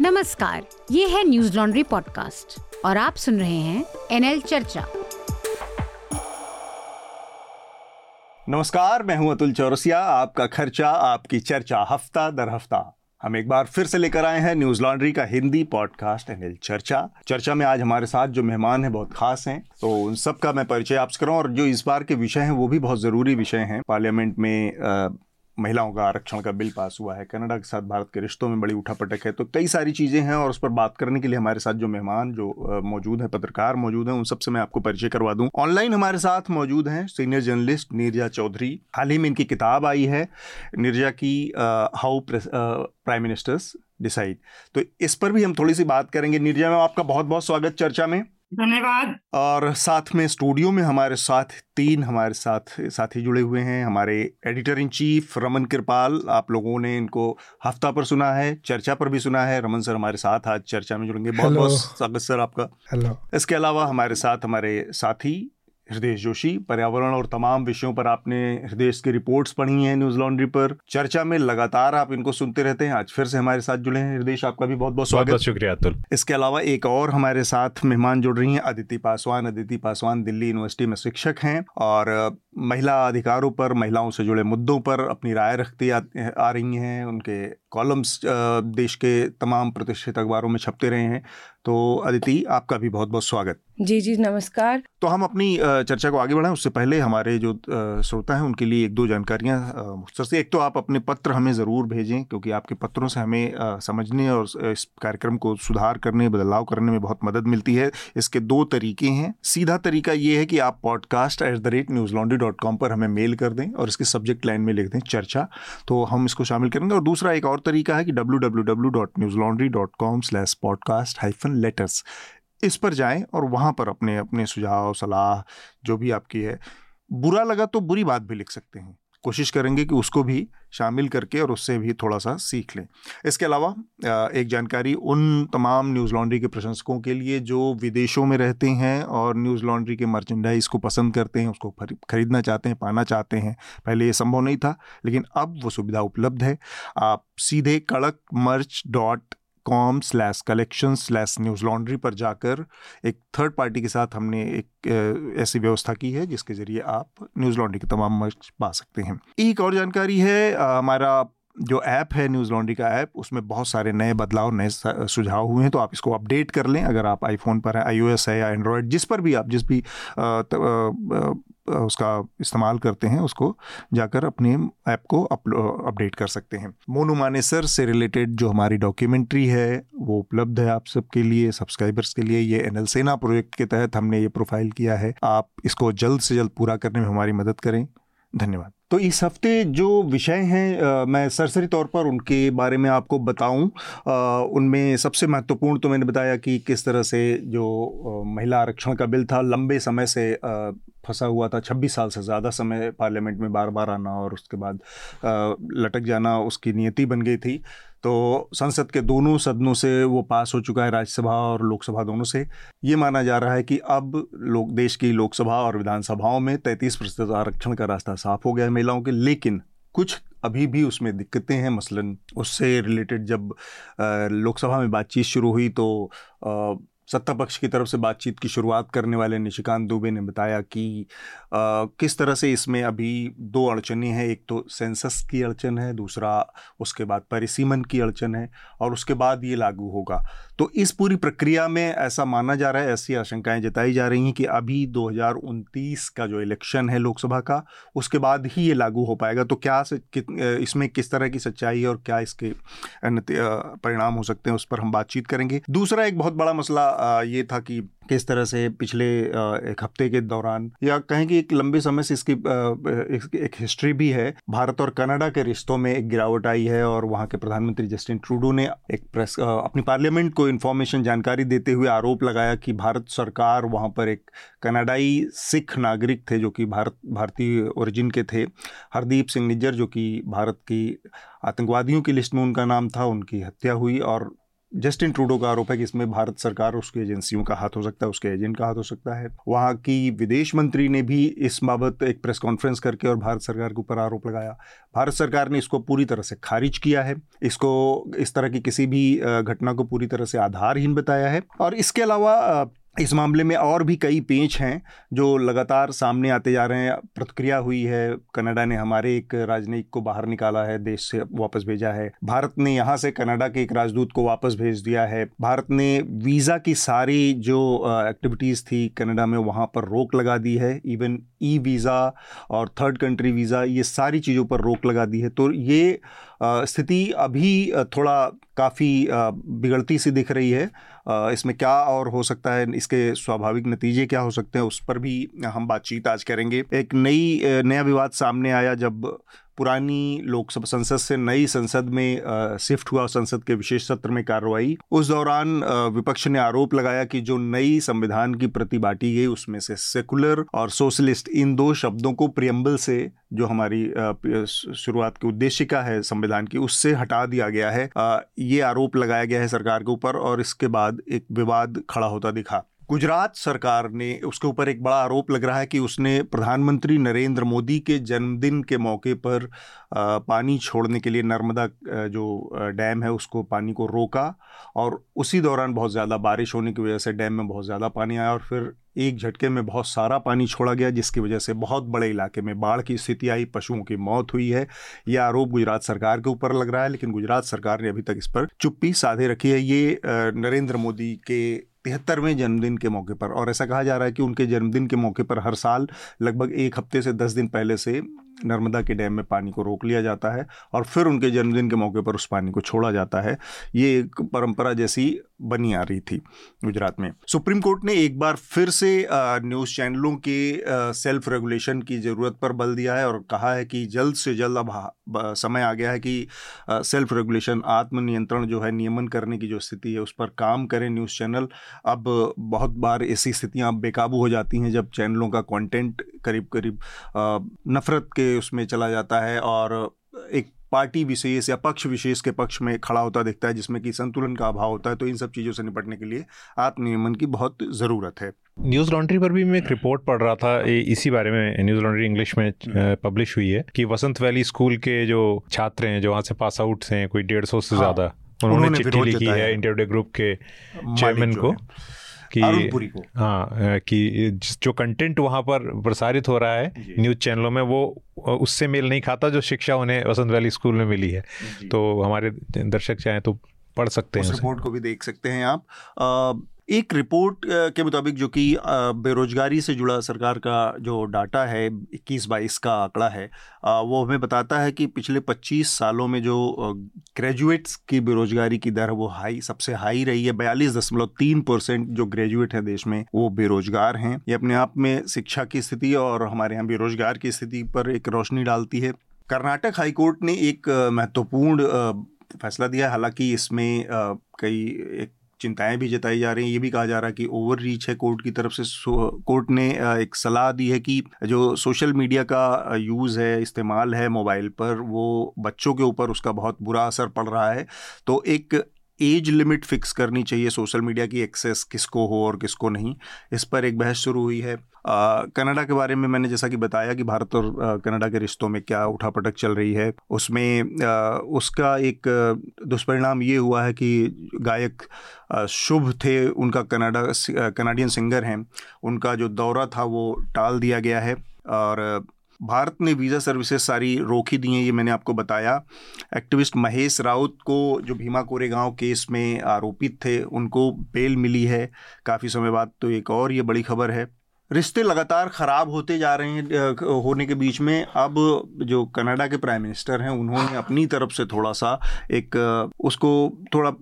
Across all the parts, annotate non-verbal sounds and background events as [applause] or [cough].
नमस्कार, ये है न्यूज़ लॉन्ड्री पॉडकास्ट और आप सुन रहे हैं एनएल चर्चा। नमस्कार, मैं हूँ अतुल चौरसिया, आपका खर्चा, आपकी चर्चा, हफ़्ता दर हफ़्ता। हम एक बार फिर से लेकर आए हैं न्यूज़ लॉन्ड्री का हिंदी पॉडकास्ट एनएल चर्चा। चर्चा में आज हमारे साथ जो मेहमान हैं, बहुत खास हैं तो उन सबका मैं परिचय आपसे करूँ और जो इस बार के विषय हैं, वो भी बहुत ज़रूरी विषय हैं। पार्लियामेंट में महिलाओं का आरक्षण का बिल पास हुआ है। कनाडा के साथ भारत के रिश्तों में बड़ी उठापटक है। तो कई सारी चीज़ें हैं और उस पर बात करने के लिए हमारे साथ जो मेहमान, जो मौजूद हैं, पत्रकार मौजूद हैं, उन सबसे मैं आपको परिचय करवा दूँ। ऑनलाइन हमारे साथ मौजूद हैं सीनियर जर्नलिस्ट नीरजा चौधरी। हाल ही में इनकी किताब आई है, नीरजा की हाउ प्राइम मिनिस्टर्स डिसाइड। तो इस पर भी हम थोड़ी सी बात करेंगे। नीरजा, में आपका बहुत बहुत स्वागत चर्चा में। धन्यवाद। और साथ में स्टूडियो में हमारे साथ तीन हमारे साथ साथी जुड़े हुए हैं। हमारे editor in chief Raman Kripal आप लोगों ने इनको हफ़्ता पर सुना है चर्चा पर भी सुना है। रमन सर हमारे साथ आज चर्चा में जुड़ेंगे। बहुत बहुत स्वागत सर आपका। हेलो इसके अलावा हमारे साथ हमारे साथी हृदय जोशी पर्यावरण और तमाम विषयों पर आपने हृदय की रिपोर्ट्स पढ़ी हैं न्यूज़ लॉन्ड्री पर। चर्चा में लगातार आप इनको सुनते रहते हैं। आज फिर से हमारे साथ जुड़े हैं। हृदय आपका भी बहुत बहुत स्वागत। शुक्रिया अतुल। इसके अलावा एक और हमारे साथ मेहमान जुड़ रही हैं। अदिति पासवान। अदिति पासवान दिल्ली यूनिवर्सिटी में शिक्षक हैं और महिला अधिकारों पर महिलाओं से जुड़े मुद्दों पर अपनी राय रखती आ, आ रही हैं। उनके कॉलम्स देश के तमाम प्रतिष्ठित अखबारों में छपते रहे हैं। तो अदिति आपका भी बहुत बहुत स्वागत। जी जी नमस्कार। तो हम अपनी चर्चा को आगे बढ़ाएँ उससे पहले हमारे जो श्रोता हैं उनके लिए एक दो जानकारियाँ मुख्तर से। एक तो आप अपने पत्र हमें ज़रूर भेजें क्योंकि आपके पत्रों से हमें समझने और इस कार्यक्रम को सुधार करने बदलाव करने में बहुत मदद मिलती है। इसके दो तरीके हैं। सीधा तरीका ये है कि आप podcast at the rate Newslaundry dot com पर हमें मेल कर दें और इसके सब्जेक्ट लाइन में लिख दें चर्चा। तो हम इसको शामिल करेंगे। और दूसरा एक और तरीका है कि W W W dot Newslaundry dot com slash podcast hyphen letters इस पर जाएँ और वहाँ पर अपने अपने सुझाव, सलाह, जो भी आपकी है, बुरा लगा तो बुरी बात भी लिख सकते हैं। कोशिश करेंगे कि उसको भी शामिल करके और उससे भी थोड़ा सा सीख लें। इसके अलावा एक जानकारी उन तमाम न्यूज़ लॉन्ड्री के प्रशंसकों के लिए जो विदेशों में रहते हैं और न्यूज़ लॉन्ड्री के मर्चेंडाइज को पसंद करते हैं, उसको खरीदना चाहते हैं, पाना चाहते हैं, पहले ये संभव नहीं था, लेकिन अब वो सुविधा उपलब्ध है। आप सीधे Kadak merch dot com slash collection slash Newslaundry पर जाकर एक थर्ड पार्टी के साथ हमने एक ऐसी व्यवस्था की है जिसके ज़रिए आप न्यूज़ लॉन्ड्री के तमाम मर्च पा सकते हैं। एक और जानकारी है हमारा जो ऐप है न्यूज़ लॉन्ड्री का ऐप उसमें बहुत सारे नए बदलाव, नए सुझाव हुए हैं तो आप इसको अपडेट कर लें। अगर आप आईफोन पर हैं आईओएस है या एंड्रॉयड जिस पर भी आप, जिस भी उसका इस्तेमाल करते हैं, उसको जाकर अपने ऐप को अपडेट कर सकते हैं। मोनू मानेसर से रिलेटेड जो हमारी डॉक्यूमेंट्री है, वो उपलब्ध है आप सबके लिए, सब्सक्राइबर्स के लिए। ये एन सेना प्रोजेक्ट के तहत हमने ये प्रोफ़ाइल किया है। आप इसको जल्द से जल्द पूरा करने में हमारी मदद करें। धन्यवाद। तो इस हफ़्ते जो विषय हैं मैं सरसरी तौर पर उनके बारे में आपको बताऊँ। उनमें सबसे महत्वपूर्ण तो मैंने बताया कि किस तरह से जो महिला आरक्षण का बिल था, लंबे समय से फंसा हुआ था 26 साल से ज़्यादा समय पार्लियामेंट में बार बार आना और उसके बाद लटक जाना उसकी नियति बन गई थी। तो संसद के दोनों सदनों से वो पास हो चुका है राज्यसभा और लोकसभा दोनों से। ये माना जा रहा है कि अब लोग देश की लोकसभा और विधानसभाओं में तैंतीस प्रतिशत आरक्षण का रास्ता साफ़ हो गया है महिलाओं के। लेकिन कुछ अभी भी उसमें दिक्कतें हैं, मसलन उससे रिलेटेड जब लोकसभा में बातचीत शुरू हुई तो सत्ता पक्ष की तरफ़ से बातचीत की शुरुआत करने वाले निशिकांत दुबे ने बताया कि आ, किस तरह से इसमें अभी दो अड़चनें हैं एक तो सेंसस की अड़चन है दूसरा उसके बाद परिसीमन की अड़चन है और उसके बाद ये लागू होगा। तो इस पूरी प्रक्रिया में ऐसा माना जा रहा है ऐसी आशंकाएँ जताई जा रही हैं कि अभी दो हज़ार उनतीस का जो इलेक्शन है लोकसभा का उसके बाद ही ये लागू हो पाएगा। तो क्या इसमें किस तरह की सच्चाई है और क्या इसके परिणाम हो सकते हैं उस पर हम बातचीत करेंगे। दूसरा एक बहुत बड़ा मसला ये था कि किस तरह से पिछले एक हफ़्ते के दौरान या कहें कि एक लंबे समय से इसकी एक, हिस्ट्री भी है भारत और कनाडा के रिश्तों में एक गिरावट आई है और वहाँ के प्रधानमंत्री जस्टिन ट्रूडो ने एक प्रेस अपनी पार्लियामेंट को इन्फॉर्मेशन जानकारी देते हुए आरोप लगाया कि भारत सरकार वहाँ पर एक कनाडाई सिख नागरिक थे जो कि भारत भारतीय ओरिजिन के थे। हरदीप सिंह निज्जर जो कि भारत की आतंकवादियों की लिस्ट में उनका नाम था उनकी हत्या हुई और जस्टिन ट्रूडो का आरोप है कि इसमें भारत सरकार उसकी एजेंसियों का हाथ हो सकता है, उसके एजेंट का हाथ हो सकता है। वहाँ की विदेश मंत्री ने भी इस बाबत एक प्रेस कॉन्फ्रेंस करके और भारत सरकार के ऊपर आरोप लगाया। भारत सरकार ने इसको पूरी तरह से खारिज किया है। इसको इस तरह की किसी भी घटना को पूरी तरह से आधारहीन बताया है। और इसके अलावा इस मामले में और भी कई पेंच हैं जो लगातार सामने आते जा रहे हैं। प्रतिक्रिया हुई है, कनाडा ने हमारे एक राजनयिक को बाहर निकाला है, देश से वापस भेजा है। भारत ने यहाँ से कनाडा के एक राजदूत को वापस भेज दिया है। भारत ने वीज़ा की सारी जो एक्टिविटीज़ थी कनाडा में, वहाँ पर रोक लगा दी है। इवन ई वीज़ा और थर्ड कंट्री वीज़ा, ये सारी चीज़ों पर रोक लगा दी है। तो ये स्थिति अभी थोड़ा काफ़ी बिगड़ती सी दिख रही है। इसमें क्या और हो सकता है, इसके स्वाभाविक नतीजे क्या हो सकते हैं, उस पर भी हम बातचीत आज करेंगे। एक नई नया विवाद सामने आया जब पुरानी लोकसभा, संसद से नई संसद में शिफ्ट हुआ संसद के विशेष सत्र में कार्रवाई। उस दौरान विपक्ष ने आरोप लगाया कि जो नई संविधान की प्रति बांटी गई उसमें से सेकुलर और सोशलिस्ट, इन दो शब्दों को प्रियम्बल से जो हमारी शुरुआत की उद्देशिका है संविधान की, उससे हटा दिया गया है। ये आरोप लगाया गया है सरकार के ऊपर और इसके बाद एक विवाद खड़ा होता दिखा। गुजरात सरकार ने, उसके ऊपर एक बड़ा आरोप लग रहा है कि उसने प्रधानमंत्री नरेंद्र मोदी के जन्मदिन के मौके पर पानी छोड़ने के लिए नर्मदा जो डैम है उसको पानी को रोका और उसी दौरान बहुत ज़्यादा बारिश होने की वजह से डैम में बहुत ज़्यादा पानी आया और फिर एक झटके में बहुत सारा पानी छोड़ा गया, जिसकी वजह से बहुत बड़े इलाके में बाढ़ की स्थिति आई, पशुओं की मौत हुई है। यह आरोप गुजरात सरकार के ऊपर लग रहा है, लेकिन गुजरात सरकार ने अभी तक इस पर चुप्पी साधे रखी है। ये नरेंद्र मोदी के तिहत्तरवें जन्मदिन के मौके पर। और ऐसा कहा जा रहा है कि उनके जन्मदिन के मौके पर हर साल लगभग एक हफ़्ते से दस दिन पहले से नर्मदा के डैम में पानी को रोक लिया जाता है और फिर उनके जन्मदिन के मौके पर उस पानी को छोड़ा जाता है। ये एक परंपरा जैसी बनी आ रही थी गुजरात में। सुप्रीम कोर्ट ने एक बार फिर से न्यूज़ चैनलों के सेल्फ रेगुलेशन की ज़रूरत पर बल दिया है और कहा है कि जल्द से जल्द अब समय आ गया है कि सेल्फ रेगुलेशन आत्मनियंत्रण जो है, नियमन करने की जो स्थिति है, उस पर काम करें न्यूज़ चैनल। अब बहुत बार ऐसी स्थितियाँ बेकाबू हो जाती हैं जब चैनलों का कंटेंट करीब करीब नफ़रत के उसमें चला जाता है और एक पार्टी विशेष या पक्ष विशेष के पक्ष में खड़ा होता दिखता है जिसमें कि संतुलन का अभाव होता है तो इन सब चीज़ों से निपटने के लिए आत्मनियमन की बहुत ज़रूरत है। न्यूज़ लॉन्ड्री पर भी मैं एक रिपोर्ट पढ़ रहा था इसी बारे में न्यूज़ लॉन्ड्री इंग्लिश में पब्लिश हुई है कि वसंत वैली स्कूल के जो छात्र हैं जो वहाँ से पास आउट हैं कोई डेढ़ सौ से हाँ, ज़्यादा उन्होंने चिट्ठी लिखी है इंडिया ग्रुप के चेयरमैन को। कि को। हाँ कि जो कंटेंट वहाँ पर प्रसारित हो रहा है न्यूज़ चैनलों में वो उससे मेल नहीं खाता जो शिक्षा उन्हें वसंत वैली स्कूल में मिली है। तो हमारे दर्शक चाहें तो पढ़ सकते हैं रिपोर्ट को भी देख सकते हैं आप। एक रिपोर्ट के मुताबिक जो कि बेरोजगारी से जुड़ा सरकार का जो डाटा है, इक्कीस बाईस का आंकड़ा है वो हमें बताता है कि पिछले 25 सालों में जो ग्रेजुएट्स की बेरोजगारी की दर वो हाई, सबसे हाई रही है। बयालीस दशमलव तीन परसेंट जो ग्रेजुएट हैं देश में, वो बेरोजगार हैं। ये अपने आप में शिक्षा की स्थिति और हमारे यहाँ बेरोजगार की स्थिति पर एक रोशनी डालती है। कर्नाटक हाईकोर्ट ने एक महत्वपूर्ण फैसला दिया। हालाँकि इसमें कई एक चिंताएँ भी जताई जा रही हैं। ये भी कहा जा रहा है कि ओवर रीच है कोर्ट की तरफ़ से। कोर्ट ने एक सलाह दी है कि जो सोशल मीडिया का यूज़ है, इस्तेमाल है मोबाइल पर, वो बच्चों के ऊपर उसका बहुत बुरा असर पड़ रहा है। तो एक एज लिमिट फिक्स करनी चाहिए सोशल मीडिया की एक्सेस किसको हो और किसको नहीं। इस पर एक बहस शुरू हुई है। कनाडा के बारे में मैंने जैसा कि बताया कि भारत और कनाडा के रिश्तों में क्या उठापटक चल रही है उसमें आ, उसका एक दुष्परिणाम ये हुआ है कि गायक शुभ थे उनका कनाडा कनाडियन सिंगर हैं उनका जो दौरा था वो टाल दिया गया है और भारत ने वीज़ा सर्विसेज़ सारी रोक ही दी हैं ये मैंने आपको बताया। एक्टिविस्ट महेश राउत को जो भीमा कोरेगांव केस में आरोपित थे उनको बेल मिली है काफ़ी समय बाद तो एक और ये बड़ी खबर है। रिश्ते लगातार ख़राब होते जा रहे हैं होने के बीच में। अब जो कनाडा के प्राइम मिनिस्टर हैं, उन्होंने अपनी तरफ़ से थोड़ा सा एक उसको थोड़ा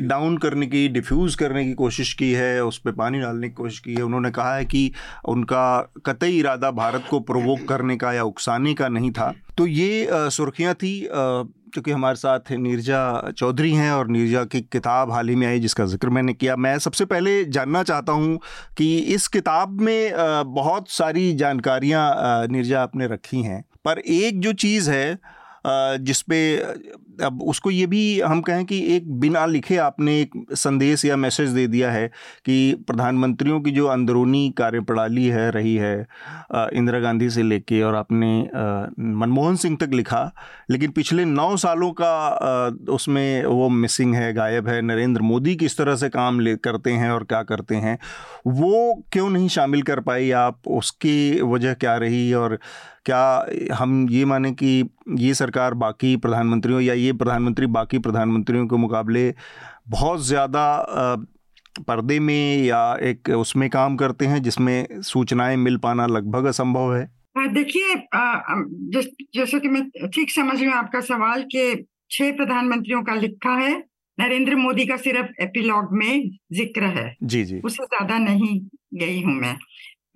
डाउन करने की, डिफ्यूज़ करने की कोशिश की है, उस पर पानी डालने की कोशिश की है। उन्होंने कहा है कि उनका कतई इरादा भारत को प्रोवोक करने का या उकसाने का नहीं था। तो ये सुर्खियाँ थी क्योंकि हमारे साथ नीरजा चौधरी हैं और नीरजा की किताब हाल ही में आई, जिसका ज़िक्र मैंने किया। मैं सबसे पहले जानना चाहता हूँ कि इस किताब में बहुत सारी जानकारियाँ नीरजा आपने रखी हैं। पर एक जो चीज़ है जिस पे अब उसको ये भी हम कहें कि एक बिना लिखे आपने एक संदेश या मैसेज दे दिया है कि प्रधानमंत्रियों की जो अंदरूनी कार्यप्रणाली है, रही है इंदिरा गांधी से लेके और आपने मनमोहन सिंह तक लिखा, लेकिन पिछले नौ सालों का उसमें वो मिसिंग है, गायब है, नरेंद्र मोदी किस तरह से काम ले, करते हैं और क्या करते हैं, वो क्यों नहीं शामिल कर पाई आप, उसकी वजह क्या रही और क्या हम ये माने कि ये सरकार बाकी प्रधानमंत्रियों या ये प्रधानमंत्री बाकी प्रधानमंत्रियों के मुकाबले बहुत ज़्यादा पर्दे में या एक उसमें काम करते हैं जिसमें सूचनाएँ मिल पाना लगभग असंभव है? देखिए जैसे कि मैं ठीक समझ रही हूँ आपका सवाल कि छह प्रधानमंत्रियों का लिखा है। नरेंद्र मोदी का सिर्फ़ एपिलॉग में ज़िक्र है। जी जी। उससे ज़्यादा नहीं गई हूँ मैं।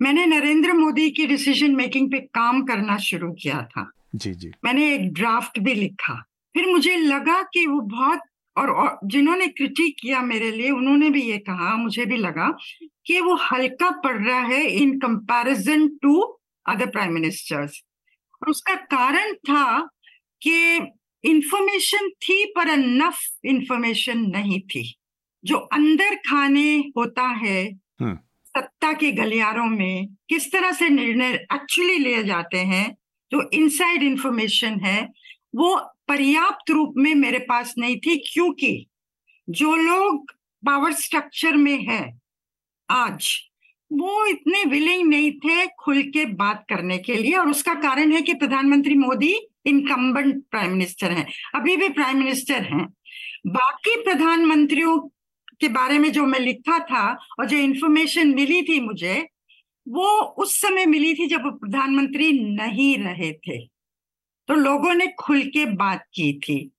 मैंने नरेंद्र मोदी की डिसीज़न मेकिंग पे काम करना शुरू किया था। जी जी। मैंने एक ड्राफ्ट भी लिखा। फिर मुझे लगा कि वो बहुत और, और जिन्होंने क्रिटिक किया मेरे लिए उन्होंने भी ये कहा मुझे भी लगा कि वो हल्का पड़ रहा है in comparison to other prime ministers और उसका कारण था कि इंफॉर्मेशन थी पर अनफ इंफॉर्मेशन नहीं थी। जो अंदर खाने होता है हम्म। सत्ता के गलियारों में किस तरह से निर्णय एक्चुअली लिए जाते हैं, जो इनसाइड इंफॉर्मेशन है, वो पर्याप्त रूप में मेरे पास नहीं थी, क्योंकि जो लोग पावर स्ट्रक्चर में है, आज, वो इतने विलिंग नहीं थे खुल के बात करने के लिए, और उसका कारण है कि प्रधानमंत्री मोदी इनकम्बेंट प्राइम मिनिस्टर हैं। अभी भी प्राइम मिनिस्टर हैं। बाकी प्रधानमंत्रियों के बारे में जो मैं लिखा था और जो इन्फॉर्मेशन मिली थी मुझे वो उस समय मिली थी जब प्रधानमंत्री नहीं रहे थे। तो लोगों ने खुल के बात की थी।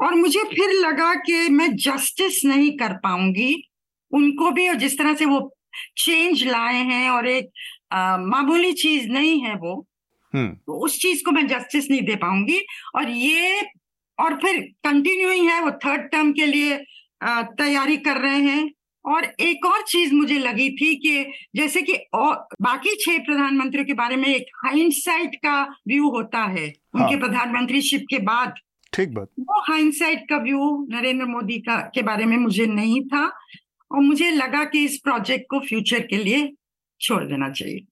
और मुझे फिर लगा कि मैं जस्टिस नहीं कर पाऊँगी। उनको भी और जिस तरह से वो चेंज लाए हैं और एक मामूली चीज़ नहीं है वो हम्म। तो उस चीज़ को मैं जस्टिस नहीं दे पाऊँगी। और ये और फिर कंटिन्यूइंग है वो थर्ड टर्म के लिए तैयारी कर रहे हैं। और एक और चीज़ मुझे लगी थी कि जैसे कि और बाकी छह प्रधानमंत्रियों के बारे में एक हाइंडसाइट का व्यू होता है। हाँ। उनके प्रधानमंत्रीशिप के बाद। ठीक बात। वो हाइंडसाइट का व्यू नरेंद्र मोदी का के बारे में मुझे नहीं था। और मुझे लगा कि इस प्रोजेक्ट को फ्यूचर के लिए छोड़ देना चाहिए।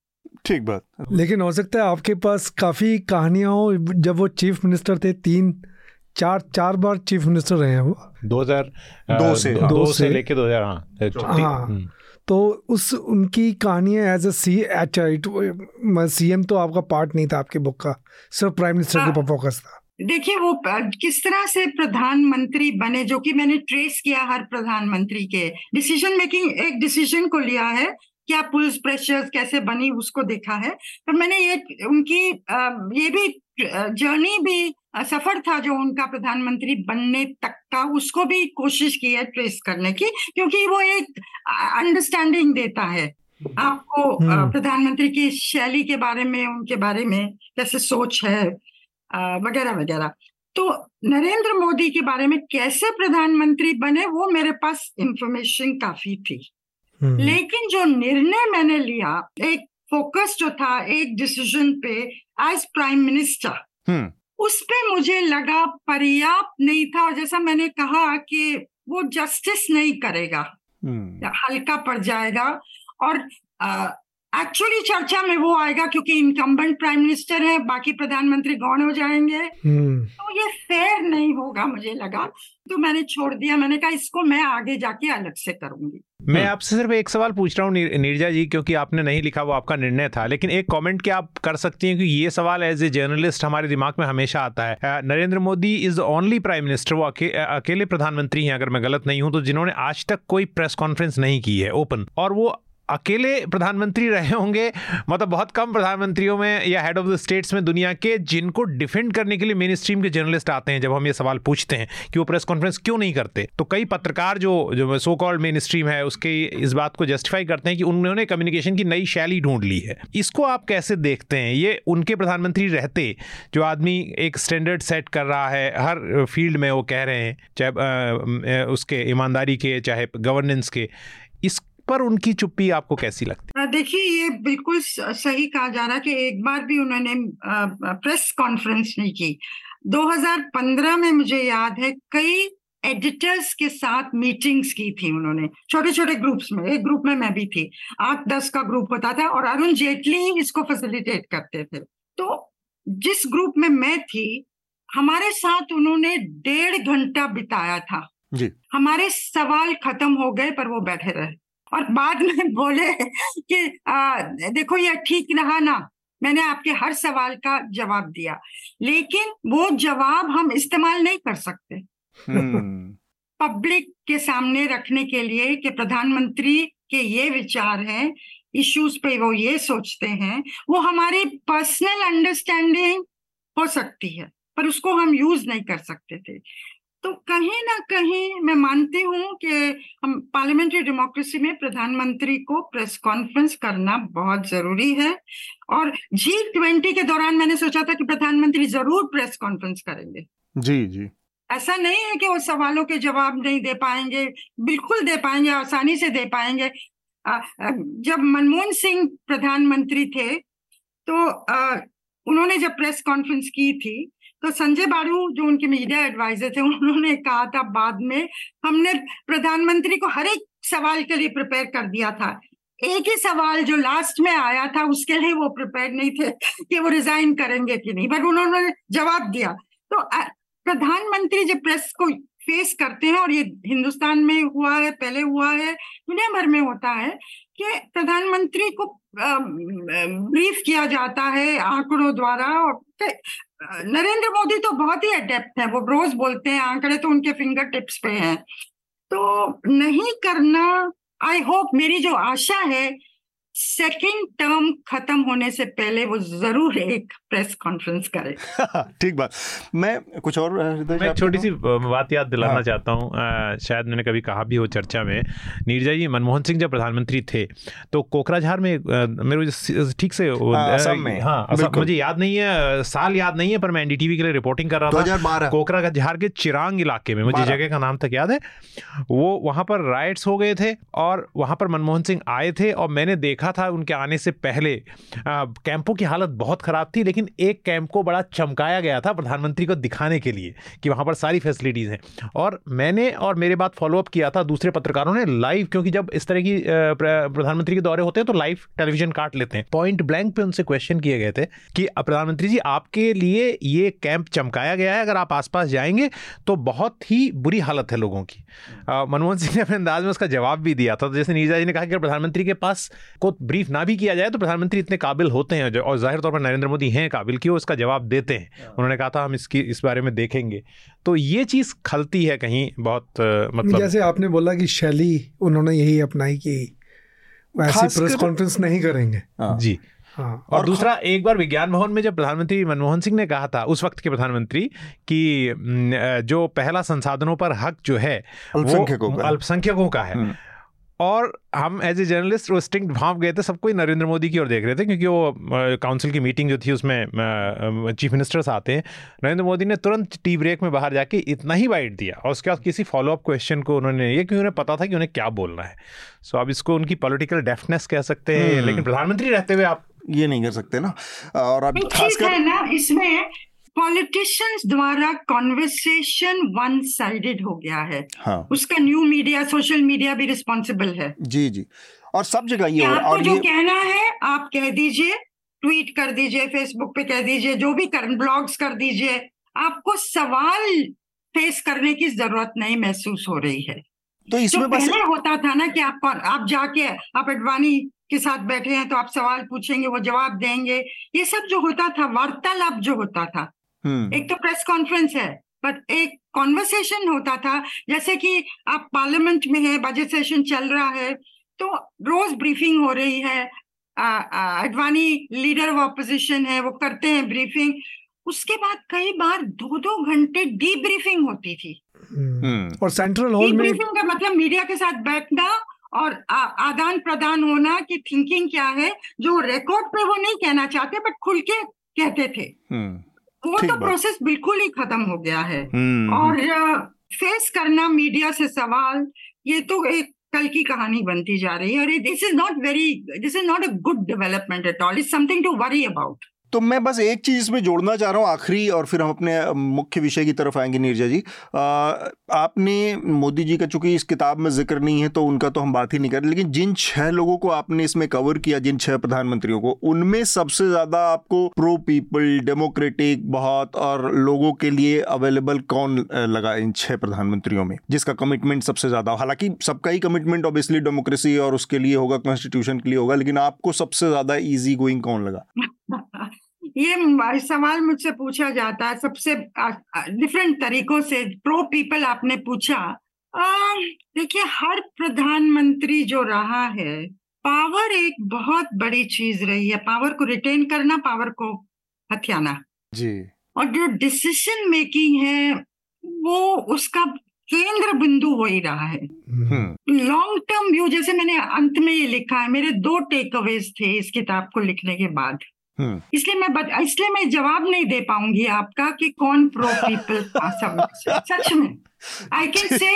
ठीक बात। लेकिन हो सकता है आपके पास काफ़ी कहानियाँ हो। जब वो चीफ मिनिस्टर थे तीन चार चार बार चीफ मिनिस्टर रहे हैं वो। दो हज़ार दो से दो, दो से, लेके दो हज़ार हाँ। हाँ। हम्म। तो उस उनकी कहानियाँ as a C H I C M तो आपका पार्ट नहीं था आपकी बुक का। सिर्फ़ प्राइम मिनिस्टर के ऊपर फोकस था। देखिए वो किस तरह से प्रधानमंत्री बने जो कि मैंने ट्रेस किया हर प्रधानमंत्री के। डिसीज़न मेकिंग एक डिसीज़न को लिया है क्या पुलिस प्रेशर्स कैसे बनी उसको देखा है। पर मैंने ये उनकी ये भी जर्नी भी सफ़र था जो उनका प्रधानमंत्री बनने तक का उसको भी कोशिश की है ट्रेस करने की क्योंकि वो एक अंडरस्टैंडिंग देता है आपको हम्म। प्रधानमंत्री की शैली के बारे में उनके बारे में कैसे सोच है वगैरह वगैरह तो नरेंद्र मोदी के बारे में कैसे प्रधानमंत्री बने वो मेरे पास इंफॉर्मेशन काफ़ी थी हम्म। लेकिन जो निर्णय मैंने लिया एक फोकस जो था एक डिसीज़न पे एज प्राइम मिनिस्टर उस पे मुझे लगा पर्याप्त नहीं था और जैसा मैंने कहा कि वो जस्टिस नहीं करेगा हम्म। हल्का पड़ जाएगा और एक्चुअली चर्चा में वो आएगा क्योंकि इनकम्बेंट प्राइम मिनिस्टर है बाकी प्रधानमंत्री गौण हो जाएँगे? हम्म। तो ये फेयर नहीं होगा मुझे लगा। तो मैंने छोड़ दिया। मैंने कहा इसको मैं आगे जाके अलग से करूँगी। मैं। आपसे सिर्फ़ एक सवाल पूछ रहा हूँ नीरजा जी क्योंकि आपने नहीं लिखा वो आपका निर्णय था। लेकिन एक कमेंट क्या आप कर सकती हैं कि ये सवाल एज ए जर्नलिस्ट हमारे दिमाग में हमेशा आता है। Narendra Modi is only prime minister वो अके, अकेले प्रधानमंत्री हैं अगर मैं गलत नहीं हूँ तो जिन्होंने आज तक कोई प्रेस कॉन्फ्रेंस नहीं की है ओपन और वो अकेले प्रधानमंत्री रहे होंगे मतलब बहुत कम प्रधानमंत्रियों में या हेड ऑफ़ द स्टेट्स में दुनिया के जिनको डिफेंड करने के लिए मेन स्ट्रीम के जर्नलिस्ट आते हैं, जब हम ये सवाल पूछते हैं कि वो प्रेस कॉन्फ्रेंस क्यों नहीं करते? तो कई पत्रकार जो जो सो कॉल्ड मेन स्ट्रीम है, उसके इस बात को जस्टिफाई करते हैं कि उन्होंने कम्युनिकेशन की नई शैली ढूंढ ली है। इसको आप कैसे देखते हैं? ये उनके प्रधानमंत्री रहते, जो आदमी एक स्टैंडर्ड सेट कर रहा है, हर फ़ील्ड में वो कह रहे हैं, चाहे उसके ईमानदारी के, चाहे गवर्नेंस के, इस पर उनकी चुप्पी आपको कैसी लगती? है देखिए ये बिल्कुल सही कहा जा रहा है कि एक बार भी उन्होंने प्रेस कॉन्फ्रेंस नहीं की। 2015 में मुझे याद है कई एडिटर्स के साथ मीटिंग्स की थी उन्होंने। छोटे छोटे ग्रुप्स में एक ग्रुप में मैं भी थी। आठ दस का ग्रुप होता था और अरुण जेटली इसको फैसिलिटेट करते थे। तो जिस ग्रुप में मैं थी हमारे साथ उन्होंने डेढ़ घंटा बिताया था। जी। हमारे सवाल खत्म हो गए पर वो बैठे रहे। और बाद में [laughs] बोले कि आ, देखो ये ठीक रहा ना। मैंने आपके हर सवाल का जवाब दिया। लेकिन वो जवाब हम इस्तेमाल नहीं कर सकते। पब्लिक के सामने रखने के लिए कि प्रधानमंत्री के ये विचार हैं इश्यूज़ पे वो ये सोचते हैं वो हमारी पर्सनल अंडरस्टैंडिंग हो सकती है पर उसको हम यूज़ नहीं कर सकते थे। तो कहीं ना कहीं मैं मानती हूँ कि हम पार्लियामेंट्री डेमोक्रेसी में प्रधानमंत्री को प्रेस कॉन्फ्रेंस करना बहुत ज़रूरी है और जी ट्वेंटी के दौरान मैंने सोचा था कि प्रधानमंत्री ज़रूर प्रेस कॉन्फ्रेंस करेंगे। जी जी। ऐसा नहीं है कि वो सवालों के जवाब नहीं दे पाएँगे बिल्कुल दे पाएँगे आसानी से दे पाएँगे। जब मनमोहन सिंह प्रधानमंत्री थे तो उन्होंने जब प्रेस कॉन्फ्रेंस की थी तो संजय बारू, जो उनके मीडिया एडवाइजर थे, उन्होंने कहा था बाद में, हमने प्रधानमंत्री को हर एक सवाल के लिए प्रिपेयर कर दिया था। एक ही सवाल जो लास्ट में आया था, उसके लिए वो प्रिपेयर नहीं थे कि वो रिजाइन करेंगे कि नहीं बट उन्होंने जवाब दिया। तो प्रधानमंत्री जब प्रेस को फेस करते हैं और ये हिंदुस्तान में हुआ है, पहले हुआ है, दुनिया भर में होता है कि प्रधानमंत्री को ब्रीफ किया जाता है आंकड़ों द्वारा और नरेंद्र मोदी तो बहुत ही अडेप्ट है, वो रोज बोलते हैं, आंकड़े तो उनके फिंगर टिप्स पे हैं। तो नहीं करना आई होप मेरी जो आशा है सेकेंड टर्म खत्म होने से पहले वो ज़रूर एक प्रेस कॉन्फ्रेंस करे। [laughs] ठीक बात। मैं कुछ और मैं छोटी सी बात याद दिलाना हाँ। चाहता हूँ। शायद मैंने कभी कहा भी हो चर्चा में। नीरजा जी मनमोहन सिंह जब प्रधानमंत्री थे तो कोकराझार में मेरे ठीक से हाँ, में। हाँ मुझे याद नहीं है साल याद नहीं है पर मैं एनडीटीवी के लिए रिपोर्टिंग कर रहा था। कोकराझार के चिरांग इलाके में मुझे जगह का नाम तक याद है। वो वहाँ पर राइट्स हो गए थे और वहाँ पर मनमोहन सिंह आए थे और मैंने देखा देखा था उनके आने से पहले कैंपों की हालत बहुत ख़राब थी, लेकिन एक कैंप को बड़ा चमकाया गया था प्रधानमंत्री को दिखाने के लिए कि वहाँ पर सारी फैसिलिटीज़ हैं। और मैंने और मेरे बाद फॉलोअप किया था दूसरे पत्रकारों ने लाइव क्योंकि जब इस तरह की प्रधानमंत्री के दौरे होते हैं तो लाइव टेलीविज़न काट लेते हैं। पॉइंट ब्लैंक पे उनसे क्वेश्चन किए गए थे कि प्रधानमंत्री जी, आपके लिए ये कैंप चमकाया गया है, अगर आप आसपास जाएँगे तो बहुत ही बुरी हालत है लोगों की। मनमोहन सिंह ने अपने अंदाज में उसका जवाब भी दिया था। तो जैसे नीरजा जी ने कहा कि प्रधानमंत्री के पास को ब्रीफ ना भी किया जाए तो प्रधानमंत्री इतने काबिल होते हैं और ज़ाहिर तौर पर नरेंद्र मोदी हैं काबिल कि वो इसका जवाब देते हैं। हाँ। उन्होंने कहा था हम इसकी इस बारे में देखेंगे। तो ये चीज़ खलती है कहीं बहुत मतलब जैसे आपने बोला कि शैली उन्होंने यही अपनाई कि वैसे प्रेस कॉन्फ्रेंस नहीं करेंगे। हाँ। जी। हाँ। और, और दूसरा एक बार विज्ञान भवन में जब प्रधानमंत्री मनमोहन सिंह ने कहा था उस वक्त के प्रधानमंत्री कि जो पहला संसाधनों पर हक जो है वो अल्पसंख्यकों का है। हम्म। और हम एज ए जर्नलिस्ट वो स्टिंग भाप गए थे सबको ही नरेंद्र मोदी की ओर देख रहे थे क्योंकि वो काउंसिल की मीटिंग जो थी उसमें चीफ मिनिस्टर्स आते हैं। नरेंद्र मोदी ने तुरंत टी ब्रेक में बाहर जाके इतना ही बाइट दिया और उसके बाद किसी फॉलोअप क्वेश्चन को उन्होंने ये क्योंकि उन्हें पता था कि उन्हें क्या बोलना है? सो अब इसको उनकी पॉलिटिकल डेफनेस कह सकते हैं हम्म। लेकिन प्रधानमंत्री रहते हुए आप ये नहीं कर सकते ना। और अब खासकर ना इसमें पॉलिटिशियंस द्वारा कॉन्वर्सेशन वन साइडेड हो गया है हाँ. उसका न्यू मीडिया सोशल मीडिया भी रिस्पॉन्सिबल है जी जी और सब जगह ये आपको और जो ये... कहना है आप कह दीजिए ट्वीट कर दीजिए फेसबुक पे कह दीजिए जो भी कर ब्लॉग्स कर दीजिए आपको सवाल फेस करने की ज़रूरत नहीं महसूस हो रही है तो इसमें बस पहले होता था ना कि आप आप जाके आप अडवाणी के साथ बैठे हैं तो आप सवाल पूछेंगे वो जवाब देंगे ये सब जो होता था वार्तालाप जो होता था। एक तो प्रेस कॉन्फ्रेंस है बट एक कॉन्वर्सेशन होता था जैसे कि आप पार्लियामेंट में है बजट सेशन चल रहा है तो रोज ब्रीफिंग हो रही है अडवाणी लीडर ऑफ़ अपोजिशन है वो करते हैं ब्रीफिंग उसके बाद कई बार दो दो घंटे डी ब्रीफिंग होती थी हम्म। और सेंट्रल हॉल में ब्रीफिंग का मतलब मीडिया के साथ बैठना और आदान प्रदान होना कि थिंकिंग क्या है जो रिकॉर्ड पे वो नहीं कहना चाहते बट खुल के कहते थे हम्म। वो तो प्रोसेस बिल्कुल ही खत्म हो गया है। हम्म। और फेस करना मीडिया से सवाल ये तो एक कल की कहानी बनती जा रही है और this is not very this is not a good development at all is something to worry about तो मैं बस एक चीज़ इसमें जोड़ना चाह रहा हूँ आखिरी और फिर हम अपने मुख्य विषय की तरफ़ आएँगे नीरजा जी। आ, आपने मोदी जी का चूँकि इस किताब में ज़िक्र नहीं है तो उनका तो हम बात ही नहीं करें लेकिन जिन छह लोगों को आपने इसमें कवर किया जिन छह प्रधानमंत्रियों को उनमें सबसे ज़्यादा आपको प्रो पीपल डेमोक्रेटिक बहुत और लोगों के लिए अवेलेबल कौन लगा इन छह प्रधानमंत्रियों में जिसका कमिटमेंट सबसे ज़्यादा हालाँकि सबका ही कमिटमेंट ऑब्वियसली डेमोक्रेसी और उसके लिए होगा कॉन्स्टिट्यूशन के लिए होगा लेकिन आपको सबसे ज़्यादा ईजी गोइंग कौन लगा? [laughs] ये सवाल मुझसे पूछा जाता है सबसे डिफरेंट तरीकों से प्रो पीपल आपने पूछा। देखिए हर प्रधानमंत्री जो रहा है पावर एक बहुत बड़ी चीज़ रही है। पावर को रिटेन करना पावर को हथियाना। जी। और जो डिसीज़न मेकिंग है वो उसका केंद्र बिंदु वही रहा है। लॉन्ग टर्म व्यू जैसे मैंने अंत में ये लिखा है मेरे दो टेक अवेज थे इस किताब को लिखने के बाद। इसलिए मैं इसलिए मैं जवाब नहीं दे पाऊँगी आपका कि कौन प्रो पीपल था सब सच में। आई कैन से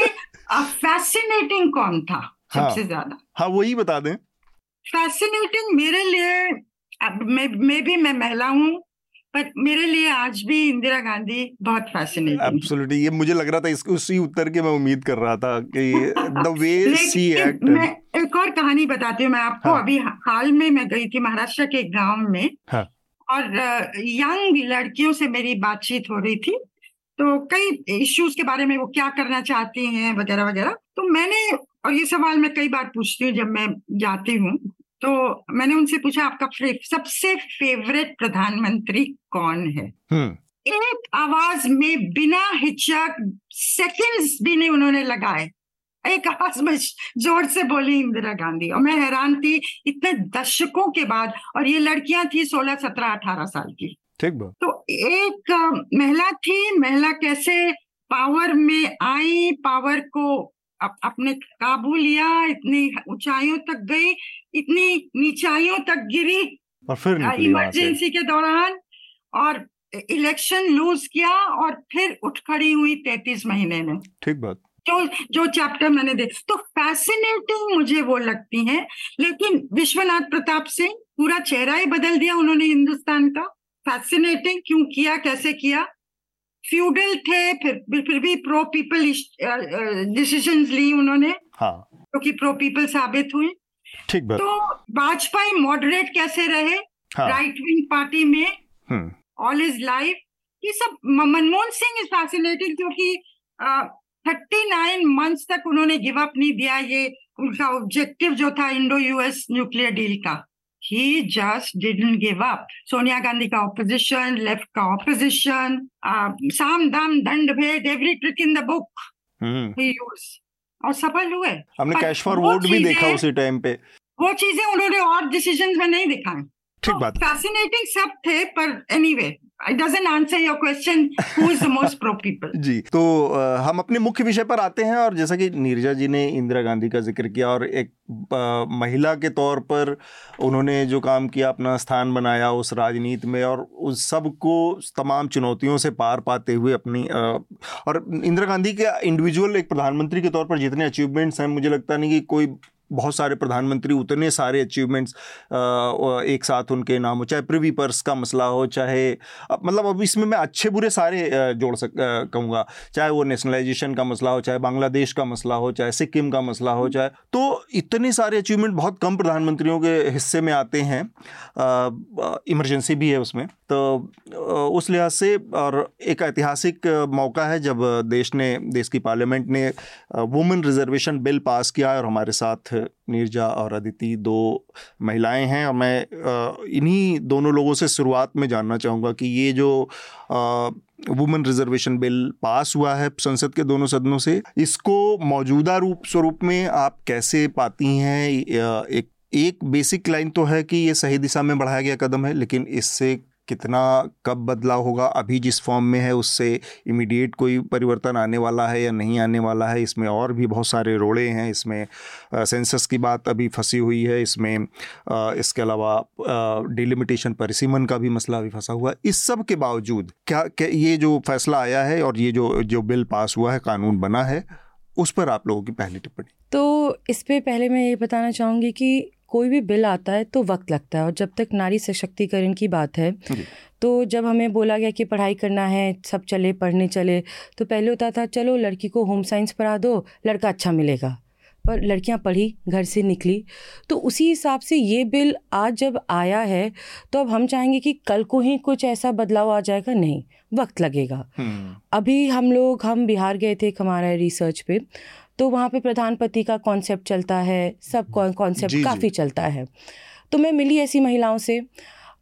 फैसिनेटिंग कौन था सबसे हाँ, ज़्यादा हाँ वही बता दें। फैसिनेटिंग मेरे लिए अब मैं मैं भी मैं महिला हूँ। पर मेरे लिए आज भी इंदिरा गांधी बहुत फैसिनेटिंग एब्सोल्युटली ये मुझे लग रहा था इसको उसी उत्तर की मैं उम्मीद कर रहा था कि द वे सी एक्ट मैं एक और कहानी बताती हूँ मैं आपको हाँ. अभी हाल में मैं गई थी महाराष्ट्र के एक गाँव में हाँ. और यंग लड़कियों से मेरी बातचीत हो रही थी तो कई इश्यूज़ के बारे में वो क्या करना चाहती हैं वगैरह वगैरह तो मैंने और ये सवाल मैं कई बार पूछती हूँ जब मैं जाती हूँ तो मैंने उनसे पूछा आपका सबसे फेवरेट प्रधानमंत्री कौन है? हम्म। एक आवाज़ में बिना हिचक सेकंड्स भी नहीं उन्होंने लगाए। एक आवाज़ में ज़ोर से बोली इंदिरा गांधी। और मैं हैरान थी इतने दशकों के बाद और ये लड़कियाँ थी सोलह सत्रह अठारह साल की। ठीक बात। तो एक महिला थी महिला कैसे पावर में आई पावर को अप, अपने काबू लिया इतनी ऊंचाइयों तक गई इतनी नीचाइयों तक गिरी और फिर इमरजेंसी के दौरान और इलेक्शन लूज किया और फिर उठ खड़ी हुई तैतीस महीने में। ठीक बात। जो जो चैप्टर मैंने देख तो फैसिनेटिंग मुझे वो लगती है लेकिन विश्वनाथ प्रताप सिंह पूरा चेहरा ही बदल दिया उन्होंने हिंदुस्तान का। फैसिनेटिंग क्यों किया कैसे किया? फ्यूडल थे फिर फिर भी प्रो पीपल डिसीज़न ली उन्होंने हाँ। क्योंकि प्रो पीपल साबित हुए ठीक बात। तो वाजपेयी मॉडरेट कैसे रहे? हाँ. राइट विंग पार्टी में ऑल इज़ लाइफ ये सब मनमोहन सिंह इज़ फैसिनेटिंग क्योंकि थर्टी नाइन मंथ्स तक उन्होंने गिव अप नहीं दिया ये उनका ऑब्जेक्टिव जो था इंडो यूएस न्यूक्लियर डील का। He just didn't give up. Sonia Gandhi ka opposition, left ka opposition, uh, Sam Dam Dand Bhed, every trick in the book hmm. he used. और सफल हुए हमने कैश फॉर वोट भी देखा उसी time पे वो चीज़ें उन्होंने और डिसीजंस में नहीं दिखाई ठीक तो बात फैसिनेटिंग सब थे पर anyway anyway, It doesn't answer your question who is the most pro people. [laughs] जी तो आ, हम अपने मुख्य विषय पर आते हैं और जैसा कि नीरजा जी ने इंदिरा गांधी का ज़िक्र किया और एक आ, महिला के तौर पर उन्होंने जो काम किया अपना स्थान बनाया उस राजनीति में और उस सबको तमाम चुनौतियों से पार पाते हुए अपनी आ, और इंदिरा गांधी के इंडिविजुअल एक प्रधानमंत्री के तौर पर जितने अचीवमेंट्स हैं मुझे लगता नहीं कि कोई बहुत सारे प्रधानमंत्री उतने सारे अचीवमेंट्स एक साथ उनके नाम हो, चाहे प्रिवी पर्स का मसला हो, चाहे मतलब अब इसमें मैं अच्छे बुरे सारे जोड़ सक कहूँगा। चाहे वो नेशनलाइजेशन का मसला हो, चाहे बांग्लादेश का मसला हो, चाहे सिक्किम का मसला हो, चाहे तो इतने सारे अचीवमेंट बहुत कम प्रधानमंत्रियों के हिस्से में आते हैं। इमरजेंसी भी है उसमें। तो उस लिहाज से और एक ऐतिहासिक मौका है जब देश ने, देश की पार्लियामेंट ने वुमेन रिजर्वेशन बिल पास किया और हमारे साथ नीरजा और अदिति दो महिलाएँ हैं और मैं इन्हीं दोनों लोगों से शुरुआत में जानना चाहूँगा कि ये जो वुमेन रिजर्वेशन बिल पास हुआ है संसद के दोनों सदनों से, इसको मौजूदा रूप, स्वरूप में आप कैसे पाती हैं? एक एक बेसिक लाइन तो है कि ये सही दिशा में बढ़ाया गया कदम है, लेकिन इससे कितना कब बदलाव होगा अभी जिस फॉर्म में है उससे इमीडिएट कोई परिवर्तन आने वाला है या नहीं आने वाला है इसमें और भी बहुत सारे रोड़े हैं इसमें सेंसस की बात अभी फंसी हुई है इसमें आ, इसके अलावा डिलिमिटेशन परिसीमन का भी मसला अभी फंसा हुआ है। इस सब के बावजूद क्या, क्या ये जो फैसला आया है और ये जो जो बिल पास हुआ है कानून बना है उस पर आप लोगों की पहली टिप्पणी। तो इस पर पहले मैं ये बताना चाहूँगी कि कोई भी बिल आता है तो वक्त लगता है और जब तक नारी सशक्तिकरण की बात है तो जब हमें बोला गया कि पढ़ाई करना है सब चले पढ़ने चले तो पहले होता था चलो लड़की को होम साइंस पढ़ा दो लड़का अच्छा मिलेगा। पर लड़कियाँ पढ़ी घर से निकली। तो उसी हिसाब से ये बिल आज जब आया है तो अब हम चाहेंगे कि कल को ही कुछ ऐसा बदलाव आ जाएगा? नहीं वक्त लगेगा। हम्म। अभी हम लोग हम बिहार गए थे हमारा रिसर्च पे तो वहाँ पे प्रधानपति का कॉन्सेप्ट चलता है सब कॉन्सेप्ट काफ़ी चलता है। तो मैं मिली ऐसी महिलाओं से।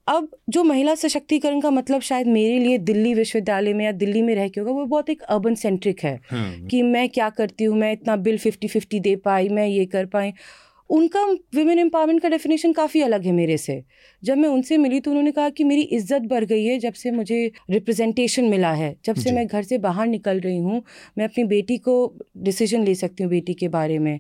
अब जो महिला सशक्तिकरण का मतलब शायद मेरे लिए दिल्ली विश्वविद्यालय में या दिल्ली में रह के होगा वो बहुत एक अर्बन सेंट्रिक है हम्म। कि मैं क्या करती हूँ मैं इतना बिल फिफ्टी फिफ्टी दे पाई मैं ये कर पाई। उनका विमेन एम्पावरमेंट का डेफिनेशन काफ़ी अलग है मेरे से। जब मैं उनसे मिली तो उन्होंने कहा कि मेरी इज़्ज़त बढ़ गई है जब से मुझे रिप्रेजेंटेशन मिला है। जब से मैं घर से बाहर निकल रही हूँ मैं अपनी बेटी को डिसीज़न ले सकती हूँ बेटी के बारे में।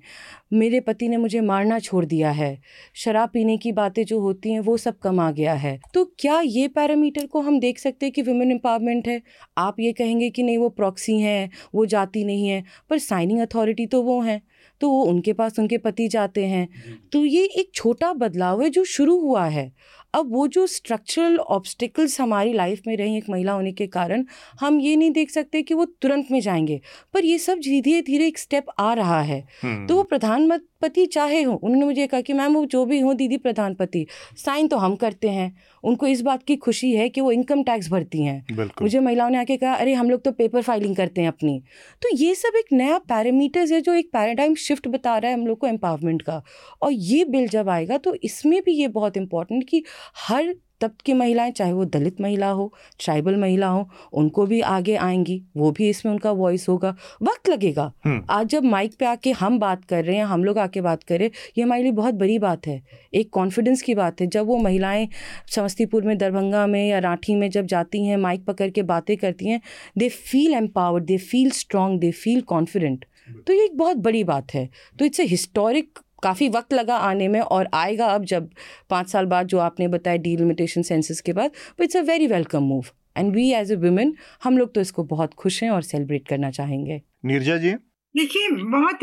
मेरे पति ने मुझे मारना छोड़ दिया है। शराब पीने की बातें जो होती हैं वो सब कम आ गया है। तो क्या ये पैरामीटर को हम देख सकते हैं कि वुमेन एम्पावरमेंट है? आप ये कहेंगे कि नहीं वो प्रॉक्सी हैं वो जाती नहीं है पर साइनिंग अथॉरिटी तो वो हैं। तो वो उनके पास उनके पति जाते हैं। तो ये एक छोटा बदलाव है जो शुरू हुआ है। अब वो जो स्ट्रक्चरल ऑब्स्टिकल्स हमारी लाइफ में रही एक महिला होने के कारण हम ये नहीं देख सकते कि वो तुरंत में जाएँगे। पर ये सब धीरे धीरे एक स्टेप आ रहा है। तो वो प्रधानमंत्री चाहे हो उन्होंने मुझे कहा कि मैम वो जो भी हो दीदी प्रधानपति साइन तो हम करते हैं। उनको इस बात की खुशी है कि वो इनकम टैक्स भरती हैं। मुझे महिलाओं ने आके कहा अरे हम लोग तो पेपर फाइलिंग करते हैं अपनी। तो ये सब एक नया पैरामीटर्स है जो एक पैराडाइम शिफ्ट बता रहा है हम लोग को एम्पावरमेंट का। और ये बिल जब आएगा तो इसमें भी ये बहुत इंपॉर्टेंट कि हर तब की महिलाएँ चाहे वो दलित महिला हो ट्राइबल महिला हो उनको भी आगे आएँगी वो भी इसमें उनका वॉइस होगा। वक्त लगेगा। हम्म। आज जब माइक पे आके हम बात कर रहे हैं हम लोग आके बात कर रहे हैं ये हमारे लिए बहुत बड़ी बात है। एक कॉन्फिडेंस की बात है। जब वो महिलाएँ समस्तीपुर में दरभंगा में या राठी में जब जाती हैं माइक पकड़ के बातें करती हैं they feel empowered they feel strong they feel confident तो ये एक बहुत बड़ी बात है। तो इट्स ए हिस्टोरिक काफ़ी वक्त लगा आने में और आएगा अब जब पाँच साल बाद जो आपने बताया डीलिमिटेशन सेंसस के बाद but it's a very welcome move and we as a women हम लोग तो इसको बहुत खुश हैं और सेलिब्रेट करना चाहेंगे। नीरजा जी? देखिए बहुत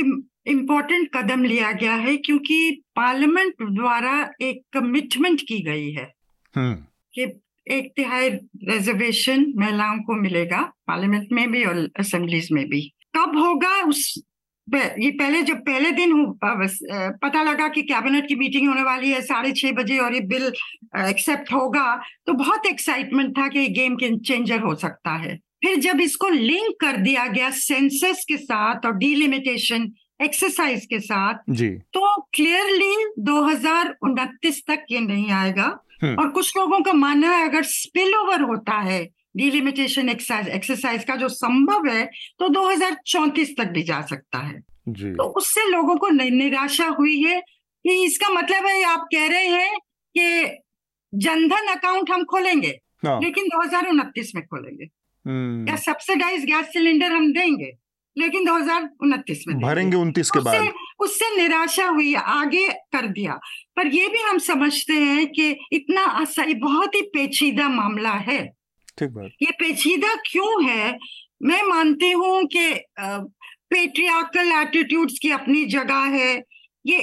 इम्पोर्टेंट कदम लिया गया है क्योंकि पार्लियामेंट द्वारा एक कमिटमेंट की गई है। हम्म। कि एक तिहाई रिजर्वेशन महिलाओं को मिलेगा पार्लियामेंट में भी और असेंबलीज में भी। कब होगा उस ये पहले जब पहले दिन पता लगा कि कैबिनेट की मीटिंग होने वाली है साढ़े छह बजे और ये बिल एक्सेप्ट होगा तो बहुत एक्साइटमेंट था कि ये गेम चेंजर हो सकता है। फिर जब इसको लिंक कर दिया गया सेंसस के साथ और डिलिमिटेशन एक्सरसाइज के साथ जी। तो क्लियरली दो हज़ार उनतीस तक ये नहीं आएगा। हम्म। और कुछ लोगों का मानना है अगर स्पिल ओवर होता है डिलिमिटेशन एक्सरसाइज एक्सरसाइज का जो संभव है तो दो तक भी जा सकता है जी। तो उससे लोगों को निराशा हुई है कि इसका मतलब है आप कह रहे हैं कि जनधन अकाउंट हम खोलेंगे हाँ। लेकिन दो हज़ार उनतीस में खोलेंगे हम्म। या सब्सिडाइज गैस सिलेंडर हम देंगे लेकिन दो हज़ार उनतीस में भरेंगे उनतीस के बाद उससे निराशा हुई आगे कर दिया पर यह भी हम समझते हैं कि इतना बहुत ही पेचीदा मामला है ठीक बात। ये पेचीदा क्यों है? मैं मानती हूँ कि पेट्रियाकल एटीट्यूड्स की अपनी जगह है। ये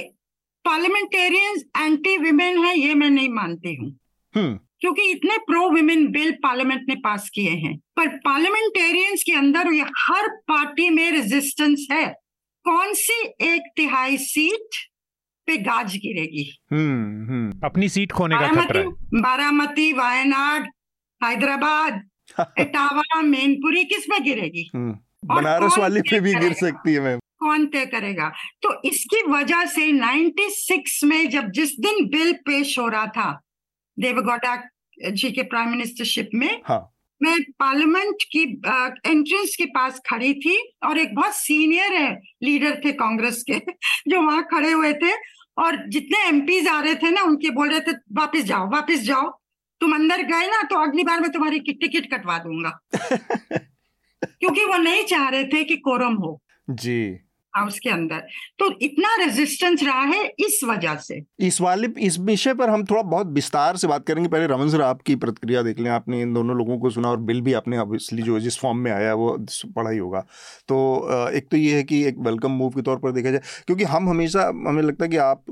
पार्लियामेंटेरियंस एंटी विमेन है ये मैं नहीं मानती हूँ। हम्म। क्योंकि इतने प्रो विमेन बिल पार्लियामेंट ने पास किए हैं। पर पार्लियामेंटेरियंस के अंदर ये हर पार्टी में रेजिस्टेंस है। कौन सी एक तिहाई सीट पे गाज गिरेगी? हम्म, हम्म। अपनी सीट खोने का खतरा बारामती वायनाड हैदराबाद [laughs] इटावा मैनपुरी किस पे गिरेगी? हम्म, बनारस वाली पे भी गिर सकती है मैम। कौन तय करेगा? तो इसकी वजह से 96 में जब जिस दिन बिल पेश हो रहा था देवगौड़ा जी के प्राइम मिनिस्टरशिप में हाँ. मैं पार्लियामेंट की एंट्रेंस के पास खड़ी थी और एक बहुत सीनियर है लीडर थे कांग्रेस के [laughs] जो वहाँ खड़े हुए थे और जितने एमपीज आ रहे थे ना उनके बोल रहे थे वापस जाओ वापस जाओ। तुम अंदर गए ना तो अगली बार मैं तुम्हारी टिकट कटवा दूँगा। [laughs] क्योंकि वो नहीं चाह रहे थे कि कोरम हो। जी। हाउस के अंदर। तो इतना रेजिस्टेंस रहा है इस वजह से। इस वाले इस विषय पर हम थोड़ा बहुत विस्तार से बात करेंगे। पहले रमन सर आपकी प्रतिक्रिया देख लें। आपने इन दोनों लोगों को सुना और बिल भी आपने ऑब्वियसली जो जिस फॉर्म में आया वो पढ़ा ही होगा। तो एक तो ये है कि एक वेलकम मूव के तौर पर देखा जाए क्योंकि हम हमेशा हमें लगता है कि आप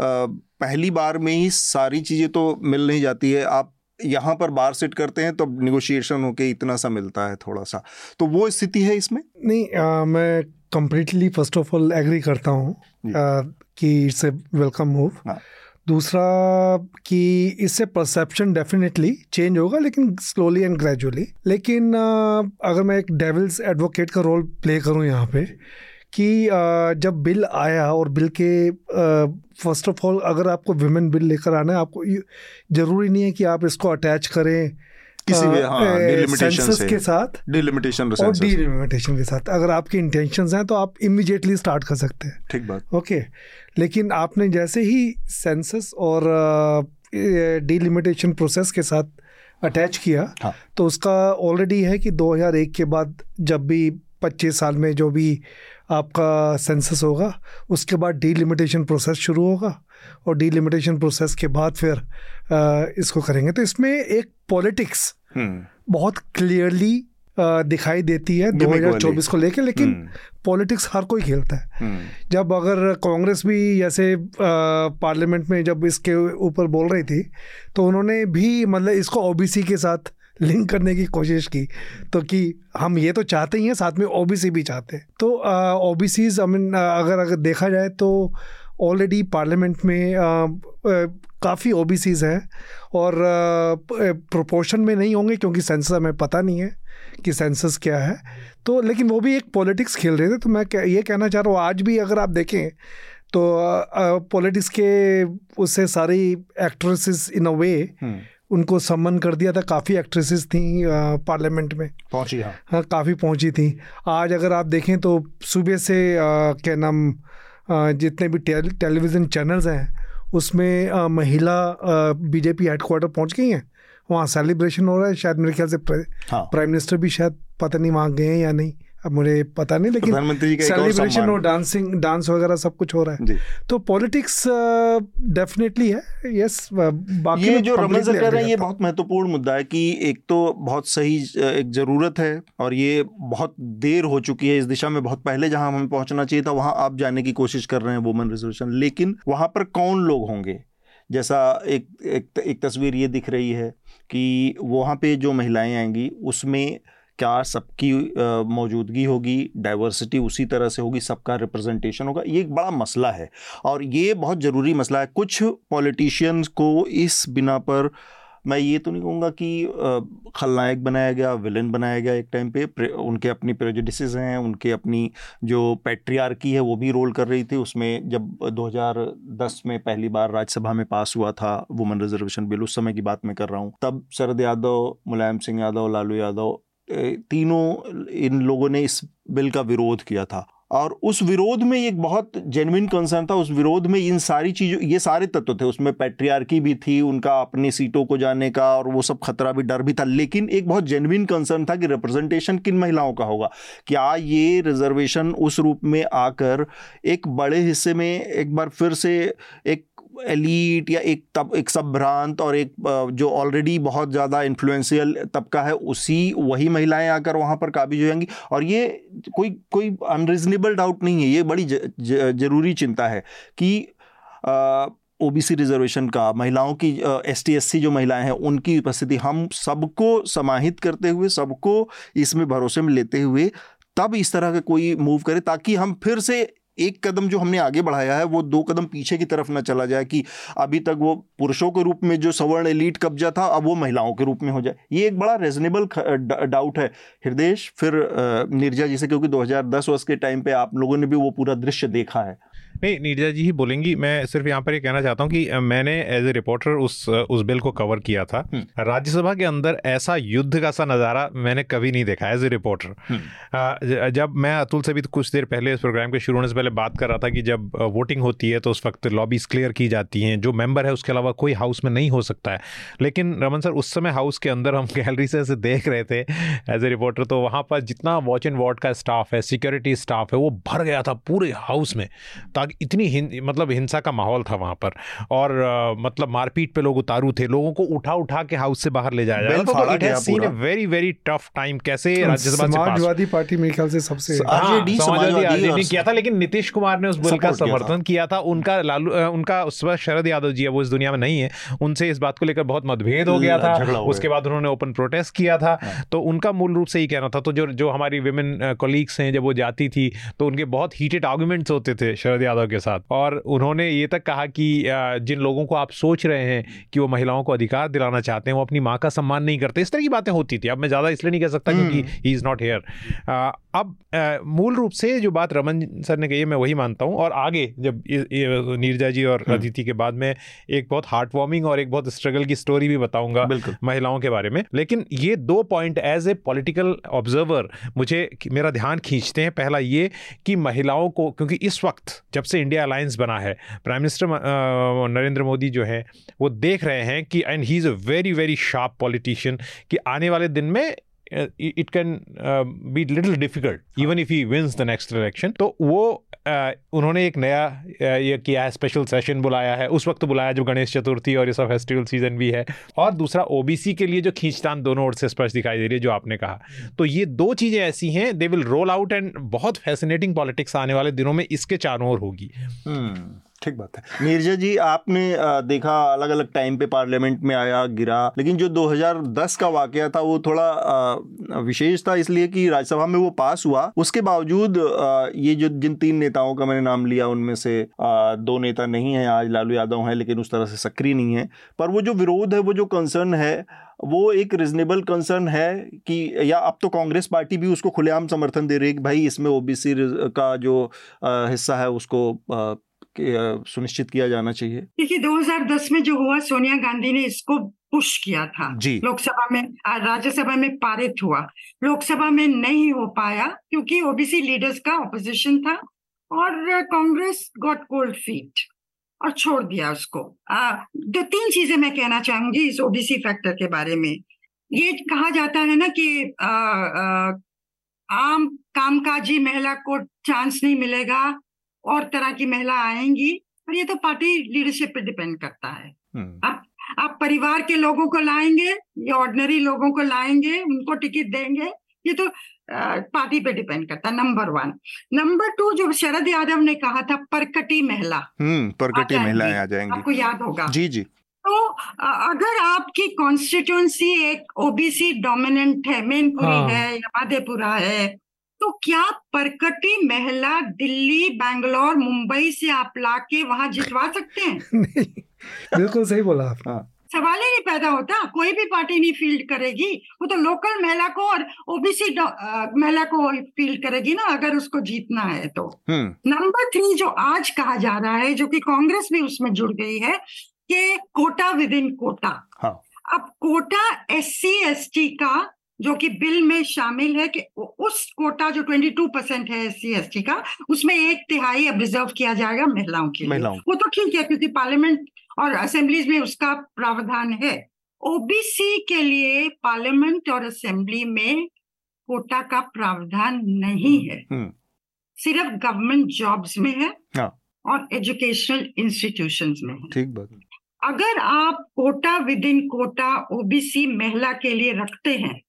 पहली बार में ही सारी चीज़ें तो मिल नहीं जाती है। आप यहाँ पर बार सेट करते हैं तो निगोशिएशन होके इतना सा मिलता है थोड़ा सा तो वो स्थिति है इसमें? नहीं आ, मैं completely first of all agree करता हूँ कि इट्स ए वेलकम मूव दूसरा कि इससे परसेप्शन डेफिनेटली चेंज होगा लेकिन स्लोली एंड ग्रेजुअली लेकिन आ, अगर मैं एक डेविल्स एडवोकेट का रोल प्ले करूँ यहाँ पे कि जब बिल आया और बिल के फ़र्स्ट ऑफ़ ऑल अगर आपको विमेन बिल लेकर आना है आपको ज़रूरी नहीं है कि आप इसको अटैच करें किसी भी हाँ, डिलिमिटेशन के साथ डिलिमिटेशन और डिलिमिटेशन के साथ। अगर आपके इंटेंशंस हैं तो आप इमीडिएटली स्टार्ट कर सकते हैं। ठीक बात। ओके लेकिन आपने जैसे ही सेंसस और डिलिमिटेशन प्रोसेस के साथ अटैच किया हाँ. तो उसका ऑलरेडी है कि 2001 के बाद जब भी 25 साल में जो भी आपका सेंसस होगा उसके बाद डीलिमिटेशन प्रोसेस शुरू होगा और डीलिमिटेशन प्रोसेस के बाद फिर आ, इसको करेंगे तो इसमें एक पॉलिटिक्स हम्म। बहुत क्लियरली दिखाई देती है 2024 को लेके लेकिन पॉलिटिक्स हम्म। हर कोई खेलता है हम्म। जब अगर कांग्रेस भी जैसे पार्लियामेंट में जब इसके ऊपर बोल रही थी तो उन्होंने भी मतलब इसको ओबीसी के साथ लिंक करने की कोशिश की तो कि हम ये तो चाहते ही हैं, साथ में ओबीसी भी चाहते हैं। तो ओबीसीज आई मीन अगर अगर देखा जाए तो ऑलरेडी पार्लियामेंट में काफ़ी ओबीसीज हैं और प्रोपोर्शन में नहीं होंगे क्योंकि सेंसस हमें पता नहीं है कि सेंसस क्या है। तो लेकिन वो भी एक पॉलिटिक्स खेल रहे थे तो मैं ये कहना चाह रहा हूँ, आज भी अगर आप देखें तो पॉलिटिक्स के उससे सारी एक्ट्रेसेस इन अ वे उनको सम्मन कर दिया था। काफ़ी एक्ट्रेसेस थी पार्लियामेंट में। पहुँची हाँ। हाँ काफ़ी पहुँची थी। आज अगर आप देखें तो सुबह से क्या नाम जितने भी टेल, टेलीविज़न चैनल्स हैं उसमें आ, महिला बीजेपी हेडक्वार्टर पहुँच गई हैं। वहाँ सेलिब्रेशन हो रहा है। शायद मेरे ख्याल से हाँ। प्राइम मिनिस्टर भी शायद पता नहीं वहाँ गए हैं या नहीं। अब मुझे पता नहीं लेकिन प्रधानमंत्री सेलिब्रेशन और डांसिंग डांस वगैरह सब कुछ हो रहा है। तो पॉलिटिक्स डेफिनेटली uh, है। यस uh, बाकी ये जो सर कह रहे हैं ये बहुत महत्वपूर्ण मुद्दा है कि एक तो बहुत सही एक ज़रूरत है और ये बहुत देर हो चुकी है इस दिशा में। बहुत पहले जहाँ हमें पहुँचना चाहिए था वहाँ आप जाने की कोशिश कर रहे हैं वुमेन रिजोल्यूशन लेकिन वहाँ पर कौन लोग होंगे? जैसा एक एक, एक तस्वीर ये दिख रही है कि वहाँ पे जो महिलाएँ आएँगी उसमें क्या सबकी मौजूदगी होगी डाइवर्सिटी उसी तरह से होगी, सबका रिप्रेजेंटेशन होगा, ये एक बड़ा मसला है। और ये बहुत ज़रूरी मसला है। कुछ पॉलिटिशियंस को इस बिना पर मैं ये तो नहीं कहूँगा कि खलनायक बनाया गया विलन बनाया गया एक टाइम पे उनके अपनी प्रेजुडिस हैं, उनके अपनी जो पैट्रियार्की है, वो भी रोल कर रही थी। उसमें जब 2010 में पहली बार राज्यसभा में पास हुआ था वुमेन रिजर्वेशन बिल उस समय की बात मैं कर रहा हूँ, तब शरद यादव, मुलायम सिंह यादव, लालू यादव तीनों इन लोगों ने इस बिल का विरोध किया था। और उस विरोध में एक बहुत जेनविन कंसर्न था, उस विरोध में इन सारी चीज़ों, ये सारे तत्व थे। उसमें पैट्रियार्की भी थी, उनका अपनी सीटों को जाने का और वो सब खतरा भी, डर भी था। लेकिन एक बहुत जेनविन कंसर्न था कि रिप्रेजेंटेशन किन महिलाओं का होगा? क्या ये रिजर्वेशन उस रूप में आकर एक बड़े हिस्से में एक बार फिर से एक एलीट या एक तब, एक संभ्रांत और एक जो ऑलरेडी बहुत ज़्यादा इन्फ्लुएंशियल तबका है, उसी, वही महिलाएँ आकर वहाँ पर काबिज हो जाएँगी। और ये कोई कोई अनरिजनेबल डाउट नहीं है, ये बड़ी ज़रूरी चिंता है कि ओबीसी रिजर्वेशन का, महिलाओं की एस टी सी जो महिलाएँ हैं, उनकी उपस्थिति हम सबको समाहित करते हुए, सबको इसमें भरोसे में लेते हुए, तब इस तरह का कोई मूव करे, ताकि हम फिर से एक कदम जो हमने आगे बढ़ाया है, वो दो कदम पीछे की तरफ़ ना चला जाए कि अभी तक वो पुरुषों के रूप में जो सवर्ण एलीट कब्जा था, अब वो महिलाओं के रूप में हो जाए। ये एक बड़ा रेजनेबल डाउट है। हृदय फिर निर्जा जी से, क्योंकि 2010 वर्ष के टाइम पे आप लोगों ने भी वो पूरा दृश्य देखा है। नहीं नीरजा जी ही बोलेंगी। मैं सिर्फ़ यहाँ पर ये कहना चाहता हूँ कि मैंने एज ए रिपोर्टर उस उस बिल को कवर किया था। हम्म। राज्यसभा के अंदर ऐसा युद्ध का सा नज़ारा मैंने कभी नहीं देखा एज ए रिपोर्टर जब मैं अतुल से भी कुछ देर पहले इस प्रोग्राम के शुरू होने से पहले बात कर रहा था कि जब वोटिंग होती है तो उस वक्त लॉबीज क्लियर की जाती हैं। जो मेंबर है उसके अलावा कोई हाउस में नहीं हो सकता है। लेकिन रमन सर उस समय हाउस के अंदर हम [laughs] गैलरी से ऐसे देख रहे थे एज ए रिपोर्टर तो वहाँ पर जितना वॉच एंड वार्ड का स्टाफ है सिक्योरिटी स्टाफ है वो भर गया था पूरे हाउस में। ताकि इतनी हिं, मतलब हिंसा का माहौल था वहाँ पर। और आ, मतलब मारपीट पे लोग उतारू थे लोगों को उठा उठा के हाउस से बाहर ले जाया जाता seen very very tough time कैसे राज्यसभा समाजवादी पार्टी मेरे ख्याल से सबसे आरजेडी समाजवादी किया था लेकिन नीतीश कुमार ने उस बिल का समर्थन किया था। उनका लालू उनका उस वक्त शरद यादव जी है वो इस दुनिया में नहीं है उनसे इस बात को लेकर बहुत मतभेद हो गया था। उसके बाद उन्होंने ओपन प्रोटेस्ट किया था। हाँ। तो उनका मूल रूप से ही कहना था। तो जो जो हमारी विमेन कोलीग्स हैं जब वो जाती थी तो उनके बहुत हीटेड आर्गूमेंट्स होते थे शरद यादव के साथ। और उन्होंने ये तक कहा कि जिन लोगों को आप सोच रहे हैं कि वो महिलाओं को अधिकार दिलाना चाहते हैं वो अपनी माँ का सम्मान नहीं करते। इस तरह की बातें होती थी। अब मैं ज़्यादा इसलिए नहीं कह सकता क्योंकि ही इज़ नॉट हेयर अब मूल रूप से जो बात रमन सर ने कही मैं वही मानता हूँ। और आगे जब नीरजा जी और हम्म। अदिति के बाद में एक बहुत हार्ट वार्मिंग और एक बहुत स्ट्रगल की स्टोरी भी बताऊँगा महिलाओं के बारे में। लेकिन ये दो point as a political observer मुझे मेरा ध्यान खींचते हैं। पहला ये कि महिलाओं को क्योंकि इस वक्त जब से इंडिया अलायंस बना है प्राइम मिनिस्टर नरेंद्र मोदी जो है वो देख रहे हैं कि and he is a very very sharp politician कि आने वाले दिन में it can be little difficult even if he. Wins the next election तो वो उन्होंने एक नया ये किया है स्पेशल सेशन बुलाया है। उस वक्त बुलाया जो गणेश चतुर्थी और ये सब फेस्टिवल सीज़न भी है। और दूसरा ओबीसी के लिए जो खींचतान दोनों ओर से स्पष्ट दिखाई दे रही है, जो आपने कहा। तो ये दो चीज़ें ऐसी हैं they will roll out and बहुत फैसिनेटिंग पॉलिटिक्स आने वाले दिनों में इसके चारों ओर होगी। hmm. ठीक बात है। नीरजा जी, आपने देखा अलग अलग टाइम पे पार्लियामेंट में आया, गिरा, लेकिन जो 2010 का वाकया था, वो थोड़ा विशेष था इसलिए कि राज्यसभा में वो पास हुआ। उसके बावजूद ये जो जिन तीन नेताओं का मैंने नाम लिया, उनमें से दो नेता नहीं है, आज लालू यादव हैं, लेकिन उस तरह से सक्रिय नहीं है। पर वो जो विरोध है, वो जो कंसर्न है, वो एक रिजनेबल कंसर्न है कि, या अब तो कांग्रेस पार्टी भी उसको खुलेआम समर्थन दे रही है कि भाई इसमें ओबीसी का जो हिस्सा है, उसको सुनिश्चित किया जाना चाहिए। देखिए 2010 में जो हुआ सोनिया गांधी ने इसको पुश किया था। जी। लोकसभा में राज्यसभा में पारित हुआ। लोकसभा में नहीं हो पाया क्योंकि ओबीसी लीडर्स का ऑपोजिशन था और कांग्रेस गॉट कोल्ड फीट और छोड़ दिया उसको। दो तीन चीज़ें मैं कहना चाहूँगी इस ओबीसी फैक्टर के बारे में। ये कहा जाता है ना कि आ, आ, आम कामकाजी महिला को चांस नहीं मिलेगा और तरह की महिला आएँगी और ये तो पार्टी लीडरशिप पे डिपेंड करता है। हम्म। आप आप परिवार के लोगों को लाएँगे या ऑर्डनरी लोगों को लाएँगे उनको टिकट देंगे ये तो पार्टी पे डिपेंड करता है नंबर वन नंबर टू जो शरद यादव ने कहा था परकटी महिला। हम्म परकटी महिलाएँ आ जाएँगी। आपको याद होगा। जी जी। तो अगर आपकी कॉन्स्टिट्यूंसी एक ओबीसी डोमिनेंट है मेनपुरी हाँ। है या माधेपुरा है तो क्या परकटी महिला दिल्ली बैंगलोर मुंबई से आप लाके वहाँ जितवा सकते हैं [laughs] नहीं बिल्कुल सही बोला आप हाँ। सवाल ही नहीं पैदा होता कोई भी पार्टी नहीं फ़ील्ड करेगी वो तो लोकल महिला को और ओबीसी महिला को फ़ील्ड करेगी ना अगर उसको जीतना है तो नंबर हम्म। थ्री जो आज कहा जा रहा है जो कि कांग्रेस भी उसमें जुड़ गई है कि कोटा विद इन कोटा हाँ. अब quota S C S T का जो कि बिल में शामिल है कि उस कोटा जो 22 परसेंट है एस सी का उसमें एक तिहाई अब रिज़र्व किया जाएगा महिलाओं के लिए वो तो ठीक है क्योंकि पार्लियामेंट और असेंबलीज में उसका प्रावधान है ओबीसी के लिए पार्लियामेंट और असेंबली में कोटा का प्रावधान नहीं है हम्म। सिर्फ़ गवर्नमेंट जॉब्स में है हाँ। और एजुकेशनल इंस्टीट्यूशंस में है ठीक बात अगर आप quota within quota OBC महिला के लिए रखते हैं हम्म।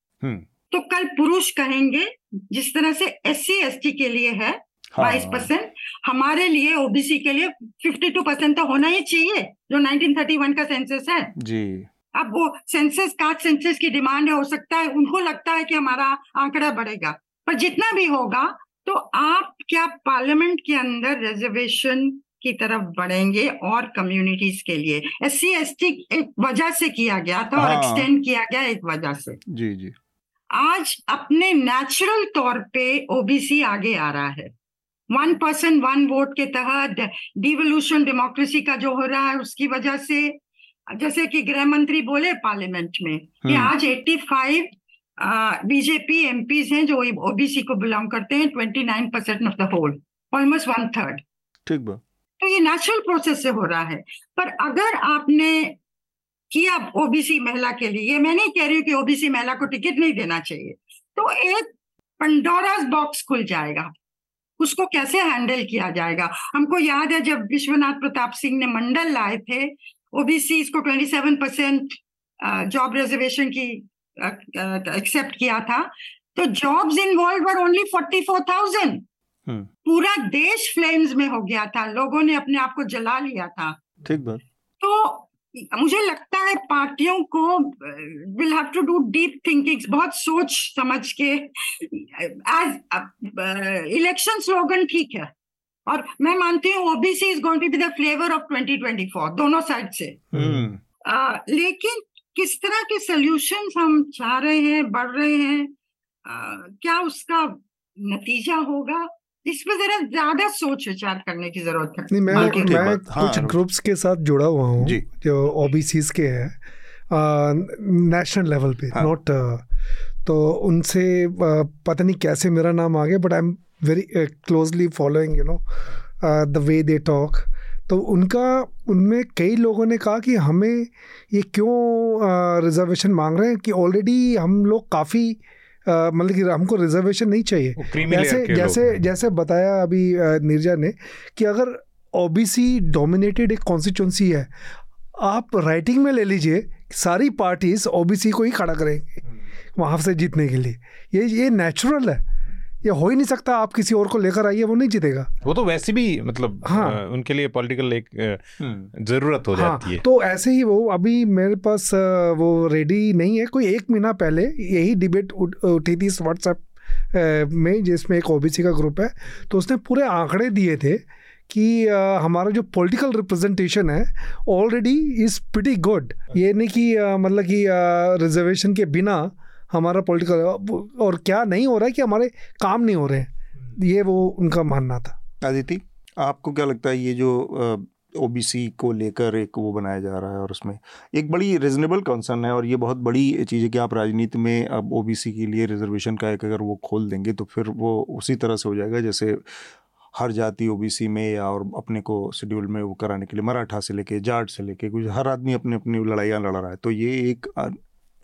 तो कल पुरुष कहेंगे जिस तरह से एस सी एस टी के लिए है हाँ। बाईस हाँ, परसेंट हमारे लिए ओबीसी के लिए फिफ्टी टू परसेंट तो होना ही चाहिए जो 1931 का सेंसस है। जी। अब वो सेंसस कास्ट सेंसस की डिमांड हो सकता है उनको लगता है कि हमारा आंकड़ा बढ़ेगा। पर जितना भी होगा तो आप क्या पार्लियामेंट के अंदर रिजर्वेशन की तरफ़ बढ़ेंगे और कम्युनिटीज के लिए? एस सी एक वजह से किया गया था हाँ, और एक्सटेंड किया गया एक वजह से। जी जी। आज अपने नेचुरल तौर पे ओबीसी आगे आ रहा है। वन पर्सन वन वोट के तहत डिवोल्यूशन डेमोक्रेसी का जो हो रहा है उसकी वजह से जैसे कि गृह मंत्री बोले पार्लियामेंट में कि हम्म। आज 85 बीजेपी एमपीज हैं जो ओबीसी को बिलोंग करते हैं 29 percent of the whole almost one third ठीक तो ये नेचुरल प्रोसेस से हो रहा है। पर अगर आपने किया ओबीसी महिला के लिए मैं नहीं कह रही हूँ कि ओबीसी महिला को टिकट नहीं देना चाहिए। तो एक पंडोरास बॉक्स खुल जाएगा। उसको कैसे हैंडल किया जाएगा? हमको याद है जब विश्वनाथ प्रताप सिंह ने मंडल लाए थे ओबीसी को 27 परसेंट जॉब रिजर्वेशन की एक्सेप्ट किया था। तो जॉब्स इन्वॉल्व वर ओनली 44,000 पूरा देश फ्लेम्स में हो गया था। लोगों ने अपने आप को जला लिया था। ठीक बात। तो मुझे लगता है पार्टियों को will have to do deep thinking बहुत सोच समझ के एज इलेक्शन स्लोगन ठीक है। और मैं मानती हूँ OBC is going to be the flavour of 2024 दोनों साइड से। uh, लेकिन किस तरह के सोल्यूशन हम चाह रहे हैं बढ़ रहे हैं uh, क्या उसका नतीजा होगा? इस पर जरा ज़्यादा सोच विचार करने की ज़रूरत है। नहीं मैं मैं हाँ, कुछ ग्रुप्स के साथ जुड़ा हुआ हूँ जो। ओबीसीज के हैं नेशनल लेवल पे नॉट हाँ. तो उनसे पता नहीं कैसे मेरा नाम आ गया but I am very closely following you know the way they talk तो उनका उनमें कई लोगों ने कहा कि हमें ये क्यों रिजर्वेशन मांग रहे हैं कि ऑलरेडी हम लोग काफ़ी मतलब कि हमको रिजर्वेशन नहीं चाहिए। जैसे जैसे जैसे बताया अभी नीरजा ने कि अगर ओबीसी डोमिनेटेड एक कॉन्स्टिट्यूंसी है आप राइटिंग में ले लीजिए सारी पार्टीज़ ओबीसी को ही खड़ा करेंगे हम्म। वहाँ से जीतने के लिए। ये ये नेचुरल है। ये हो ही नहीं सकता आप किसी और को लेकर आइए वो नहीं जीतेगा। वो तो वैसे भी मतलब हाँ। आ, उनके लिए पॉलिटिकल एक हम्म। ज़रूरत हो हाँ, जाती है। तो ऐसे ही वो अभी मेरे पास वो रेडी नहीं है कोई एक महीना पहले यही डिबेट उठी थी इस व्हाट्सएप में जिसमें एक ओबीसी का ग्रुप है तो उसने पूरे आंकड़े दिए थे कि आ, हमारा जो पॉलिटिकल रिप्रेजेंटेशन है ऑलरेडी इज़ प्रिटी गुड ये नहीं कि मतलब कि रिजर्वेशन के बिना हमारा पॉलिटिकल और क्या नहीं हो रहा है कि हमारे काम नहीं हो रहे हैं? ये वो उनका मानना था। आदिति आपको क्या लगता है ये जो ओबीसी को लेकर एक वो बनाया जा रहा है और उसमें एक बड़ी रिजनेबल कंसर्न है और ये बहुत बड़ी चीज़ है कि आप राजनीति में अब ओबीसी के लिए रिजर्वेशन का एक अगर वो खोल देंगे तो फिर वो उसी तरह से हो जाएगा जैसे हर जाति ओबीसी में या और अपने को शेड्यूल में वो कराने के लिए मराठा से लेके जाट से लेके कुछ हर आदमी अपनी अपनी लड़ाइयाँ लड़ रहा है। तो ये एक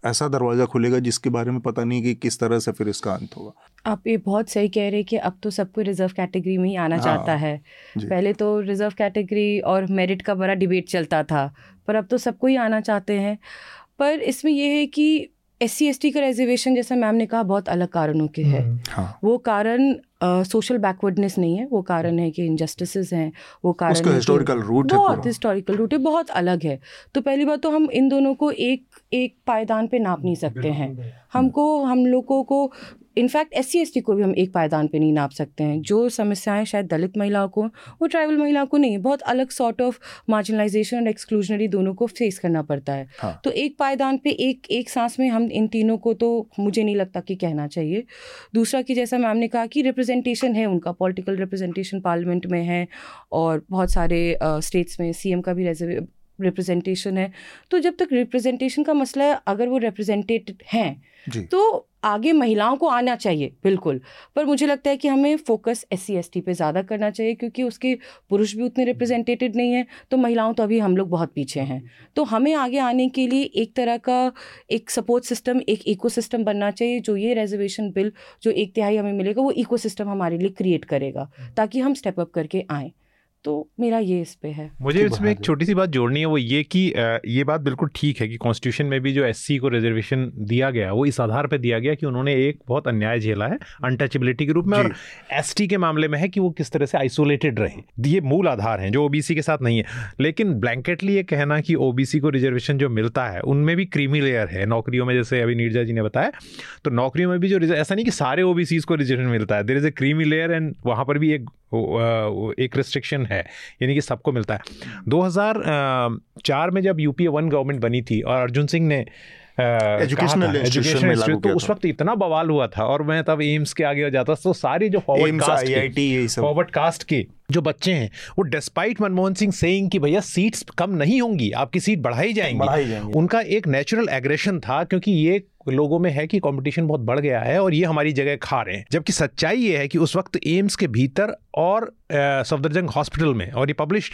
ऐसा दरवाज़ा खुलेगा जिसके बारे में पता नहीं कि किस तरह से फिर इसका अंत होगा। आप ये बहुत सही कह रहे हैं कि अब तो सबको रिज़र्व कैटेगरी में ही आना हाँ, चाहता है। पहले तो रिज़र्व कैटेगरी और मेरिट का बड़ा डिबेट चलता था पर अब तो सबको ही आना चाहते हैं। पर इसमें यह है कि एस सी का रिजर्वेशन जैसा मैम ने कहा बहुत अलग कारणों के है। हम्म, हाँ. वो कारण सोशल uh, बैकवर्डनेस नहीं है वो कारण है कि इनजस्टिस हैं वो कारण हिस्टोरिकल रूट है बहुत हिस्टोरिकल रूट है बहुत अलग है। तो पहली बात तो हम इन दोनों को एक एक पायदान पे नाप नहीं सकते हैं। हमको हम लोगों को इनफैक्ट एस सी को भी हम एक पायदान पे नहीं नाप सकते हैं। जो समस्याएँ शायद दलित महिलाओं को वो ट्राइबल महिलाओं को नहीं बहुत अलग सॉर्ट ऑफ़ मार्जिनलाइजेशन और एक्सक्लूजनरी दोनों को फेस करना पड़ता है। हाँ. तो एक पायदान पे एक एक सांस में हम इन तीनों को तो मुझे नहीं लगता कि कहना चाहिए। दूसरा कि जैसा मैम ने कहा कि रिप्रेजेंटेशन है उनका पॉलिटिकल रिप्रेजेंटेशन पार्लियामेंट में है और बहुत सारे स्टेट्स में सीएम का भी रिप्रेजेंटेशन है। तो जब तक रिप्रेजेंटेशन का मसला है अगर वो रिप्रेजेंटेड हैं तो आगे महिलाओं को आना चाहिए बिल्कुल। पर मुझे लगता है कि हमें focus S C S T पे ज़्यादा करना चाहिए क्योंकि उसके पुरुष भी उतने रिप्रेजेंटेटेड नहीं हैं तो महिलाओं तो अभी हम लोग बहुत पीछे हैं। तो हमें आगे आने के लिए एक तरह का एक सपोर्ट सिस्टम एक इको सिस्टम बनना चाहिए जो ये रिजर्वेशन बिल जो एक तिहाई हमें मिलेगा वो इको सिस्टम हमारे लिए क्रिएट करेगा ताकि हम स्टेप अप करके आएँ। तो मेरा ये इस पे है। मुझे इसमें एक छोटी सी बात जोड़नी है वो ये कि ये बात बिल्कुल ठीक है कि कॉन्स्टिट्यूशन में भी जो एससी को रिजर्वेशन दिया गया वो इस आधार पर दिया गया कि उन्होंने एक बहुत अन्याय झेला है अनटचेबिलिटी के रूप में और एसटी के मामले में है कि वो किस तरह से आइसोलेटेड रहे। ये मूल आधार हैं जो ओबीसी के साथ नहीं है। लेकिन ब्लैंकेटली ये कहना कि ओबीसी को रिजर्वेशन जो मिलता है उनमें भी क्रीमी लेयर है नौकरियों में जैसे अभी नीरजा जी ने बताया। तो नौकरियों में भी जो ऐसा नहीं कि सारे ओबीसी को रिजर्वेशन मिलता है। There is a creamy layer and वहाँ पर भी एक एक रिस्ट्रिक्शन है यानी कि सबको मिलता है। 2004 में जब यूपीए वन गवर्नमेंट बनी थी और अर्जुन सिंह ने एजुकेशनल एजुकेशन तो उस वक्त इतना बवाल हुआ था और मैं तब एम्स के आगे जाता तो सारी जो फॉरवर्ड कास्ट फॉरवर्ड कास्ट की जो बच्चे हैं वो डिस्पाइट मनमोहन सिंह सेइंग कि भैया सीट्स कम नहीं होंगी आपकी सीट बढ़ाई जाएँगी। बढ़ाई जाएँगी। उनका एक नेचुरल एग्रेशन था क्योंकि ये लोगों में है कि कंपटीशन बहुत बढ़ गया है और ये हमारी जगह खा रहे हैं। जबकि सच्चाई ये है कि उस वक्त एम्स के भीतर और सफदरजंग हॉस्पिटल में और ये पब्लिश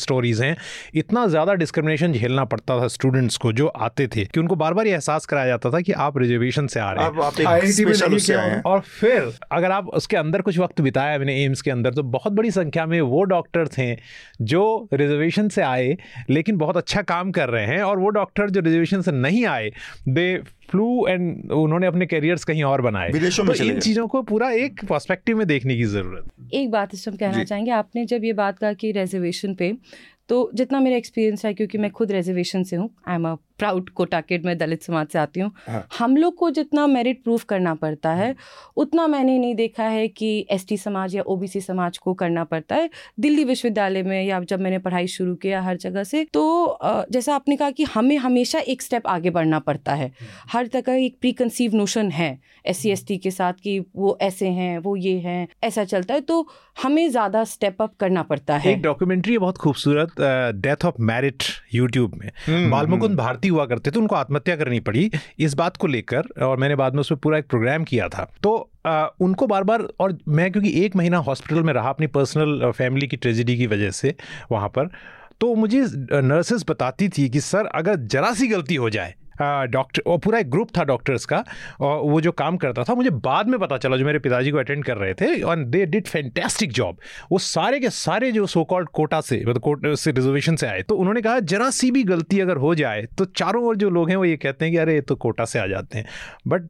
स्टोरीज हैं इतना ज़्यादा डिस्क्रिमिनेशन झेलना पड़ता था स्टूडेंट्स को जो आते थे कि उनको बार बार ये एहसास कराया जाता था कि आप रिजर्वेशन से आ रहे हैं। आप, आप और फिर अगर आप उसके अंदर कुछ वक्त बिताया मैंने एम्स के अंदर तो बहुत बड़ी संख्या में वो डॉक्टर थे जो रिजर्वेशन से आए लेकिन बहुत अच्छा काम कर रहे हैं और वो डॉक्टर जो रिजर्वेशन से नहीं आए दे फ्लू एंड उन्होंने अपने करियर्स कहीं और बनाए। विदेशों में तो इन चीज़ों को पूरा एक पर्सपेक्टिव में देखने की ज़रूरत। एक बात इस कहना चाहेंगे आपने जब ये बात कहा कि रिजर्वेशन पे तो जितना मेरा एक्सपीरियंस है क्योंकि मैं खुद रिजर्वेशन से हूँ I am a proud quota kid मैं दलित समाज से आती हूँ। हाँ। हम लोग को जितना मेरिट प्रूफ करना पड़ता है उतना मैंने नहीं देखा है कि एसटी समाज या ओबीसी समाज को करना पड़ता है। दिल्ली विश्वविद्यालय में या जब मैंने पढ़ाई शुरू किया हर जगह से तो जैसा आपने कहा कि हमें हमेशा एक स्टेप आगे बढ़ना पड़ता है। हर तरह एक प्री कंसीव नोशन है एस सी के साथ कि वो ऐसे हैं वो ये हैं ऐसा चलता है। तो हमें ज़्यादा स्टेप अप करना पड़ता है। एक डॉक्यूमेंट्री बहुत खूबसूरत डेथ ऑफ़ मैरिट यूट्यूब में। हम्म, बालमुकुंद हम्म। भारती हुआ करते थे उनको आत्महत्या करनी पड़ी इस बात को लेकर और मैंने बाद में उस पर पूरा एक प्रोग्राम किया था। तो आ, उनको बार बार और मैं क्योंकि एक महीना हॉस्पिटल में रहा अपनी पर्सनल फैमिली की ट्रेजिडी की वजह से वहाँ पर तो मुझे नर्सेस बताती थी कि सर अगर जरा सी गलती हो जाए डॉक्टर और पूरा एक ग्रुप था डॉक्टर्स का और वो जो काम करता था मुझे बाद में पता चला जो मेरे पिताजी को अटेंड कर रहे थे और दे डिड फैंटेस्टिक जॉब वो सारे के सारे जो सो कॉल्ड कोटा से मतलब कोटा से रिजर्वेशन से आए तो उन्होंने कहा जरा सी भी गलती अगर हो जाए तो चारों ओर जो लोग हैं वो ये कहते हैं कि अरे ये तो कोटा से आ जाते हैं बट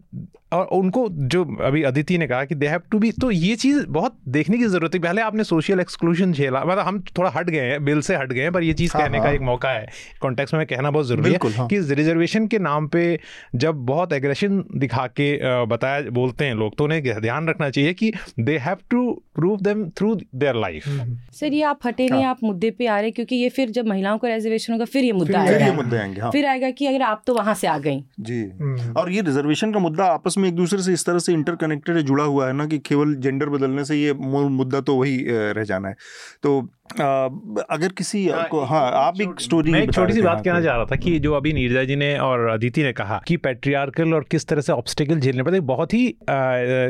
और उनको जो अभी अदिति ने कहा कि दे हैव टू बी तो ये चीज़ बहुत देखने की ज़रूरत है पहले आपने सोशल एक्सक्लूजन झेला मतलब हम थोड़ा हट गए हैं बिल से हट गए हैं पर ये चीज़ हाँ, कहने हाँ. का एक मौका है कॉन्टेक्स्ट में कहना बहुत ज़रूरी है हाँ. कि रिजर्वेशन के नाम पे जब बहुत एग्रेशन दिखा के बताया बोलते हैं लोग तो उन्हें ध्यान रखना चाहिए कि they have to prove them through their life sir ये आप हटे नहीं हाँ। आप मुद्दे पे आ रहे क्योंकि ये फिर जब महिलाओं का रिजर्वेशन होगा फिर ये मुद्दा आएगा। फिर आएगा कि अगर आप तो वहाँ से आ गई। जी। हम्म। और ये रिजर्वेशन का मुद्दा आपस में एक दूसरे से इस तरह से इंटरकनेक्टेड जुड़ा हुआ है ना कि केवल जेंडर बदलने से ये मुद्दा तो वही रह जाना है। तो अगर किसी आ, को हाँ आप एक स्टोरी मैं एक छोटी सी बात कहना चाह रहा था कि जो अभी नीरजा जी ने और अदिति ने कहा कि पेट्रियार्कल और किस तरह से ऑब्स्टिकल झेलने पड़ते बहुत ही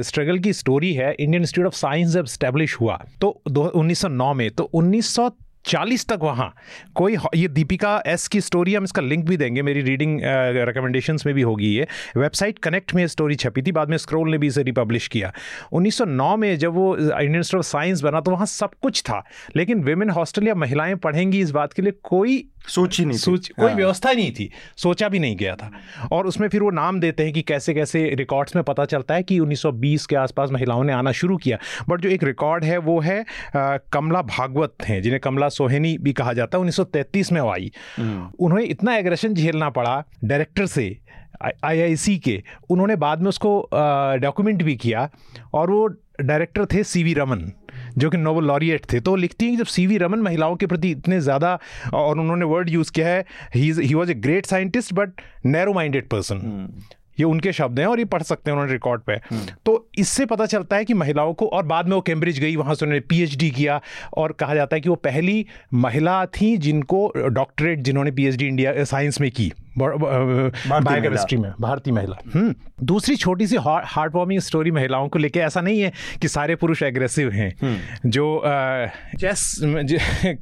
स्ट्रगल की स्टोरी है। इंडियन इंस्टीट्यूट ऑफ़ साइंस जब स्टेब्लिश हुआ तो 1909 में तो उन्नीस सौ चालीस तक वहाँ। कोई ये दीपिका एस की स्टोरी हम इसका लिंक भी देंगे, मेरी रीडिंग रिकमेंडेशंस में भी होगी ये। वेबसाइट कनेक्ट में स्टोरी छपी थी, बाद में स्क्रोल ने भी इसे रिपब्लिश किया। 1909 में जब वो इंडियन इंस्टीट्यूट ऑफ़ साइंस बना तो वहाँ सब कुछ था। लेकिन वेमेन हॉस्टल या महिलाएँ पढ़ेंगी इस बात के लिए कोई सोच ही नहीं सोच कोई हाँ। व्यवस्था नहीं थी। सोचा भी नहीं गया था। और उसमें फिर वो नाम देते हैं कि कैसे कैसे रिकॉर्ड्स में पता चलता है कि 1920 के आसपास महिलाओं ने आना शुरू किया। बट जो एक रिकॉर्ड है वो है आ, कमला भागवत हैं जिन्हें कमला सोहेनी भी कहा जाता है। उन्नीस सौ तैंतीस में वो आई। हम्म। उन्हें इतना एग्रेशन झेलना पड़ा डायरेक्टर से आईआईसी के। उन्होंने बाद में उसको डॉक्यूमेंट भी किया। और वो डायरेक्टर थे सी वी रमन जो कि नोबल लॉरिएट थे। तो लिखती हैं कि जब सी वी रमन महिलाओं के प्रति इतने ज़्यादा और उन्होंने वर्ड यूज़ किया है he was a great scientist but narrow minded person ये उनके शब्द हैं और ये पढ़ सकते हैं उन्होंने रिकॉर्ड पे। हम्म। तो इससे पता चलता है कि महिलाओं को और बाद में वो कैम्ब्रिज गई वहाँ से उन्होंने पीएचडी किया और कहा जाता है कि वो पहली महिला थी जिनको डॉक्टरेट जिन्होंने पीएचडी इंडिया साइंस में की। बायोकेमिस्ट्री में भारतीय महिला हम्म। दूसरी छोटी सी हार्ट वार्मिंग स्टोरी महिलाओं को लेके ऐसा नहीं है कि सारे पुरुष एग्रेसिव हैं हम्म। जो चेस [laughs]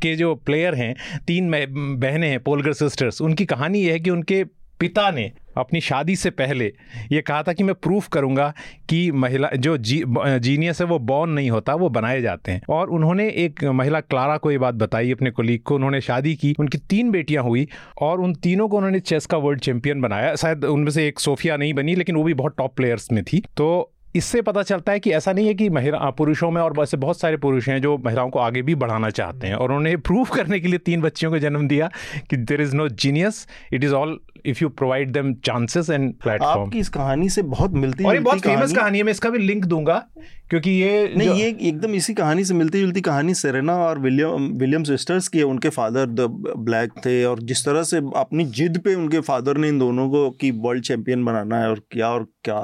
के जो प्लेयर हैं तीन बहनें हैं पोलगर सिस्टर्स उनकी कहानी यह है कि उनके पिता ने अपनी शादी से पहले ये कहा था कि मैं प्रूफ करूँगा कि महिला, जो जी, जीनियस है, वो बॉर्न नहीं होता, वो बनाए जाते हैं। और उन्होंने एक महिला, क्लारा को ये बात बताई अपने कोलीग को, उन्होंने शादी की, उनकी तीन बेटियाँ हुई, और उन तीनों को उन्होंने चेस का वर्ल्ड चैंपियन बनाया। शायद उनमें से एक सोफिया नहीं बनी, लेकिन वो भी बहुत टॉप प्लेयर्स में थी। तो इससे पता चलता है कि ऐसा नहीं है कि महिला, पुरुषों में, और वैसे बहुत सारे पुरुष हैं जो महिलाओं को आगे भी बढ़ाना चाहते हैं। और उन्होंने प्रूव करने के लिए तीन बच्चियों को जन्म दिया कि there is no genius it is all if you provide them chances and platform आपकी इस कहानी से बहुत मिलती और ये बहुत फ़ेमस कहानी है मैं इसका भी लिंक दूँगा क्योंकि ये नहीं ये एकदम इसी कहानी से मिलती जुलती कहानी सेरेना और विलियम विलियम सिस्टर्स की है उनके फादर द ब्लैक थे और जिस तरह से अपनी जिद पे उनके फादर ने इन दोनों को की वर्ल्ड चैंपियन बनाना है और किया और क्या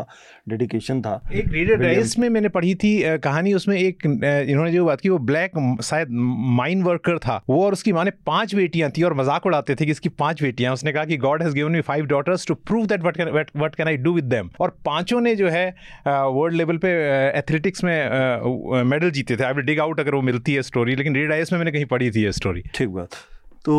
डेडिकेशन था। एक रीडर डाइस में मैंने पढ़ी थी कहानी उसमें एक इन्होंने जो बात की वो ब्लैक शायद माइन वर्कर था। वो और उसकी माँ ने पाँच बेटियाँ थी और मज़ाक उड़ाते थे कि इसकी पाँच बेटियाँ उसने कहा कि God has given me five daughters to prove that what can what can I do with them और पाँचों ने जो है वर्ल्ड लेवल पे एथलेटिक्स में मेडल जीते थे। आई विल डिग आउट अगर वो मिलती है स्टोरी लेकिन रीड आइस में मैंने कहीं पढ़ी थी ये स्टोरी ठीक बात। तो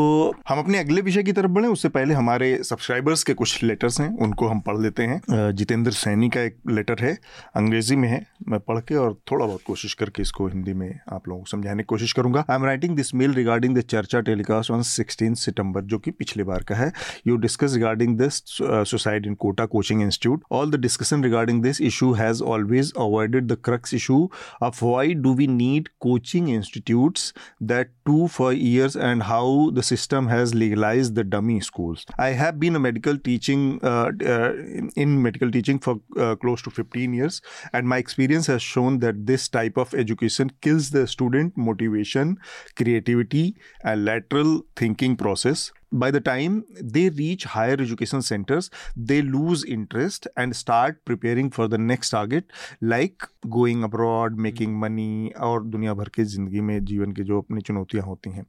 हम अपने अगले विषय की तरफ़ बढ़े, उससे पहले हमारे सब्सक्राइबर्स के कुछ लेटर्स हैं, उनको हम पढ़ लेते हैं। जितेंद्र सैनी का एक लेटर है, अंग्रेज़ी में है, मैं पढ़ के और थोड़ा बहुत कोशिश करके इसको हिंदी में आप लोगों को समझाने की कोशिश करूँगा। I am writing this mail regarding the charcha telecast on sixteen September जो कि पिछले बार का है। You discuss regarding this suicide in Kota coaching institute all the discussion regarding this issue has always avoided the crux issue of why do we need coaching institutes that too for years and how the system has legalized the dummy schools. I have been a medical teaching uh, uh, in medical teaching for uh, close to 15 years, and my experience has shown that this type of education kills the student motivation, creativity, and lateral thinking process by the time they reach higher education centers they lose interest and start preparing for the next target like going abroad making hmm. money और दुनिया भर के ज़िंदगी में जीवन के जो अपनी चुनौतियाँ होती हैं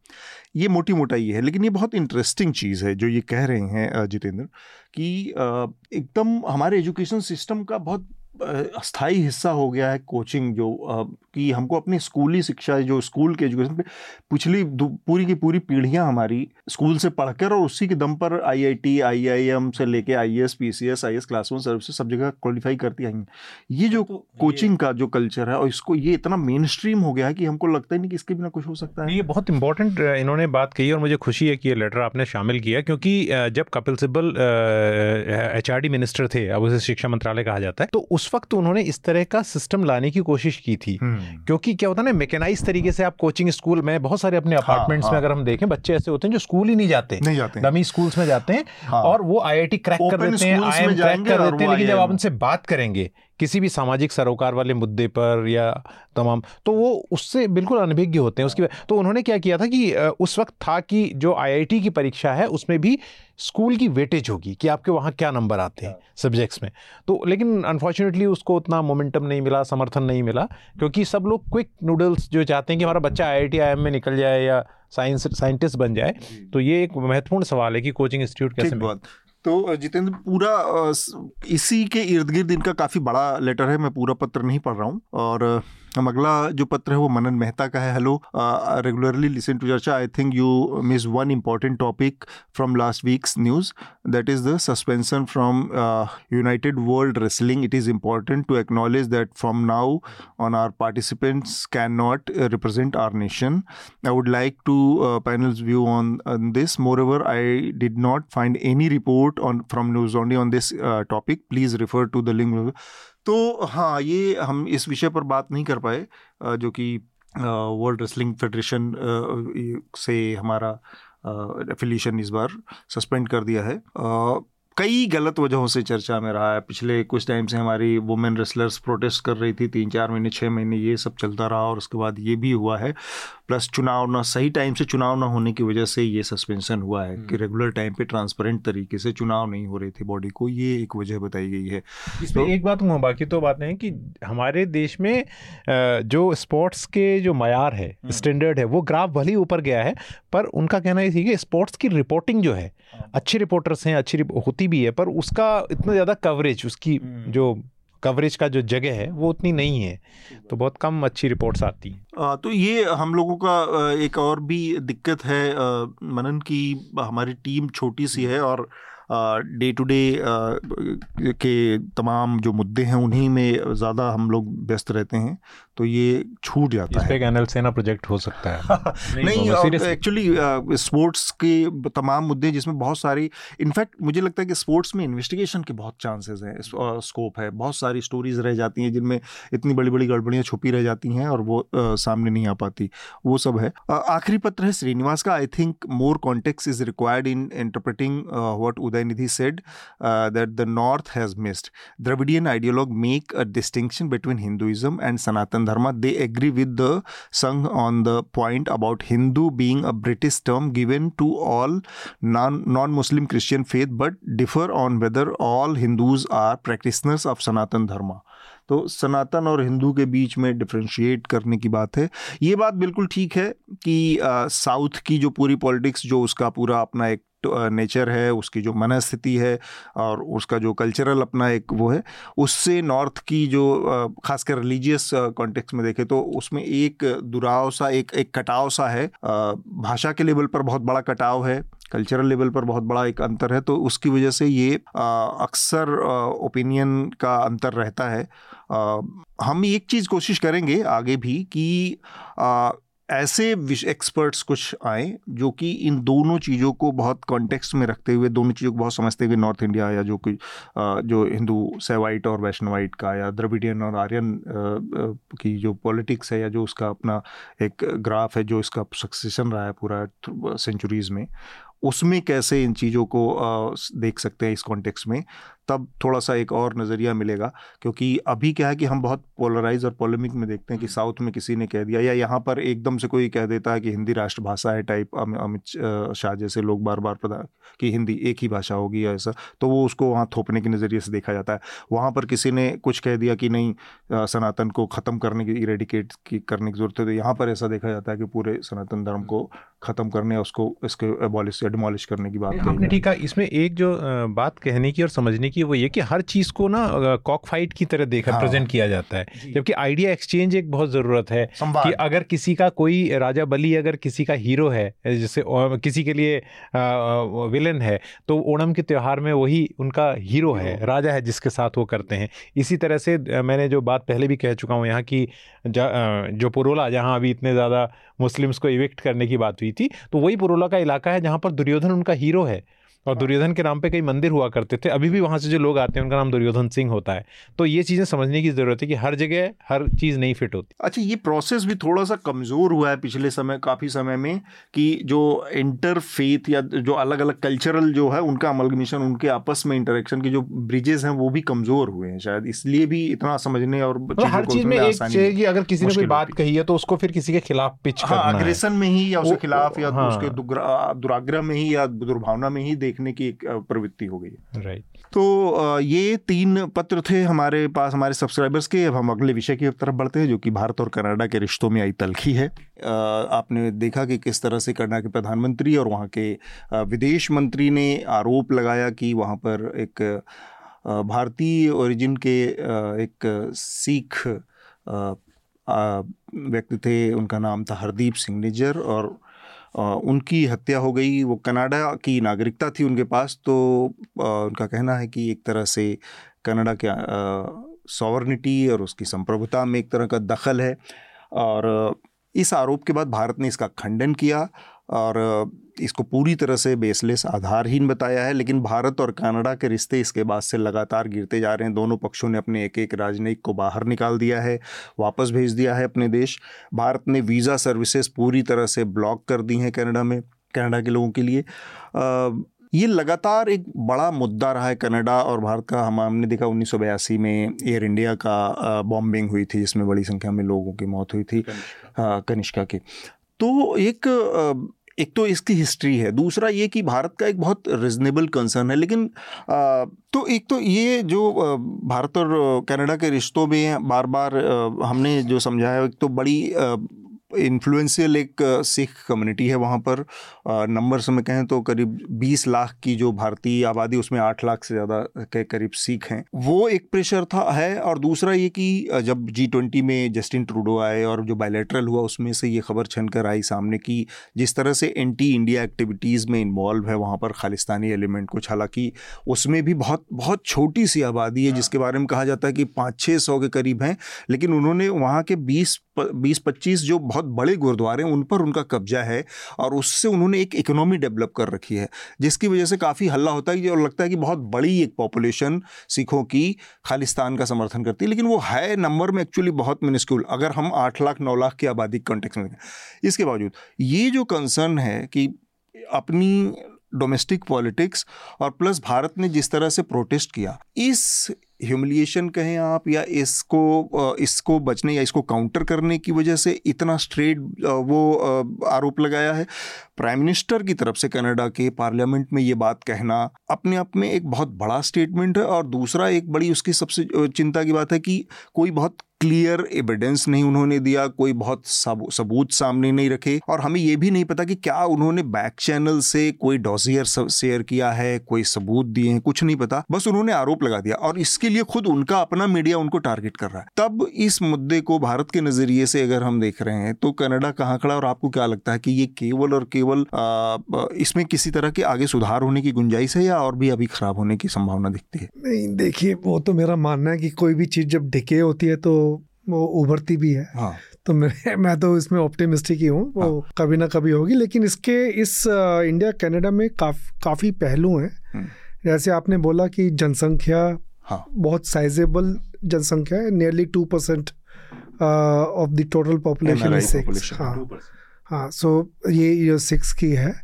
ये मोटी मोटा ये है लेकिन ये बहुत इंटरेस्टिंग चीज़ है जो ये कह रहे हैं जितेंद्र कि एकदम हमारे एजुकेशन सिस्टम का बहुत अस्थाई हिस्सा हो गया है कोचिंग जो कि हमको अपनी स्कूली शिक्षा जो स्कूल के एजुकेशन पे पिछली पूरी की पूरी पीढ़ियाँ हमारी स्कूल से पढ़कर और उसी के दम पर आईआईटी आईआईएम से लेके IAS PCS IAS class one service सब जगह क्वालिफाई करती आई ये जो तो कोचिंग ये, का जो कल्चर है और इसको ये इतना मेन स्ट्रीम हो गया है कि हमको लगता ही नहीं कि इसके बिना कुछ हो सकता है। ये बहुत इंपॉर्टेंट इन्होंने बात कही और मुझे खुशी है कि ये लेटर आपने शामिल किया क्योंकि जब कपिल सिब्बल एचआरडी मिनिस्टर थे अब उसे शिक्षा मंत्रालय कहा जाता है तो उस वक्त उन्होंने इस तरह का सिस्टम लाने की कोशिश की थी। हम्म। क्योंकि क्या होता है ना मेकेनाइज तरीके से आप कोचिंग स्कूल में बहुत सारे अपने अपार्टमेंट्स हाँ, में हाँ। अगर हम देखें बच्चे ऐसे होते हैं जो स्कूल ही नहीं जाते नहीं जाते डमी स्कूल्स में जाते हैं हाँ। और वो आईआईटी क्रैक कर देते हैं आई क्रैक कर देते हैं लेकिन जब आप उनसे बात करेंगे किसी भी सामाजिक सरोकार वाले मुद्दे पर या तमाम तो वो उससे बिल्कुल अनभिज्ञ होते हैं। उसकी तो उन्होंने क्या किया था कि उस वक्त था कि जो आईआईटी की परीक्षा है उसमें भी स्कूल की वेटेज होगी कि आपके वहाँ क्या नंबर आते हैं सब्जेक्ट्स में। तो लेकिन अनफॉर्चुनेटली उसको उतना मोमेंटम नहीं मिला समर्थन नहीं मिला क्योंकि सब लोग क्विक नूडल्स जो चाहते हैं कि हमारा बच्चा आई आई में निकल जाए या साइंस साइंटिस्ट बन जाए तो ये एक महत्वपूर्ण सवाल है कि कोचिंग इंस्टीट्यूट कैसे बात। तो जितेंद्र, पूरा इसी के इर्द गिर्द इनका काफ़ी बड़ा लेटर है, मैं पूरा पत्र नहीं पढ़ रहा हूँ, और हम अगला जो पत्र है वो मनन मेहता का है। Hello regularly listen to charcha I think you miss one important topic from last weeks news that is the suspension from United World Wrestling it is important to acknowledge that from now on our participants can not represent our nation I would like to panels view on this moreover I did not find any report on from news only on this topic please refer to the link तो हाँ ये हम इस विषय पर बात नहीं कर पाए जो कि वर्ल्ड रेसलिंग फेडरेशन से हमारा एफिलिएशन इस बार सस्पेंड कर दिया है। कई गलत वजहों से चर्चा में रहा है पिछले कुछ टाइम से हमारी वुमेन रेसलर्स प्रोटेस्ट कर रही थी तीन चार महीने छः महीने ये सब चलता रहा और उसके बाद ये भी हुआ है प्लस चुनाव ना सही टाइम से चुनाव ना होने की वजह से ये सस्पेंशन हुआ है कि रेगुलर हम्म। टाइम पे ट्रांसपेरेंट तरीके से चुनाव नहीं हो रहे थे बॉडी को ये एक वजह बताई गई है इसमें तो, एक बात कहूँ बाकी तो बात नहीं कि हमारे देश में जो स्पोर्ट्स के जो मैार है स्टैंडर्ड हम्म। है वो ग्राफ भले ही ऊपर गया है पर उनका कहना ये थी कि स्पोर्ट्स की रिपोर्टिंग जो है हाँ। अच्छे रिपोर्टर्स हैं अच्छी होती भी है पर उसका इतना ज़्यादा कवरेज उसकी हम्म। जो कवरेज का जो जगह है वो उतनी नहीं है। तो बहुत कम अच्छी रिपोर्ट्स आती हैं। तो ये हम लोगों का एक और भी दिक्कत है मनन की हमारी टीम छोटी सी है और डे टू डे के तमाम जो मुद्दे हैं उन्हीं में ज़्यादा हम लोग व्यस्त रहते हैं। तो ये छूट जाता है। एनएल सेना प्रोजेक्ट हो सकता है। [laughs] नहीं एक्चुअली स्पोर्ट्स के तमाम मुद्दे जिसमें बहुत सारी इनफैक्ट मुझे लगता है कि स्पोर्ट्स में इन्वेस्टिगेशन के बहुत चांसेस हैं स्कोप है। बहुत सारी स्टोरीज रह जाती हैं जिनमें इतनी बड़ी बड़ी गड़बड़ियाँ छुपी रह जाती हैं और वो आ, सामने नहीं आ पाती। वो सब है। आखिरी पत्र है श्रीनिवास का। I think more context is required in interpreting what Udaynidhi said uh, that the North has missed. Dravidian ideologue make a distinction between Hinduism and Sanatan Dharma they agree with the Sangh on the point about Hindu being a British term given to all non non Muslim Christian faith but differ on whether all Hindus are practitioners of Sanatan Dharma तो सनातन और हिंदू के बीच में differentiate करने की बात है। ये बात बिल्कुल ठीक है कि साउथ की जो पूरी पॉलिटिक्स जो उसका पूरा अपना एक नेचर है उसकी जो मनस्थिति है और उसका जो कल्चरल अपना एक वो है उससे नॉर्थ की जो खासकर रिलीजियस कॉन्टेक्स्ट में देखें तो उसमें एक दुराव सा एक एक कटाव सा है। भाषा के लेवल पर बहुत बड़ा कटाव है कल्चरल लेवल पर बहुत बड़ा एक अंतर है तो उसकी वजह से ये अक्सर ओपिनियन का अंतर रहता है। आ, हम एक चीज़ कोशिश करेंगे आगे भी कि आ, ऐसे एक्सपर्ट्स कुछ आए जो कि इन दोनों चीज़ों को बहुत कॉन्टेक्स्ट में रखते हुए, दोनों चीज़ों को बहुत समझते हुए नॉर्थ इंडिया या जो कोई जो हिंदू सेवाइट और वैष्णवाइट का या द्रविडियन और आर्यन की जो पॉलिटिक्स है या जो उसका अपना एक ग्राफ है, जो इसका सक्सेशन रहा है पूरा सेंचुरीज़ में, उसमें कैसे इन चीज़ों को देख सकते हैं इस कॉन्टेक्स्ट में। तब थोड़ा सा एक और नज़रिया मिलेगा क्योंकि अभी क्या है कि हम बहुत पोलराइज और पोलेमिक में देखते हैं कि साउथ हम्म। में किसी ने कह दिया या यहाँ पर एकदम से कोई कह देता है कि हिंदी राष्ट्रभाषा है टाइप अमित शाह जैसे लोग बार बार पता कि हिंदी एक ही भाषा होगी या ऐसा तो वो उसको वहाँ थोपने के नज़रिए से देखा जाता है। वहाँ पर किसी ने कुछ कह दिया कि नहीं सनातन को ख़त्म करने की इरेडिकेट की करने की ज़रूरत है तो यहाँ पर ऐसा देखा जाता है कि पूरे सनातन धर्म को ख़त्म करने या उसको इसके एबॉलिश या डिमोलिश करने की बात ठीक है। इसमें एक जो बात कहने की और समझने की वो ये कि हर चीज़ को ना कॉक फाइट की तरह देखा हाँ, प्रेजेंट किया जाता है। जबकि आइडिया एक्सचेंज एक बहुत ज़रूरत है कि अगर किसी का कोई राजा बली अगर किसी का हीरो है जैसे किसी के लिए विलन है तो ओणम के त्यौहार में वही उनका हीरो है राजा है जिसके साथ वो करते हैं। इसी तरह से मैंने जो बात पहले भी कह चुका हूँ यहाँ की जो पुरोला जहाँ अभी इतने ज़्यादा मुस्लिम्स को इविक्ट करने की बात हुई थी तो वही पुरोला का इलाका है जहाँ पर दुर्योधन उनका हीरो है। और हाँ। दुर्योधन के नाम पे कई मंदिर हुआ करते थे अभी भी वहाँ से जो लोग आते हैं उनका नाम दुर्योधन सिंह होता है। तो ये चीज़ें समझने की ज़रूरत है कि हर जगह हर चीज़ नहीं फिट होती। अच्छा ये प्रोसेस भी थोड़ा सा कमज़ोर हुआ है पिछले समय काफ़ी समय में कि जो इंटर फेथ या जो अलग अलग कल्चरल जो है उनका अमलगमिशन उनके आपस में इंटरेक्शन के जो ब्रिजेस हैं वो भी कमज़ोर हुए हैं शायद। इसलिए भी इतना समझने और मतलब हर चीज़ में एक अगर किसी ने कोई बात कही है तो उसको फिर किसी के खिलाफ पिच हाँ, अग्रेशन में ही या उसके खिलाफ या हाँ। उसके दुराग्रह में ही या दुर्भावना में ही देखने की एक प्रवृत्ति हो गई राइट तो ये तीन पत्र थे हमारे पास हमारे सब्सक्राइबर्स के। अब हम अगले विषय की तरफ़ बढ़ते हैं जो कि भारत और कनाडा के रिश्तों में आई तलखी है। आपने देखा कि किस तरह से कनाडा के प्रधानमंत्री और वहाँ के विदेश मंत्री ने आरोप लगाया कि वहाँ पर एक भारतीय ओरिजिन के एक सिख व्यक्ति थे। उनका नाम था हरदीप सिंह निजर और उनकी हत्या हो गई, वो कनाडा की नागरिकता थी उनके पास तो उनका कहना है कि एक तरह से कनाडा के सॉवर्निटी और उसकी संप्रभुता में एक तरह का दखल है। और इस आरोप के बाद भारत ने इसका खंडन किया। और इसको पूरी तरह से बेसलेस आधारहीन बताया है लेकिन भारत और कनाडा के रिश्ते इसके बाद से लगातार गिरते जा रहे हैं। दोनों पक्षों ने अपने एक एक राजनयिक को बाहर निकाल दिया है वापस भेज दिया है अपने देश। भारत ने वीज़ा सर्विसेज़ पूरी तरह से ब्लॉक कर दी हैं कनाडा में कनाडा के लोगों के लिए। ये लगातार एक बड़ा मुद्दा रहा है कनाडा और भारत का। हम हमने देखा उन्नीस सौ बयासी में एयर इंडिया का बॉम्बिंग हुई थी जिसमें बड़ी संख्या में लोगों की मौत हुई थी कनिष्का की। तो एक एक तो इसकी हिस्ट्री है। दूसरा ये कि भारत का एक बहुत रिजनेबल कंसर्न है लेकिन आ, तो एक तो ये जो भारत और कनाडा के रिश्तों में बार बार हमने जो समझाया एक तो बड़ी इन्फ्लुएंशियल एक सिख कम्युनिटी है वहाँ पर। नंबर से में कहें तो करीब 20 लाख की जो भारतीय आबादी उसमें 8 लाख से ज़्यादा के करीब सिख हैं। वो एक प्रेशर था है और दूसरा ये कि जब जी ट्वेंटी में जस्टिन ट्रूडो आए और जो बायलेटरल हुआ उसमें से ये खबर छन कर आई सामने की जिस तरह से एंटी इंडिया एक्टिविटीज़ में इन्वॉल्व है वहाँ पर खालिस्तानी एलिमेंट कुछ। हालाँकि उसमें भी बहुत बहुत छोटी सी आबादी है। जिसके बारे में कहा जाता है कि पाँच छः सौ के करीब हैं लेकिन उन्होंने वहाँ के बीस बीस पच्चीस जो बहुत बड़े गुरुद्वारे हैं, उन पर उनका कब्जा है और उससे उन्होंने एक इकोनॉमी डेवलप कर रखी है, जिसकी वजह से काफ़ी हल्ला होता है और लगता है कि बहुत बड़ी एक पॉपुलेशन सिखों की खालिस्तान का समर्थन करती है, लेकिन वो है नंबर में एक्चुअली बहुत मिनिस्क्यूल अगर हम आठ लाख, नौ लाख की आबादी कॉन्टेक्स में इसके बावजूद, ये जो कंसर्न है कि अपनी डोमेस्टिक पॉलिटिक्स और प्लस भारत ने जिस तरह से प्रोटेस्ट किया, इस ह्यूमिलिएशन कहें आप, या इसको इसको बचने या इसको काउंटर करने की वजह से इतना स्ट्रेट वो आरोप लगाया है? प्राइम मिनिस्टर की तरफ़ से कनाडा के पार्लियामेंट में ये बात कहना अपने आप में एक बहुत बड़ा स्टेटमेंट है और दूसरा एक बड़ी उसकी सबसे चिंता की बात है कि कोई बहुत क्लियर एविडेंस नहीं उन्होंने दिया, कोई बहुत सबूत सामने नहीं रखे और हमें ये भी नहीं पता कि क्या उन्होंने बैक चैनल से कोई डॉजियर शेयर किया है, कोई सबूत दिए हैं, कुछ नहीं पता। बस उन्होंने आरोप लगा दिया और इसके लिए खुद उनका अपना मीडिया उनको टारगेट कर रहा है। तब इस मुद्दे को भारत के नज़रिए से अगर हम देख रहे हैं तो कनाडा कहाँ खड़ा और आपको क्या लगता है कि ये केवल और केवल इसमें किसी तरह के आगे सुधार होने की गुंजाइश है या और भी अभी खराब होने की संभावना दिखती है नहीं देखिए वो तो मेरा मानना है कि कोई भी चीज़ जब डिके होती है तो वो उभरती भी है हाँ। तो मैं [laughs] मैं तो इसमें ऑप्टिमिस्टिक ही हूँ वो हाँ। कभी ना कभी होगी लेकिन इसके इस इंडिया कनाडा में काफ, काफ़ी पहलू हैं हम्म। जैसे आपने बोला कि जनसंख्या हाँ. बहुत साइजेबल जनसंख्या है nearly two percent of the total population हाँ हाँ सो ये ये सिक्स की है।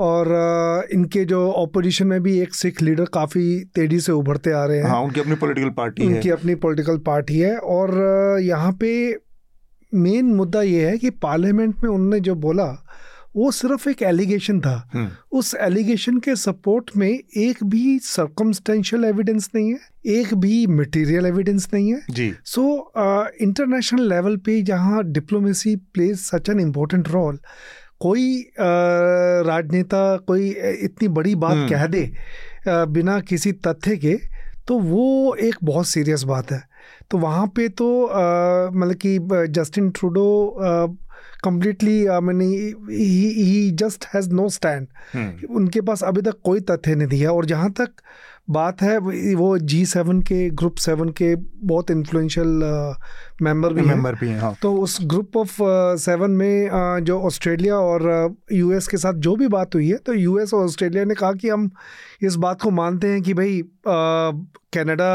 और इनके जो ऑपोजिशन में भी एक सिख लीडर काफ़ी तेज़ी से उभरते आ रहे हैं। हाँ उनकी अपनी पॉलिटिकल पार्टी उनकी है। अपनी पॉलिटिकल पार्टी है। और यहाँ पे मेन मुद्दा ये है कि पार्लियामेंट में उनने जो बोला वो सिर्फ़ एक एलिगेशन था हम्म। उस एलिगेशन के सपोर्ट में एक भी सर्कमस्टेंशियल एविडेंस नहीं है एक भी मटेरियल एविडेंस नहीं है जी सो इंटरनेशनल लेवल पे जहाँ diplomacy plays such an important role कोई uh, राजनेता कोई इतनी बड़ी बात हम्म। कह दे uh, बिना किसी तथ्य के तो वो एक बहुत सीरियस बात है तो वहाँ पे तो मतलब कि जस्टिन ट्रूडो कम्प्लीटली मैंने he just has no stand उनके पास अभी तक कोई तथ्य नहीं दिया और जहाँ तक बात है वो जी सेवन के ग्रुप सेवन के बहुत इन्फ्लुएंशियल मेंबर भी मेंबर भी हैं हाँ। तो उस ग्रुप ऑफ़ सेवन में uh, जो ऑस्ट्रेलिया और यूएस के साथ जो भी बात हुई है तो यूएस और ऑस्ट्रेलिया ने कहा कि हम इस बात को मानते हैं कि भाई कनाडा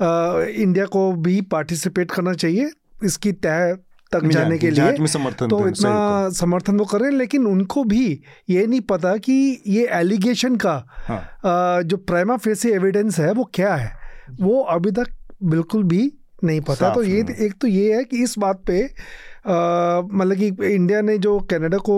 इंडिया को भी पार्टिसिपेट करना चाहिए इसकी तय तक जाने के लिए। में समर्थन तो इतना समर्थन वो कर रहे हैं लेकिन उनको भी ये नहीं पता कि ये एलिगेशन का हाँ। जो प्राइमा फेसी एविडेंस है वो क्या है? वो अभी तक बिल्कुल भी नहीं पता। तो ये एक तो ये है कि इस बात पे मतलब कि इंडिया ने जो कनाडा को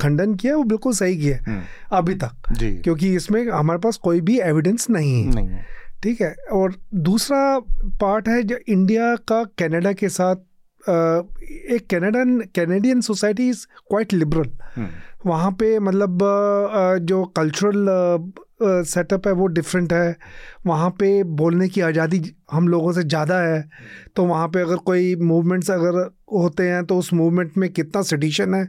खंडन किया वो बिल्कुल सही किया हम्म। अभी तक। क्योंकि इसमें हमारे पास कोई भी एविडेंस नहीं है। नहीं है। ठीक है और दूसरा पार्ट है जो इंडिया का कनाडा के साथ एक Canadian Canadian society is quite liberal वहाँ पे मतलब जो कल्चरल सेटअप है वो डिफरेंट है। वहाँ पे बोलने की आज़ादी हम लोगों से ज़्यादा है। तो वहाँ पे अगर कोई मूवमेंट्स अगर होते हैं तो उस मूवमेंट में कितना सडिशन है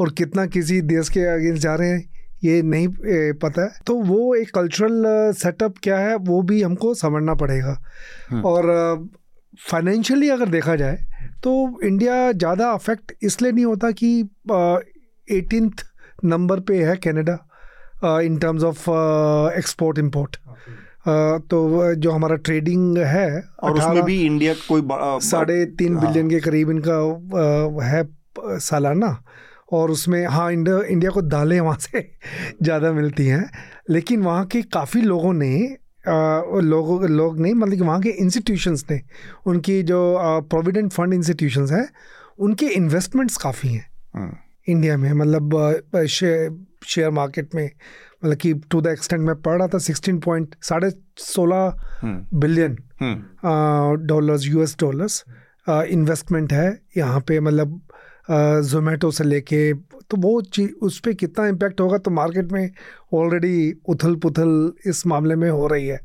और कितना किसी देश के अगेंस्ट जा रहे हैं। ये नहीं पता है तो वो एक कल्चरल सेटअप क्या है वो भी हमको समझना पड़ेगा हम्म। और फाइनेंशियली अगर देखा जाए तो इंडिया ज़्यादा अफेक्ट इसलिए नहीं होता कि एटीन नंबर पे है Canada in terms of export import तो जो हमारा ट्रेडिंग है और उसमें भी इंडिया कोई साढ़े तीन बिलियन हाँ। के करीब इनका है सालाना और उसमें हाँ इंडिया इंडिया को दालें वहाँ से [laughs] ज़्यादा मिलती हैं। लेकिन वहाँ के काफ़ी लोगों ने लोग लोग नहीं मतलब कि वहाँ के इंस्टीट्यूशंस ने उनकी जो प्रोविडेंट फंड इंस्टीट्यूशंस हैं उनके इन्वेस्टमेंट्स काफ़ी हैं। इंडिया हाँ। में मतलब शेयर मार्केट में मतलब कि टू द एक्सटेंट मैं पढ़ रहा था सिक्सटीन पॉइंट साढ़े सोलह billion dollars US dollars investment है यहाँ पे मतलब जोमेटो से लेके तो वो चीज़ उस पर कितना इम्पैक्ट होगा तो मार्केट में ऑलरेडी उथल पुथल इस मामले में हो रही है।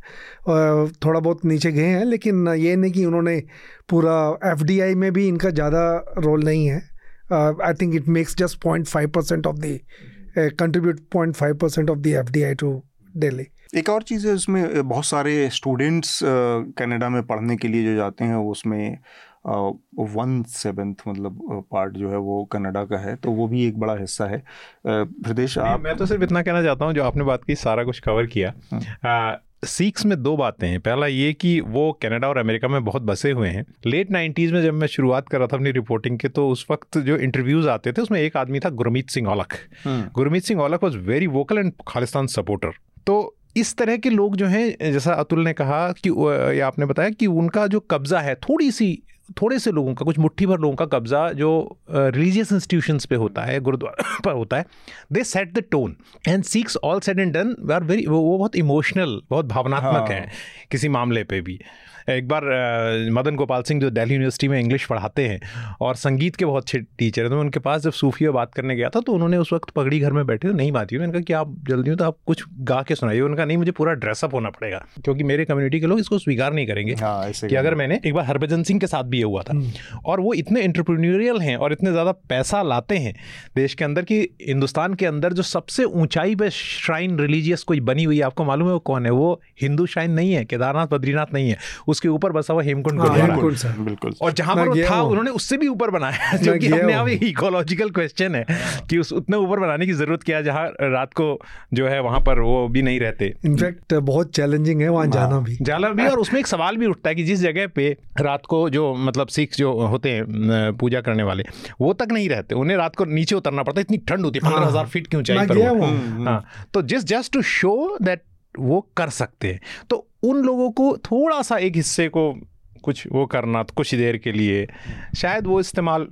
थोड़ा बहुत नीचे गए हैं लेकिन ये नहीं कि उन्होंने पूरा एफडीआई में भी इनका ज़्यादा रोल नहीं है। I think it makes just point five percent of the contribute point five percent of the F D I to daily एक और चीज़ है उसमें बहुत सारे स्टूडेंट्स कनाडा में पढ़ने के लिए जो जाते हैं उसमें वन सेवेंथ मतलब पार्ट जो है वो कनाडा का है तो वो भी एक बड़ा हिस्सा है। प्रदेश आप मैं तो सिर्फ़ इतना कहना चाहता हूँ जो आपने बात की सारा कुछ कवर किया। सिक्स हाँ। में दो बातें हैं। पहला ये कि वो कनाडा और अमेरिका में बहुत बसे हुए हैं। लेट नाइन्टीज़ में जब मैं शुरुआत कर रहा था अपनी रिपोर्टिंग के तो उस वक्त जो इंटरव्यूज़ आते थे उसमें एक आदमी था गुरमीत सिंह औलख। हम्म। Gurmeet Singh Aulakh was very vocal and Khalistan supporter तो इस तरह के लोग जो हैं जैसा अतुल ने कहा कि या आपने बताया कि उनका जो कब्जा है थोड़ी सी थोड़े से लोगों का कुछ मुट्ठी भर लोगों का कब्जा जो रिलीजियस इंस्टीट्यूशंस पे होता है गुरुद्वारा [coughs] पर होता है they set the tone and seeks all set and done we are very वो बहुत इमोशनल बहुत भावनात्मक हाँ. हैं किसी मामले पे भी एक बार मदन गोपाल सिंह जो दिल्ली यूनिवर्सिटी में इंग्लिश पढ़ाते हैं और संगीत के बहुत अच्छे टीचर हैं तो मैं उनके पास जब सूफी में बात करने गया था तो उन्होंने उस वक्त पगड़ी घर में बैठे तो नहीं बात हुई। मैंने कहा कि आप जल्दी हो तो आप कुछ गा के सुनाइए। उनका नहीं मुझे पूरा ड्रेसअप होना पड़ेगा क्योंकि मेरे कम्युनिटी के लोग इसको स्वीकार नहीं करेंगे हाँ, कि अगर मैंने एक बार हरभजन सिंह के साथ भी ये हुआ था हम्म। और वो इतने इंटरप्रीनियरियल हैं और इतने ज़्यादा पैसा लाते हैं देश के अंदर कि हिंदुस्तान के अंदर जो सबसे ऊंचाई पे श्राइन रिलीजियस कोई बनी हुई है आपको मालूम है वो कौन है? वो हिंदू श्राइन नहीं है केदारनाथ बद्रीनाथ नहीं है। उसके ऊपर बसा हुआ हेमकुंड हाँ, बिल्कुल और जहाँ पर था उन्होंने उससे भी ऊपर बनाया जो कि अपने आप एक इकोलॉजिकल क्वेश्चन है कि उस उतने ऊपर बनाने की ज़रूरत क्या है जहाँ रात को जो है वहाँ पर वो भी नहीं रहते। इनफैक्ट बहुत चैलेंजिंग है वहाँ हाँ, जाना भी। जाना भी और उसमें एक सवाल भी उठता है कि जिस जगह पे रात को जो मतलब सिख जो होते हैं पूजा करने वाले वो तक नहीं रहते उन्हें रात को नीचे उतरना पड़ता है इतनी ठंड होती है पंद्रह हज़ार फीट की ऊंचाई पर हाँ। तो जिस जस्ट टू शो दैट वो कर सकते हैं। तो उन लोगों को थोड़ा सा एक हिस्से को कुछ वो करना कुछ देर के लिए शायद वो इस्तेमाल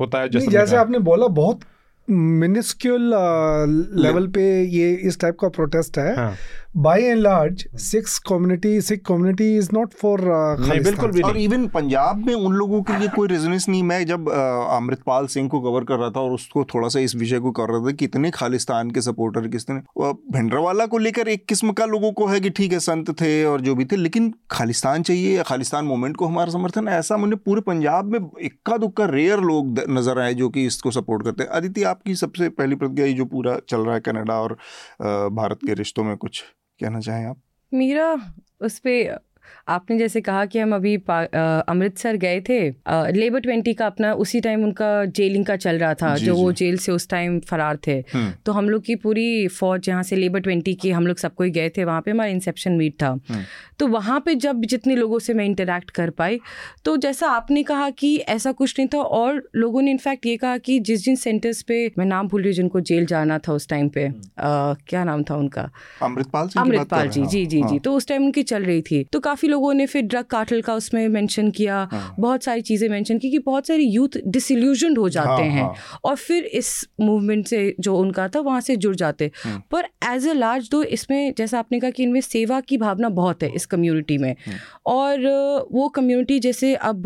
होता है जैसे जैसे आपने बोला बहुत मिनिस्क्यूल लेवल पे ये इस टाइप का प्रोटेस्ट है. By and large six community Sikh community is not for बिल्कुल भी और इवन पंजाब में उन लोगों के लिए कोई रेजोनेंस नहीं। मैं जब uh, अमृतपाल सिंह को कवर कर रहा था और उसको थोड़ा सा इस विषय को कर रहा था कितने खालिस्तान के सपोर्टर कितने भिंडरवाला को लेकर एक किस्म का लोगों को है कि ठीक है संत थे और जो भी थे लेकिन खालिस्तान चाहिए या खालिस्तान मूवमेंट को हमारा समर्थन है। ऐसा मुझे पूरे पंजाब में इक्का दुक्का रेयर लोग नज़र आए जो कि इसको सपोर्ट करते हैं। अदिति आपकी सबसे पहली प्रतिज्ञा जो पूरा चल रहा है कनाडा और भारत के रिश्तों में कुछ कहना चाहें आप? मेरा, उस पर आपने जैसे कहा कि हम अभी अमृतसर गए थे लेबर ट्वेंटी का अपना उसी टाइम उनका जेलिंग का चल रहा था जो वो जेल से उस टाइम फरार थे। हम्म। तो हम लोग की पूरी फौज जहाँ से लेबर ट्वेंटी की हम लोग सबको गए थे वहाँ पे हमारा इंसेप्शन मीट था। हम्म। तो वहाँ पे जब जितने लोगों से मैं इंटरेक्ट कर पाई तो जैसा आपने कहा कि ऐसा कुछ नहीं था और लोगों ने इनफैक्ट ये कहा कि जिस जिन सेंटर्स पे मैं नाम भूल रही हूँ जिनको जेल जाना था उस टाइम पे आ, क्या नाम था उनका? अमृतपाल अमृतपाल जी जी जी जी। तो उस टाइम उनकी चल रही थी। तो काफ़ी लोगों ने फिर ड्रग कार्टल का उसमें मेंशन किया हाँ। बहुत सारी चीज़ें मेंशन की कि बहुत सारे यूथ डिसल्यूजन हो जाते हाँ, हैं हाँ। और फिर इस मूवमेंट से जो उनका था वहाँ से जुड़ जाते हाँ। पर एज अ लार्ज दो इसमें जैसा आपने कहा कि इनमें सेवा की भावना बहुत है इस कम्यूनिटी में हाँ। और वो कम्यूनिटी जैसे अब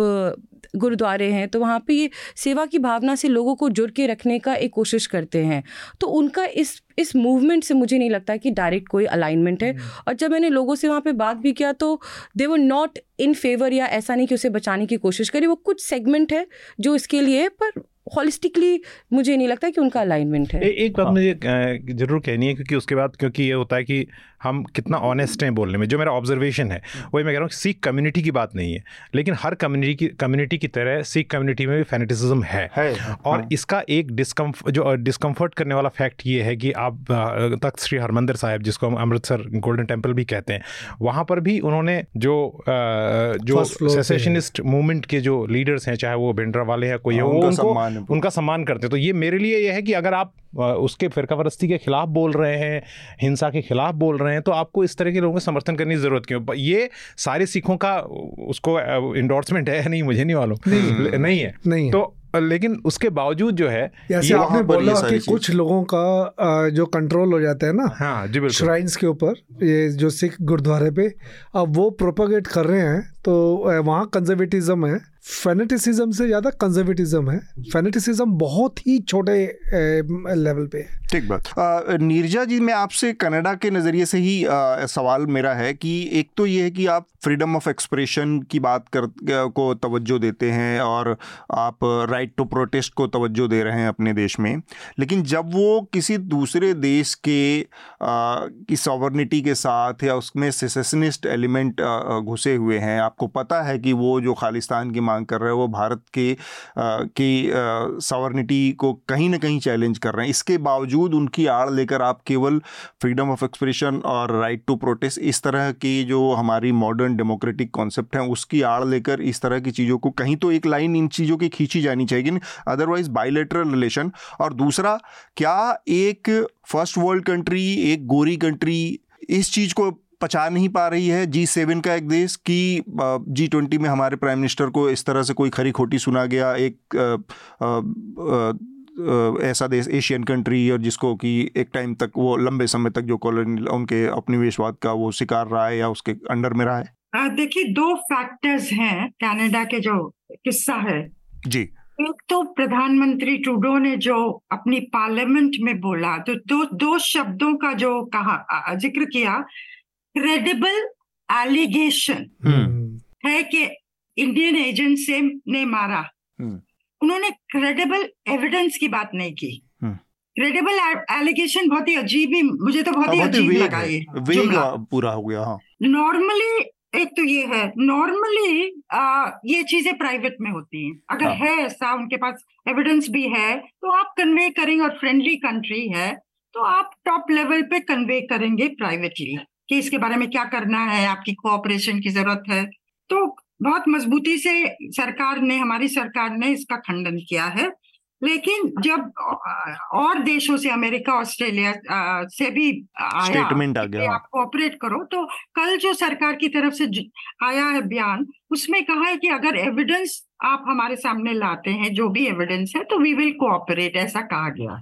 गुरुद्वारे हैं तो वहाँ पे ये सेवा की भावना से लोगों को जुड़ के रखने का एक कोशिश करते हैं। तो उनका इस इस मूवमेंट से मुझे नहीं लगता कि डायरेक्ट कोई अलाइनमेंट है। हम्म। और जब मैंने लोगों से वहाँ पे बात भी किया तो दे वर नॉट इन फेवर या ऐसा नहीं कि उसे बचाने की कोशिश करी। वो कुछ सेगमेंट है जो इसके लिए पर हॉलिस्टिकली मुझे नहीं लगता कि उनका अलाइनमेंट है ए, एक बात हाँ। मुझे ज़रूर कहनी है क्योंकि उसके बाद क्योंकि ये होता है कि हम कितना ऑनेस्ट हैं बोलने में जो मेरा ऑब्जर्वेशन है वही मैं कह रहा हूँ सिख कम्युनिटी की बात नहीं है लेकिन हर कम्युनिटी की कम्युनिटी की तरह सिख कम्युनिटी में भी फैनेटिसिज्म है, है और हाँ। इसका एक डिस्कम्फ जो डिस्कम्फर्ट करने वाला फैक्ट ये है कि आप तख्त श्री हरमंदिर साहिब जिसको हम अमृतसर गोल्डन टेंपल भी कहते हैं वहाँ पर भी उन्होंने जो जो सेसेशनिस्ट मूवमेंट के जो लीडर्स हैं चाहे वो भिंडरा वाले हैं कोई है उनका सम्मान करते हैं। तो ये मेरे लिए ये है कि अगर आप उसके फिरका परस्ती के खिलाफ बोल रहे हैं हिंसा के खिलाफ बोल रहे हैं तो आपको इस तरह के लोगों का समर्थन करने की ज़रूरत क्यों? ये सारे सिखों का उसको इंडोर्समेंट है नहीं मुझे नहीं मालूम। नहीं, नहीं है। नहीं तो लेकिन उसके बावजूद जो है जैसे आपने बोला कि कुछ लोगों का जो कंट्रोल हो जाता है ना हाँ जी बिल्कुल। श्राइन्स के ऊपर ये जो सिख गुरुद्वारे पे अब वो प्रोपोगेट कर रहे हैं तो वहाँ कंजर्वेटिज्म है फेनेटिसिज्म से ज़्यादा कंजर्वेटिज्म है। फेनेटिसिज्म बहुत ही छोटे लेवल पे है। ठीक बात। नीरजा जी मैं आपसे कनाडा के नज़रिए से ही आ, सवाल मेरा है कि एक तो ये है कि आप फ्रीडम ऑफ़ एक्सप्रेशन की बात कर को तवज्जो देते हैं और आप राइट टू प्रोटेस्ट को तवज्जो दे रहे हैं अपने देश में। लेकिन जब वो किसी दूसरे देश के आ, की सॉवर्निटी के साथ या उसमें सेसेसनिस्ट एलिमेंट घुसे हुए हैं आपको पता है कि वो जो खालिस्तान की मांग कर रहे हैं, वो भारत के की सॉवर्निटी को कहीं ना कहीं चैलेंज कर रहे हैं। इसके बावजूद उनकी आड़ लेकर आप केवल फ्रीडम ऑफ़ एक्सप्रेशन और राइट टू प्रोटेस्ट इस तरह की जो हमारी मॉडर्न डेमोक्रेटिक कॉन्सेप्ट है, उसकी आड़ लेकर इस तरह की चीज़ों को कहीं तो एक लाइन इन चीज़ों की खींची जानी चाहिए अदरवाइज़ बायोलेटरल रिलेशन और दूसरा, क्या एक फ़र्स्ट वर्ल्ड कंट्री एक गोरी कंट्री इस चीज़ को पचा नहीं पा रही है जी सेवन का एक देश कि जी ट्वेंटी में हमारे प्राइम मिनिस्टर को इस तरह से कोई खरी खोटी सुना गया एक आ, आ, ऐसा देश एशियन कंट्री और जिसको कि एक टाइम तक वो लंबे समय तक जो कॉलोनी उनके उपनिवेशवाद का वो शिकार रहा है या उसके अंडर में रहा है? देखिए दो फैक्टर्स हैं कनाडा के जो किस्सा है। जी। एक तो प्रधानमंत्री ट्रूडो ने जो अपनी पार्लियामेंट में बोला तो दो दो शब्दों का जो कहा ज़िक्र किया क्रेडिबल एलिगेशन हम्म। है कि इंडियन एजेंट से ने मारा हम्म। उन्होंने क्रेडिबल एविडेंस की बात नहीं की क्रेडिबल हम्म। एलिगेशन बहुत ही अजीब ही मुझे तो बहुत ही हाँ, अजीब लगा ये पूरा हो गया हाँ नॉर्मली एक तो ये है नॉर्मली ये चीज़ें प्राइवेट में होती हैं अगर हाँ. है ऐसा उनके पास एविडेंस भी है तो आप कन्वे करेंगे और फ्रेंडली कंट्री है तो आप टॉप लेवल पे कन्वे करेंगे प्राइवेटली कि इसके बारे में क्या करना है आपकी कोऑपरेशन की ज़रूरत है। तो बहुत मजबूती से सरकार ने हमारी सरकार ने इसका खंडन किया है। लेकिन जब और देशों से अमेरिका ऑस्ट्रेलिया से भी आया स्टेटमेंट आ गया आप कोऑपरेट करो तो कल जो सरकार की तरफ़ से आया है बयान उसमें कहा है कि अगर एविडेंस आप हमारे सामने लाते हैं जो भी एविडेंस है तो वी विल कोऑपरेट ऐसा कहा गया।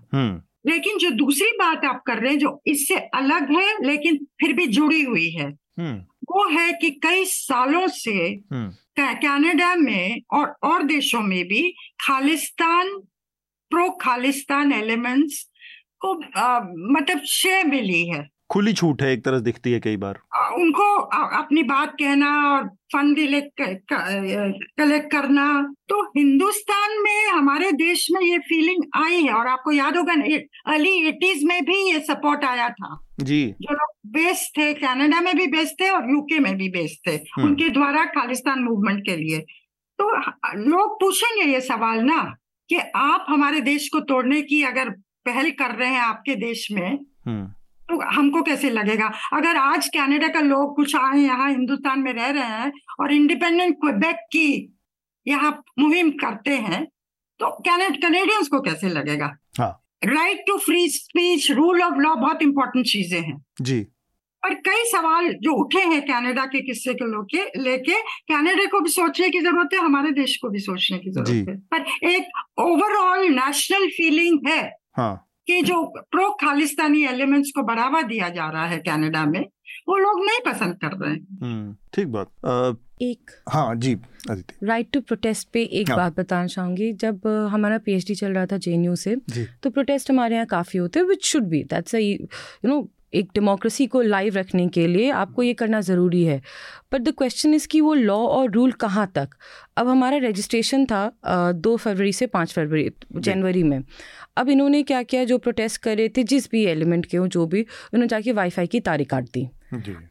लेकिन जो दूसरी बात आप कर रहे हैं जो इससे अलग है लेकिन फिर भी जुड़ी हुई है हम्म। वो है कि कई सालों से हम्म। कनाडा में और और देशों में भी खालिस्तान प्रो खालिस्तान एलिमेंट्स को आ, मतलब शे मिली है खुली छूट है एक तरह दिखती है कई बार उनको अपनी बात कहना और फंड कलेक्ट करना तो हिंदुस्तान में हमारे देश में ये फीलिंग आई है और आपको याद होगा अर्ली एटीज में भी ये सपोर्ट आया था जी जो लोग बेस्ड थे कनाडा में भी बेस्ड थे और यूके में भी बेस्ड थे हम्म। उनके द्वारा खालिस्तान मूवमेंट के लिए तो लोग पूछेंगे ये सवाल ना कि आप हमारे देश को तोड़ने की अगर पहल कर रहे हैं आपके देश में हम्म। हमको कैसे लगेगा? अगर आज कनाडा का लोग कुछ आए यहाँ हिंदुस्तान में रह रहे हैं और इंडिपेंडेंट क्वेबेक की यहाँ मुहिम करते हैं तो कैनेडियंस को कैसे लगेगा? Right to free speech rule of law बहुत इंपॉर्टेंट चीज़ें हैं। जी। और कई सवाल जो उठे हैं कनाडा के किस्से के लोग के लेके कनाडा को भी सोचने की ज़रूरत है हमारे देश को भी सोचने की ज़रूरत है। पर एक ओवरऑल नेशनल फीलिंग है। हाँ. कि जो प्रो खालिस्तानी एलिमेंट्स को बढ़ावा दिया जा रहा है कनाडा में वो लोग नहीं पसंद कर रहे हैं। हम्म, ठीक बात। आ, एक हाँ जी राइट टू प्रोटेस्ट पे एक हाँ. बात बताना चाहूँगी। जब हमारा पीएचडी चल रहा था जेएनयू से तो प्रोटेस्ट हमारे यहाँ काफ़ी होते हैं which should be that's you know एक डेमोक्रेसी को लाइव रखने के लिए आपको ये करना ज़रूरी है। बट द क्वेश्चन इज़ कि वो लॉ और रूल कहाँ तक? अब हमारा रजिस्ट्रेशन था दो फरवरी से पाँच फरवरी जनवरी में। अब इन्होंने क्या किया जो प्रोटेस्ट कर रहे थे जिस भी एलिमेंट के हो जो भी उन्होंने जाके वाईफाई की तारीख काट दी।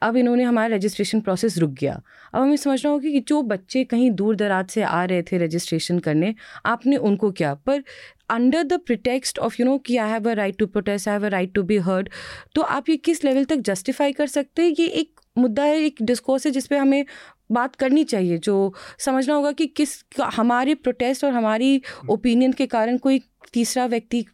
अब इन्होंने हमारा रजिस्ट्रेशन प्रोसेस रुक गया। अब हमें समझना होगा कि जो बच्चे कहीं दूर दराज से आ रहे थे रजिस्ट्रेशन करने आपने उनको क्या? पर under the pretext of you know कि I have a right to protest I have a right to be heard तो आप ये किस लेवल तक जस्टिफाई कर सकते हैं? ये एक मुद्दा है एक डिस्कोर्स है जिसपे हमें बात करनी चाहिए जो समझना होगा कि किस हमारे प्रोटेस्ट और हमारी ओपिनियन के कारण कोई तीसरा व्यक्ति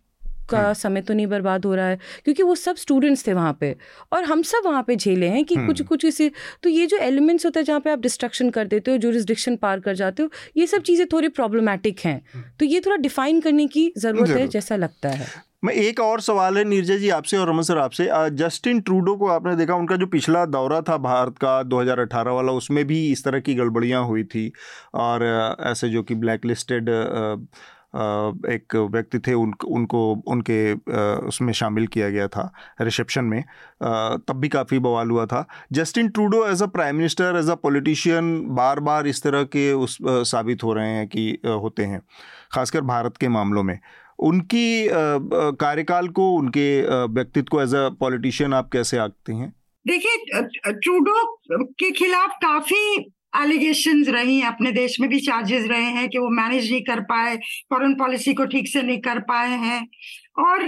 का हम्म। समय तो नहीं बर्बाद हो रहा है क्योंकि वो सब स्टूडेंट्स थे वहाँ पे और हम सब वहाँ पे झेले हैं कि हम्म। कुछ कुछ इसे तो ये जो एलिमेंट्स होता है जहाँ पे आप डिस्ट्रक्शन कर देते हो जुरिस्डिक्शन पार कर जाते हो ये सब चीज़ें थोड़ी प्रॉब्लमेटिक हैं हम्म। तो ये थोड़ा डिफाइन करने की ज़रूरत है जैसा लगता है मैं एक और सवाल है नीरजा जी आपसे और रमन सर आपसे। जस्टिन ट्रूडो को आपने देखा, उनका जो पिछला दौरा था भारत का 2018 वाला, उसमें भी इस तरह की गड़बड़ियाँ हुई थी। और ऐसे जो कि ब्लैक लिस्टेड एक व्यक्ति थे, उन, उनको, उनके उसमें शामिल किया गया था रिसेप्शन में। तब भी काफ़ी बवाल हुआ था। Justin Trudeau as a prime minister, as a politician बार बार इस तरह के उस साबित हो रहे हैं कि होते हैं, खासकर भारत के मामलों में। उनकी कार्यकाल को, उनके व्यक्तित्व को एज अ पॉलिटिशियन आप कैसे आंकते हैं? देखिए ट्रूडो के खिलाफ काफ़ी एलिगेशन रही हैं। अपने देश में भी चार्जेस रहे हैं कि वो मैनेज नहीं कर पाए फॉरेन पॉलिसी को ठीक से नहीं कर पाए हैं। और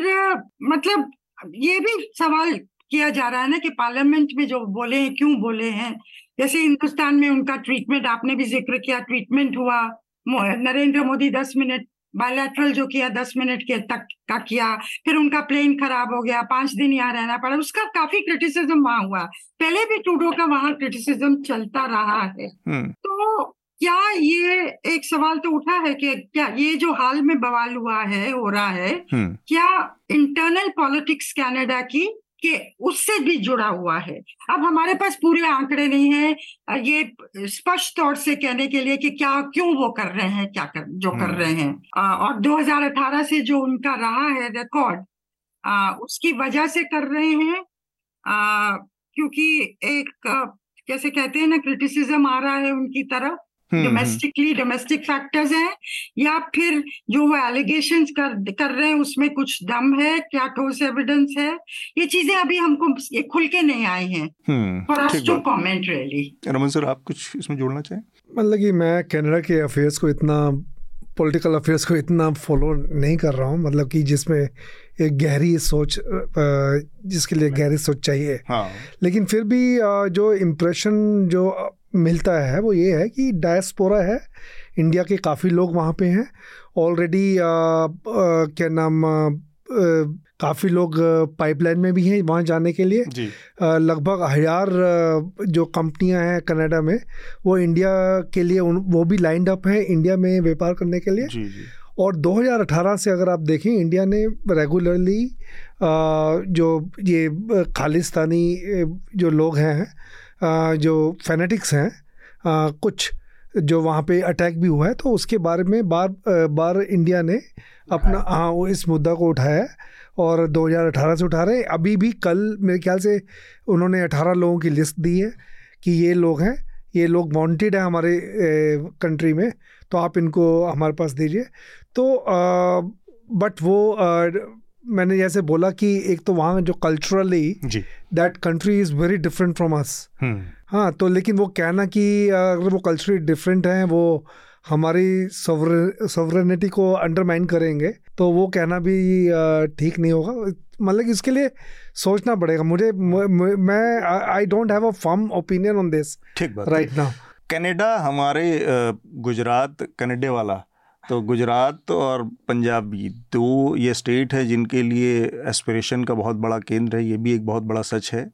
मतलब ये भी सवाल किया जा रहा है ना कि पार्लियामेंट में जो बोले हैं, क्यों बोले हैं? जैसे हिंदुस्तान में उनका ट्रीटमेंट आपने भी ज़िक्र किया ट्रीटमेंट हुआ। नरेंद्र मोदी दस मिनट बायोलेट्रल जो किया दस मिनट के तक का किया फिर उनका प्लेन खराब हो गया पाँच दिन यहाँ रहना पड़ा उसका काफ़ी क्रिटिसिज्म वहाँ हुआ पहले भी ट्रूडो का वहाँ क्रिटिसिज्म चलता रहा है हम्म। तो क्या ये एक सवाल तो उठा है कि क्या ये जो हाल में बवाल हुआ है हो रहा है हम्म। क्या इंटरनल पॉलिटिक्स कनाडा की कि उससे भी जुड़ा हुआ है। अब हमारे पास पूरे आंकड़े नहीं है। ये स्पष्ट तौर से कहने के लिए कि क्या क्यों वो कर रहे हैं क्या कर जो कर रहे हैं। और 2018 से जो उनका रहा है रिकॉर्ड उसकी वजह से कर रहे हैं। क्योंकि एक कैसे कहते हैं ना क्रिटिसिज्म आ रहा है उनकी तरफ़। डोमेस्टिकली डोमेस्टिक फैक्टर्स हैं या फिर जो वो एलिगेशन कर कर रहे हैं उसमें कुछ दम है क्या ठोस एविडेंस है? ये चीज़ें अभी हमको ये खुल के नहीं आई हैं। For us to comment really Raman sir आप कुछ इसमें जोड़ना चाहें? मतलब कि मैं कनाडा के अफेयर्स को इतना पॉलिटिकल अफेयर्स को इतना फॉलो नहीं कर रहा हूँ। मतलब कि जिसमें एक गहरी सोच जिसके लिए गहरी सोच चाहिए। हाँ। लेकिन फिर भी जो इम्प्रेशन जो मिलता है वो ये है कि डायस्पोरा है इंडिया के काफ़ी लोग वहाँ पे हैं। ऑलरेडी क्या नाम काफ़ी लोग पाइपलाइन में भी हैं वहाँ जाने के लिए। लगभग हज़ार जो कंपनियाँ हैं कनाडा में वो इंडिया के लिए उन वो भी लाइंड अप हैं इंडिया में व्यापार करने के लिए। जी, जी. और 2018 से अगर आप देखें इंडिया ने रेगुलरली जो ये खालिस्तानी जो लोग हैं जो फेनेटिक्स हैं कुछ जो वहाँ पे अटैक भी हुआ है तो उसके बारे में बार बार इंडिया ने अपना हाँ वो इस मुद्दा को उठाया और 2018 से उठा रहे। हैं अभी भी कल मेरे ख्याल से उन्होंने 18 लोगों की लिस्ट दी है कि ये लोग हैं ये लोग वांटेड हैं हमारे कंट्री में तो आप इनको हमारे पास दीजिए। तो आ, बट वो आ, मैंने जैसे बोला कि एक तो वहाँ जो culturally that country is very different from us हाँ तो लेकिन वो कहना कि अगर वो कल्चरली डिफरेंट हैं वो हमारी सॉवरेनिटी को अंडरमाइन करेंगे तो वो कहना भी ठीक नहीं होगा। मतलब इसके लिए सोचना पड़ेगा। मुझे मैं I don't have a firm opinion on this ठीक राइट नाउ कनाडा हमारे गुजरात कनाडे वाला तो गुजरात और पंजाबी दो ये स्टेट है जिनके लिए एस्पिरेशन का बहुत बड़ा केंद्र है ये भी एक बहुत बड़ा सच है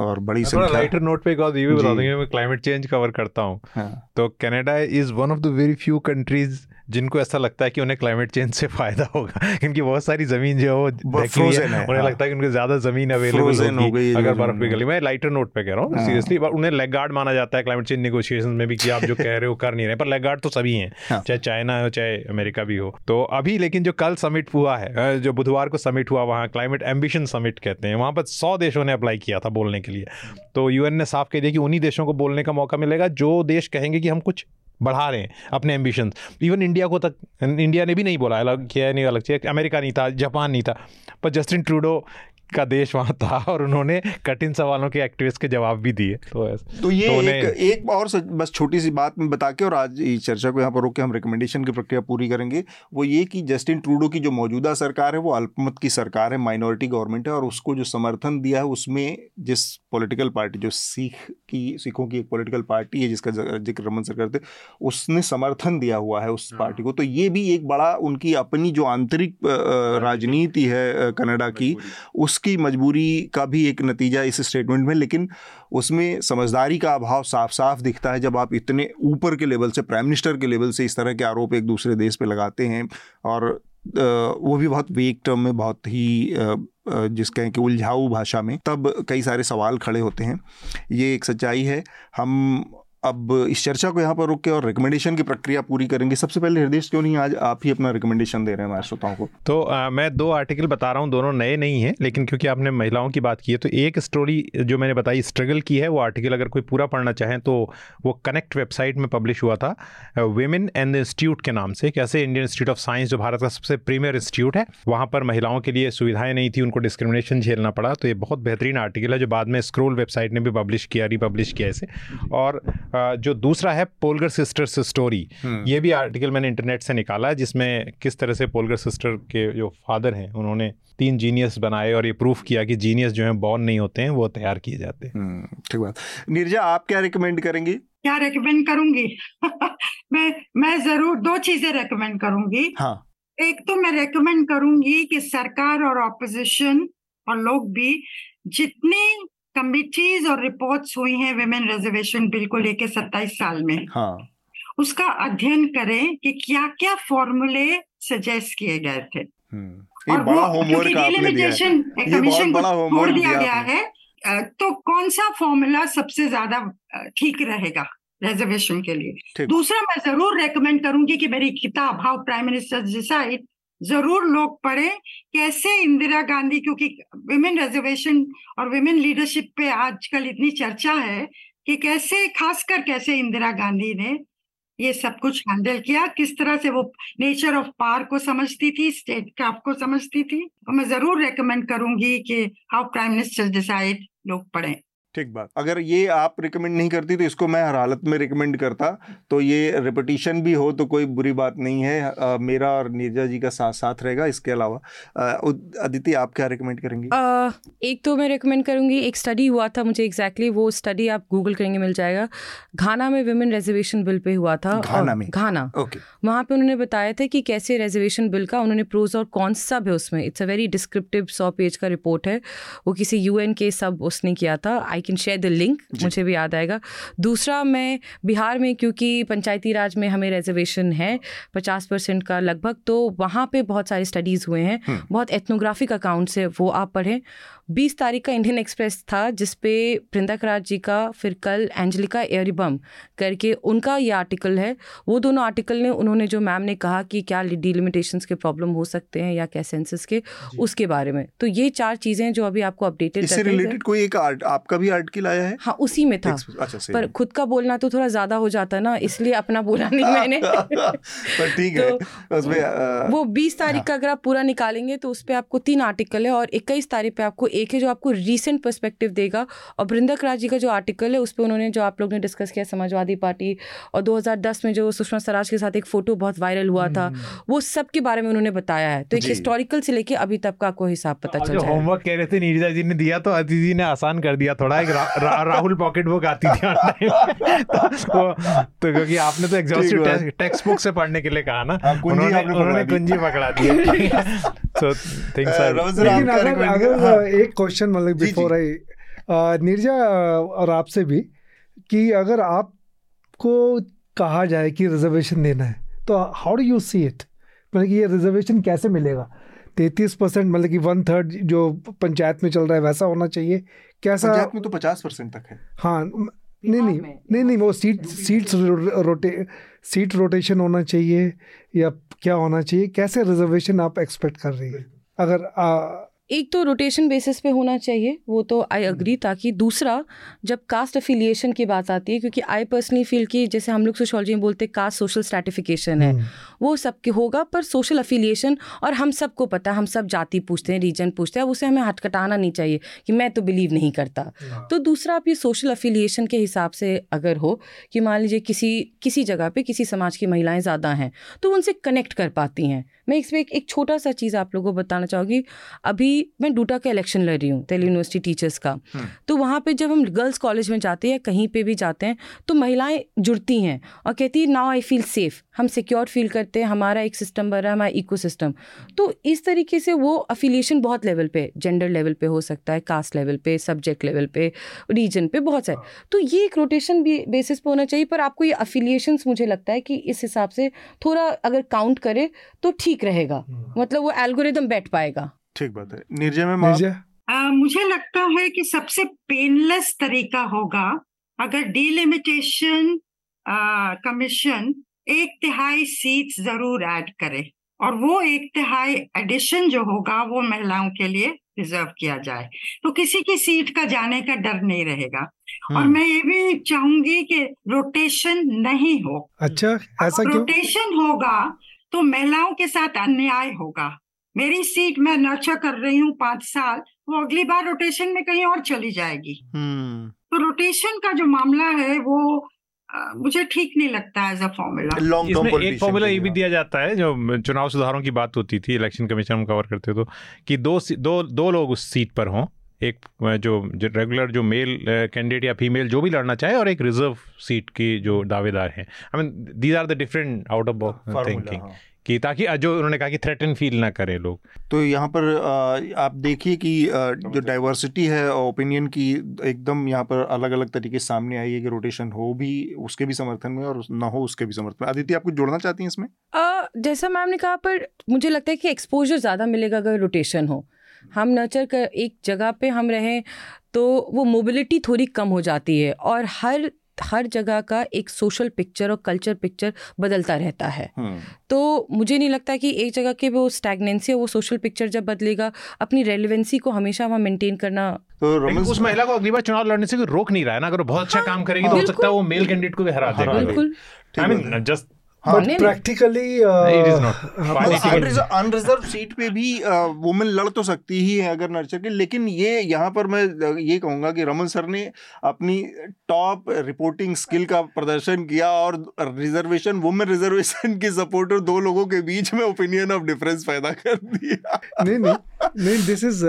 और बड़ी संख्या लाइटर नोट पे एक और ये भी बता देंगे मैं क्लाइमेट चेंज कवर करता हूँ हाँ। तो Canada is one of the very few countries जिनको ऐसा लगता है कि उन्हें क्लाइमेट चेंज से फ़ायदा होगा क्योंकि बहुत सारी ज़मीन जो है वो फ्रोजन है उन्हें हाँ। लगता है कि उनको ज़्यादा ज़मीन अवेलेबल होगी अगर बर्फ़ पिघली मैं लाइटर नोट पे कह रहा हूँ सीरियसली हाँ। उन्हें लेग गार्ड माना जाता है क्लाइमेट चेंज नेगोशिएशन में भी कि आप जो कह रहे हो कर नहीं रहे पर लेग गार्ड तो सभी हैं हाँ। चाहे चाइना हो चाहे अमेरिका भी हो तो अभी लेकिन जो कल समिट हुआ है जो बुधवार को समिट हुआ वहाँ क्लाइमेट एम्बिशन समिट कहते हैं वहाँ पर सौ देशों ने अप्लाई किया था बोलने के लिए तो यूएन ने साफ़ कह दिया कि उन्हीं देशों को बोलने का मौका मिलेगा जो देश कहेंगे कि हम कुछ बढ़ा रहे हैं अपने एम्बिशन इवन इंडिया को तक इंडिया ने भी नहीं बोला, अलग किया, नहीं अलग चाहिए अमेरिका नहीं था जापान नहीं था. पर जस्टिन ट्रूडो का देश वहाँ था [laughs] और उन्होंने कठिन सवालों के एक्टिविस्ट के जवाब भी दिए। तो तो ये तो एक, एक और बस छोटी सी बात में बता के और आज चर्चा को यहाँ पर रोक के हम रिकमेंडेशन की प्रक्रिया पूरी करेंगे। वो ये कि जस्टिन ट्रूडो की जो मौजूदा सरकार है वो अल्पमत की सरकार है माइनॉरिटी गवर्नमेंट है और उसको जो समर्थन दिया है उसमें जिस पॉलिटिकल पार्टी जो सिख की सिखों की एक पॉलिटिकल पार्टी है जिसका ज़िक्र रमन सर करते उसने समर्थन दिया हुआ है उस पार्टी को। तो ये भी एक बड़ा उनकी अपनी जो आंतरिक राजनीति है कनाडा की उस उसकी मजबूरी का भी एक नतीजा इस स्टेटमेंट में, लेकिन उसमें समझदारी का अभाव साफ़ साफ़ दिखता है जब आप इतने ऊपर के लेवल से प्राइम मिनिस्टर के लेवल से इस तरह के आरोप एक दूसरे देश पे लगाते हैं और वो भी बहुत वेक टर्म में, बहुत ही जिस कहें कि उलझाऊ भाषा में, तब कई सारे सवाल खड़े होते हैं। ये एक सच्चाई है। हम अब इस चर्चा को यहाँ पर रुक के और रिकमेंडेशन की प्रक्रिया पूरी करेंगे। सबसे पहले हृदय क्यों नहीं आज आप ही अपना रिकमेंडेशन दे रहे हैं हमारे श्रोताओं को। तो आ, मैं दो आर्टिकल बता रहा हूँ दोनों नए नहीं हैं लेकिन क्योंकि आपने महिलाओं की बात की है तो एक स्टोरी जो मैंने बताई स्ट्रगल की है वो आर्टिकल अगर कोई पूरा पढ़ना चाहें तो वो कनेक्ट वेबसाइट में पब्लिश हुआ था वेमेन एंड इंस्टीट्यूट के नाम से कैसे इंडियन इंस्टीट्यूट ऑफ़ साइंस जो भारत का सबसे प्रीमियर इंस्टीट्यूट है वहाँ पर महिलाओं के लिए सुविधाएँ नहीं थी उनको डिस्क्रिमिनेशन झेलना पड़ा तो ये बहुत बेहतरीन आर्टिकल है जो बाद में स्क्रोल वेबसाइट ने भी पब्लिश किया रिपब्लिश किया इसे। और जो दूसरा है पोलगर सिस्टर्स स्टोरी ये भी आर्टिकल मैंने इंटरनेट से निकाला है जिसमें किस तरह से पोलगर सिस्टर के जो फादर हैं उन्होंने तीन जीनियस बनाए और ये प्रूफ किया कि जीनियस जो है बॉर्न नहीं होते हैं वो तैयार किए जाते हैं। हम्म, ठीक बात। नीरजा आप क्या रिकमेंड करेंगी? क्या रिकमेंड करूँगी? [laughs] मैं मैं ज़रूर दो चीज़ें रिकमेंड करूँगी। हाँ। एक तो मैं रेकमेंड करूँगी कि सरकार और ऑपोजिशन और लोग भी जितनी कमिटीज और रिपोर्ट्स हुई हैं विमेन रिजर्वेशन बिल को लेके सत्ताईस साल में। हाँ। उसका अध्ययन करें कि क्या क्या फॉर्मूले सजेस्ट किए गए थे। हम्म। ये बड़ा होमवर्क आपने दिया है। ये बहुत बड़ा होमवर्क दिया गया है। तो कौन सा फॉर्मूला सबसे ज़्यादा ठीक रहेगा रिजर्वेशन के लिए? दूसरा मैं ज़रूर रेकमेंड करूँगी कि मेरी किताब हाउ प्राइम मिनिस्टर डिसाइड ज़रूर लोग पढ़े, कैसे इंदिरा गांधी, क्योंकि विमेन रिजर्वेशन और विमेन लीडरशिप पे आजकल इतनी चर्चा है कि कैसे, खासकर कैसे इंदिरा गांधी ने ये सब कुछ हैंडल किया, किस तरह से वो नेचर ऑफ़ पार को समझती थी स्टेट क्राफ्ट को समझती थी। और मैं ज़रूर रेकमेंड करूँगी कि हाउ प्राइम मिनिस्टर डिसाइड लोग पढ़ें। ठीक बात। अगर ये आप रिकमेंड नहीं करती तो इसको मैं हर हालत में रिकमेंड करता। तो ये रिपीटिशन भी हो तो कोई बुरी बात नहीं है। आ, मेरा और नीरजा जी का साथ साथ रहेगा। इसके अलावा अदिति आप क्या रिकमेंड करेंगी? आ, एक तो मैं रिकमेंड करूँगी एक स्टडी हुआ था मुझे एग्जैक्टली exactly वो स्टडी आप गूगल करेंगे मिल जाएगा। घाना में वुमेन रिजर्वेशन बिल पे हुआ था। घाना में? घाना। ओके। वहाँ पे उन्होंने बताया था कि कैसे रिजर्वेशन बिल का उन्होंने प्रोज और कौन सब है उसमें। इट्स अ वेरी डिस्क्रिप्टिव सौ पेज का रिपोर्ट है। वो किसी यूएन के सब उसने किया था। I can share the link मुझे भी याद आएगा। दूसरा मैं बिहार में क्योंकि पंचायती राज में हमें रिजर्वेशन है पचास परसेंट का लगभग तो वहाँ पे बहुत सारे स्टडीज़ हुए हैं। हम्म। बहुत एथनोग्राफिक अकाउंट्स है वो आप पढ़ें। बीस तारीख का इंडियन एक्सप्रेस था जिसपे पृंदक राज जी का फिर कल एंजलिका एयरिबम करके उनका ये आर्टिकल है। वो दोनों आर्टिकल ने उन्होंने जो मैम ने कहा कि क्या डिलिमिटेशंस के प्रॉब्लम हो सकते हैं या क्या सेंसस के उसके बारे में। तो ये चार चीज़ें जो अभी आपको अपडेटेड इससे रिलेटेड कोई एक आर्ट, आपका भी आर्टिकल आया है? हाँ उसी में था। अच्छा, पर खुद का बोलना तो थोड़ा ज़्यादा हो जाता ना इसलिए अपना बोला नहीं [laughs] मैंने। ठीक है तो उसमें वो बीस तारीख हाँ। का अगर आप पूरा निकालेंगे तो उस पर आपको तीन आर्टिकल है और इक्कीस तारीख पे आपको एक है जो आपको रीसेंट पर्सपेक्टिव देगा और बृंदक राज जी का जो आर्टिकल है उस पर उन्होंने जो आप लोग ने डिस्कस किया समाजवादी पार्टी और 2010 में जो सुषमा स्वराज के साथ एक फ़ोटो बहुत वायरल हुआ था हम्म। वो सब के बारे में उन्होंने बताया है। तो एक हिस्टोरिकल से लेके अभी तक का आपको हिसाब पता चल होमवर्क कह रहे थे नीरजा जी ने दिया तो अति जी ने आसान कर दिया थोड़ा एक राहुल पॉकेट बुक आती थी तो, तो क्योंकि आपने तो एग्जॉस्टिव टेक्स्ट बुक से पढ़ने के लिए कहा ना हाँ, उन्होंने कुंजी पकड़ा दी। तो थिंग्स आर अगर एक क्वेश्चन क्वेश्चन मतलब बिफोर आई निर्जा और आपसे भी कि अगर आपको कहा जाए कि रिजर्वेशन देना है तो how do you see it मतलब कि ये रिजर्वेशन कैसे मिलेगा? तैतीस परसेंट मतलब कि वन थर्ड जो पंचायत में चल रहा है वैसा होना चाहिए। कैसा पंचायत में तो पचास परसेंट तक है। हाँ नहीं नहीं नहीं नहीं वो seat seats rotate seat rotation होना चाहिए या क्या होना चाहिए? कैसे रिजर्वेशन आप एक्सपेक्ट कर रही है? अगर आ, एक तो रोटेशन बेसिस पे होना चाहिए वो तो आई अग्री हम्म। ताकि दूसरा जब कास्ट अफिलिएशन की बात आती है क्योंकि आई पर्सनली फील कि जैसे हम लोग सोशोलॉजी में बोलते हैं कास्ट सोशल स्ट्रेटिफिकेशन है हम्म। वो सबके होगा पर सोशल अफिलिएशन और हम सबको पता है हम सब जाति पूछते हैं रीजन पूछते हैं उसे हमें हटकटाना नहीं चाहिए कि मैं तो बिलीव नहीं करता हाँ। तो दूसरा आप ये सोशल अफिलिएशन के हिसाब से अगर हो कि मान लीजिए किसी किसी जगह पर किसी समाज की महिलाएँ ज़्यादा हैं तो उनसे कनेक्ट कर पाती हैं मैं इसमें एक, एक छोटा सा चीज़ आप लोगों को बताना चाहूँगी अभी मैं डूटा का इलेक्शन लड़ रही हूँ दिल्ली यूनिवर्सिटी टीचर्स का। हम्म। तो वहाँ पे जब हम गर्ल्स कॉलेज में जाते हैं कहीं पे भी जाते हैं तो महिलाएँ जुड़ती हैं और कहती है नाउ आई फील सेफ़ हम सिक्योर फील करते हैं हमारा एक सिस्टम बन रहा है हमारा इको सिस्टम तो इस तरीके से वो अफिलिएशन बहुत लेवल पे जेंडर लेवल पे हो सकता है कास्ट लेवल पे सब्जेक्ट लेवल पे रीजन पे बहुत सारे। तो ये एक रोटेशन भी बेसिस पे होना चाहिए पर आपको ये अफिलिएशन मुझे लगता है कि इस हिसाब से थोड़ा अगर काउंट करे तो ठीक रहेगा। हम्म। मतलब वो एल्गोरिदम बैठ पाएगा। ठीक बात है। निर्जय में निर्जय? मुझे लगता है कि सबसे पेनलेस तरीका होगा अगर डिलिमिटेशन कमीशन एक तिहाई सीट ज़रूर ऐड करे और वो एक तिहाई एडिशन जो होगा वो महिलाओं के लिए रिज़र्व किया जाए। तो किसी की सीट का जाने का डर नहीं रहेगा। और हम्म। मैं ये भी चाहूँगी कि रोटेशन नहीं हो। अच्छा ऐसा क्यों? रोटेशन होगा तो महिलाओं के साथ अन्याय होगा। मेरी सीट मैं नर्चर कर रही हूँ पाँच साल वो अगली बार रोटेशन में कहीं और चली जाएगी। हम्म। तो रोटेशन का जो मामला है वो आ, मुझे ठीक नहीं लगता एज अ फॉर्मूला इसमें एक फॉर्मूला ये भी दिया जाता है जो चुनाव सुधारों की बात होती थी इलेक्शन कमीशन हम कवर करते तो कि दो दो दो लोग उस सीट पर हों एक जो, जो रेगुलर जो मेल कैंडिडेट या फीमेल जो भी लड़ना चाहे और एक रिज़र्व सीट की जो दावेदार हैं। I mean these are the different out of thinking कि ताकि जो उन्होंने कहा कि थ्रेटन फील ना करे लोग। तो यहाँ पर आप देखिए कि जो डाइवर्सिटी है ओपिनियन की एकदम यहाँ पर अलग अलग तरीके सामने आई है कि रोटेशन हो भी उसके भी समर्थन में और ना हो उसके भी समर्थन में। आदित्य आप कुछ जोड़ना चाहती हैं इसमें? आ, जैसा मैम ने कहा पर मुझे लगता है कि एक्सपोजर ज़्यादा मिलेगा अगर रोटेशन हो। हम नर्चर कर एक जगह पे हम रहें तो वो मोबिलिटी थोड़ी कम हो जाती है और हर हर जगह का एक सोशल पिक्चर और कल्चर पिक्चर बदलता रहता है। हम्म। तो मुझे नहीं लगता कि एक जगह के वो स्टैगनेंसी वो सोशल पिक्चर जब बदलेगा अपनी रेलिवेंसी को हमेशा वहाँ मेंटेन करना तो उस महिला को अगली बार चुनाव लड़ने से रोक नहीं रहा है ना? अगर बहुत अच्छा हाँ, काम करेगी तो हो। सकता है वो मेल कैंडिडेट को भी हरा देगा। बिल्कुल। I mean just practically unreserve seat पे भी वुमेन लड़ तो सकती ही है अगर नर्चर के लेकिन ये यहाँ पर मैं ये कहूँगा कि रमन सर ने अपनी टॉप रिपोर्टिंग स्किल का प्रदर्शन किया और रिजर्वेशन वुमेन रिजर्वेशन के सपोर्टर दो लोगों के बीच में ओपिनियन ऑफ़ डिफरेंस पैदा कर दिया। नहीं नहीं नहीं दिस इज़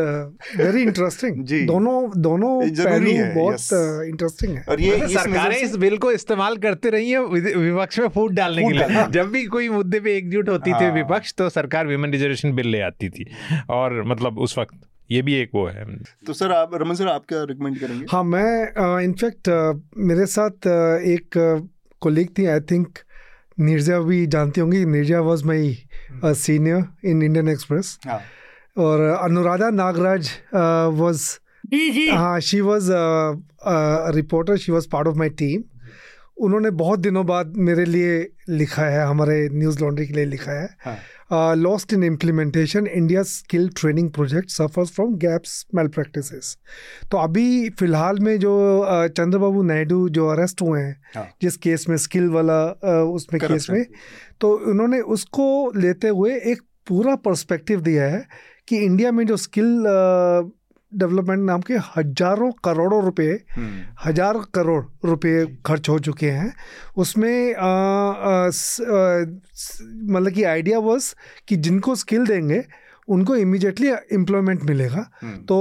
वेरी इंटरेस्टिंग जी। दोनों दोनों ज़रूरी है बहुत इंटरेस्टिंग है। और ये सरकारें इस बिल को इस्तेमाल करते रही है विपक्ष में फूट डालने के लिए। जब भी कोई मुद्दे पे एकजुट होती थी हाँ। विपक्ष तो सरकार विमेन रिजर्वेशन बिल ले आती थी। और मतलब उस वक्त ये भी एक वो है। तो सर आप रमन सर आप क्या रिकमेंड करेंगे? हाँ मैं इनफैक्ट मेरे साथ एक कोलीग थी आई थिंक निर्जा भी जानती होंगी Neerja was my senior in Indian Express और अनुराधा नागराज वॉज़ हाँ she was reporter she was part of my team उन्होंने बहुत दिनों बाद मेरे लिए लिखा है हमारे न्यूज़ लॉन्ड्री के लिए लिखा है। Lost in implementation India skill training project suffers from gaps malpractice तो अभी फ़िलहाल में जो uh, चंद्रबाबू नायडू जो अरेस्ट हुए हैं हाँ। जिस केस में स्किल वाला uh, उसमें केस में तो उन्होंने उसको लेते हुए एक पूरा पर्सपेक्टिव दिया है कि इंडिया में जो स्किल डेवलपमेंट नाम के हज़ारों करोड़ों रुपए हम्म। हज़ार करोड़ रुपए खर्च हो चुके हैं उसमें मतलब कि आइडिया बस कि जिनको स्किल देंगे उनको इमिजिएटली एम्प्लॉयमेंट मिलेगा हम्म। तो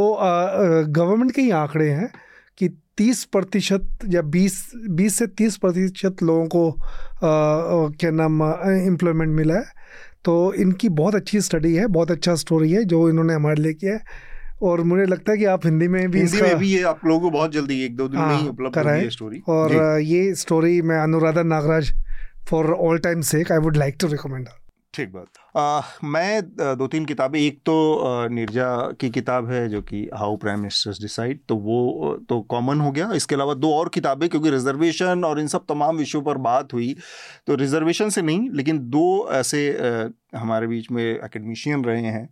गवर्नमेंट के ही आंकड़े हैं कि तीस प्रतिशत या बीस बीस से तीस प्रतिशत लोगों को आ, क्या नाम एम्प्लॉयमेंट मिला है तो इनकी बहुत अच्छी स्टडी है बहुत अच्छा स्टोरी है जो इन्होंने हमारे लिए किया है। और मुझे लगता है कि आप हिंदी में भी हिंदी में भी ये आप लोगों को बहुत जल्दी एक दो दिन में ही उपलब्ध ये स्टोरी और ये स्टोरी मैं Anuradha Nagaraj for all time sake I would like to recommend ठीक बात। मैं दो तीन किताबें, एक तो निर्जा की किताब है, जो कि हाउ प्राइम मिनिस्टर्स डिसाइड तो वो तो कॉमन हो गया। इसके अलावा दो और किताबें, क्योंकि रिजर्वेशन और इन सब तमाम विषयों पर बात हुई तो रिजर्वेशन से नहीं, लेकिन दो ऐसे हमारे बीच में एकेडमिशियन रहे हैं,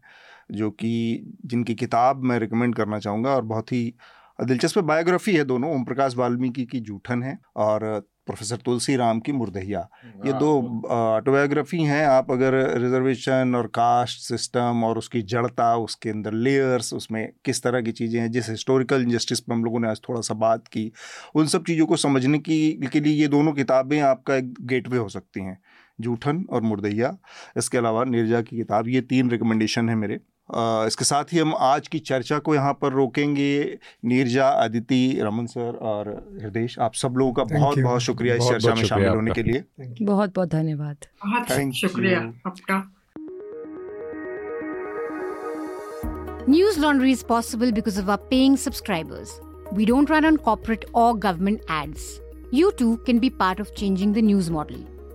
जो कि, जिनकी किताब मैं रिकमेंड करना चाहूँगा, और बहुत ही दिलचस्प बायोग्राफी है दोनों ओम प्रकाश वाल्मीकि की जूठन है, और प्रोफेसर तुलसी राम की मुर्दहिया। ये दो ऑटोबायोग्राफी हैं। आप अगर रिजर्वेशन और कास्ट सिस्टम और उसकी जड़ता उसके अंदर लेयर्स उसमें किस तरह की चीज़ें हैं जिस हिस्टोरिकल इंजस्टिस पर हम लोगों ने आज थोड़ा सा बात की उन सब चीज़ों को समझने की के लिए ये दोनों किताबें आपका एक गेटवे हो सकती हैं। जूठन और मुर्दैया इसके अलावा निर्जा की किताब। ये तीन रिकमेंडेशन है मेरे। इसके साथ ही हम आज की चर्चा को यहाँ पर रोकेंगे नीरजा अदिति रमन सर और हृदय आप सब लोगों का बहुत बहुत शुक्रिया इस चर्चा में शामिल होने के लिए बहुत बहुत धन्यवाद शुक्रिया आपका News Laundry is possible because of our paying subscribers. We don't run on corporate or government ads. You too can be part of changing the news model.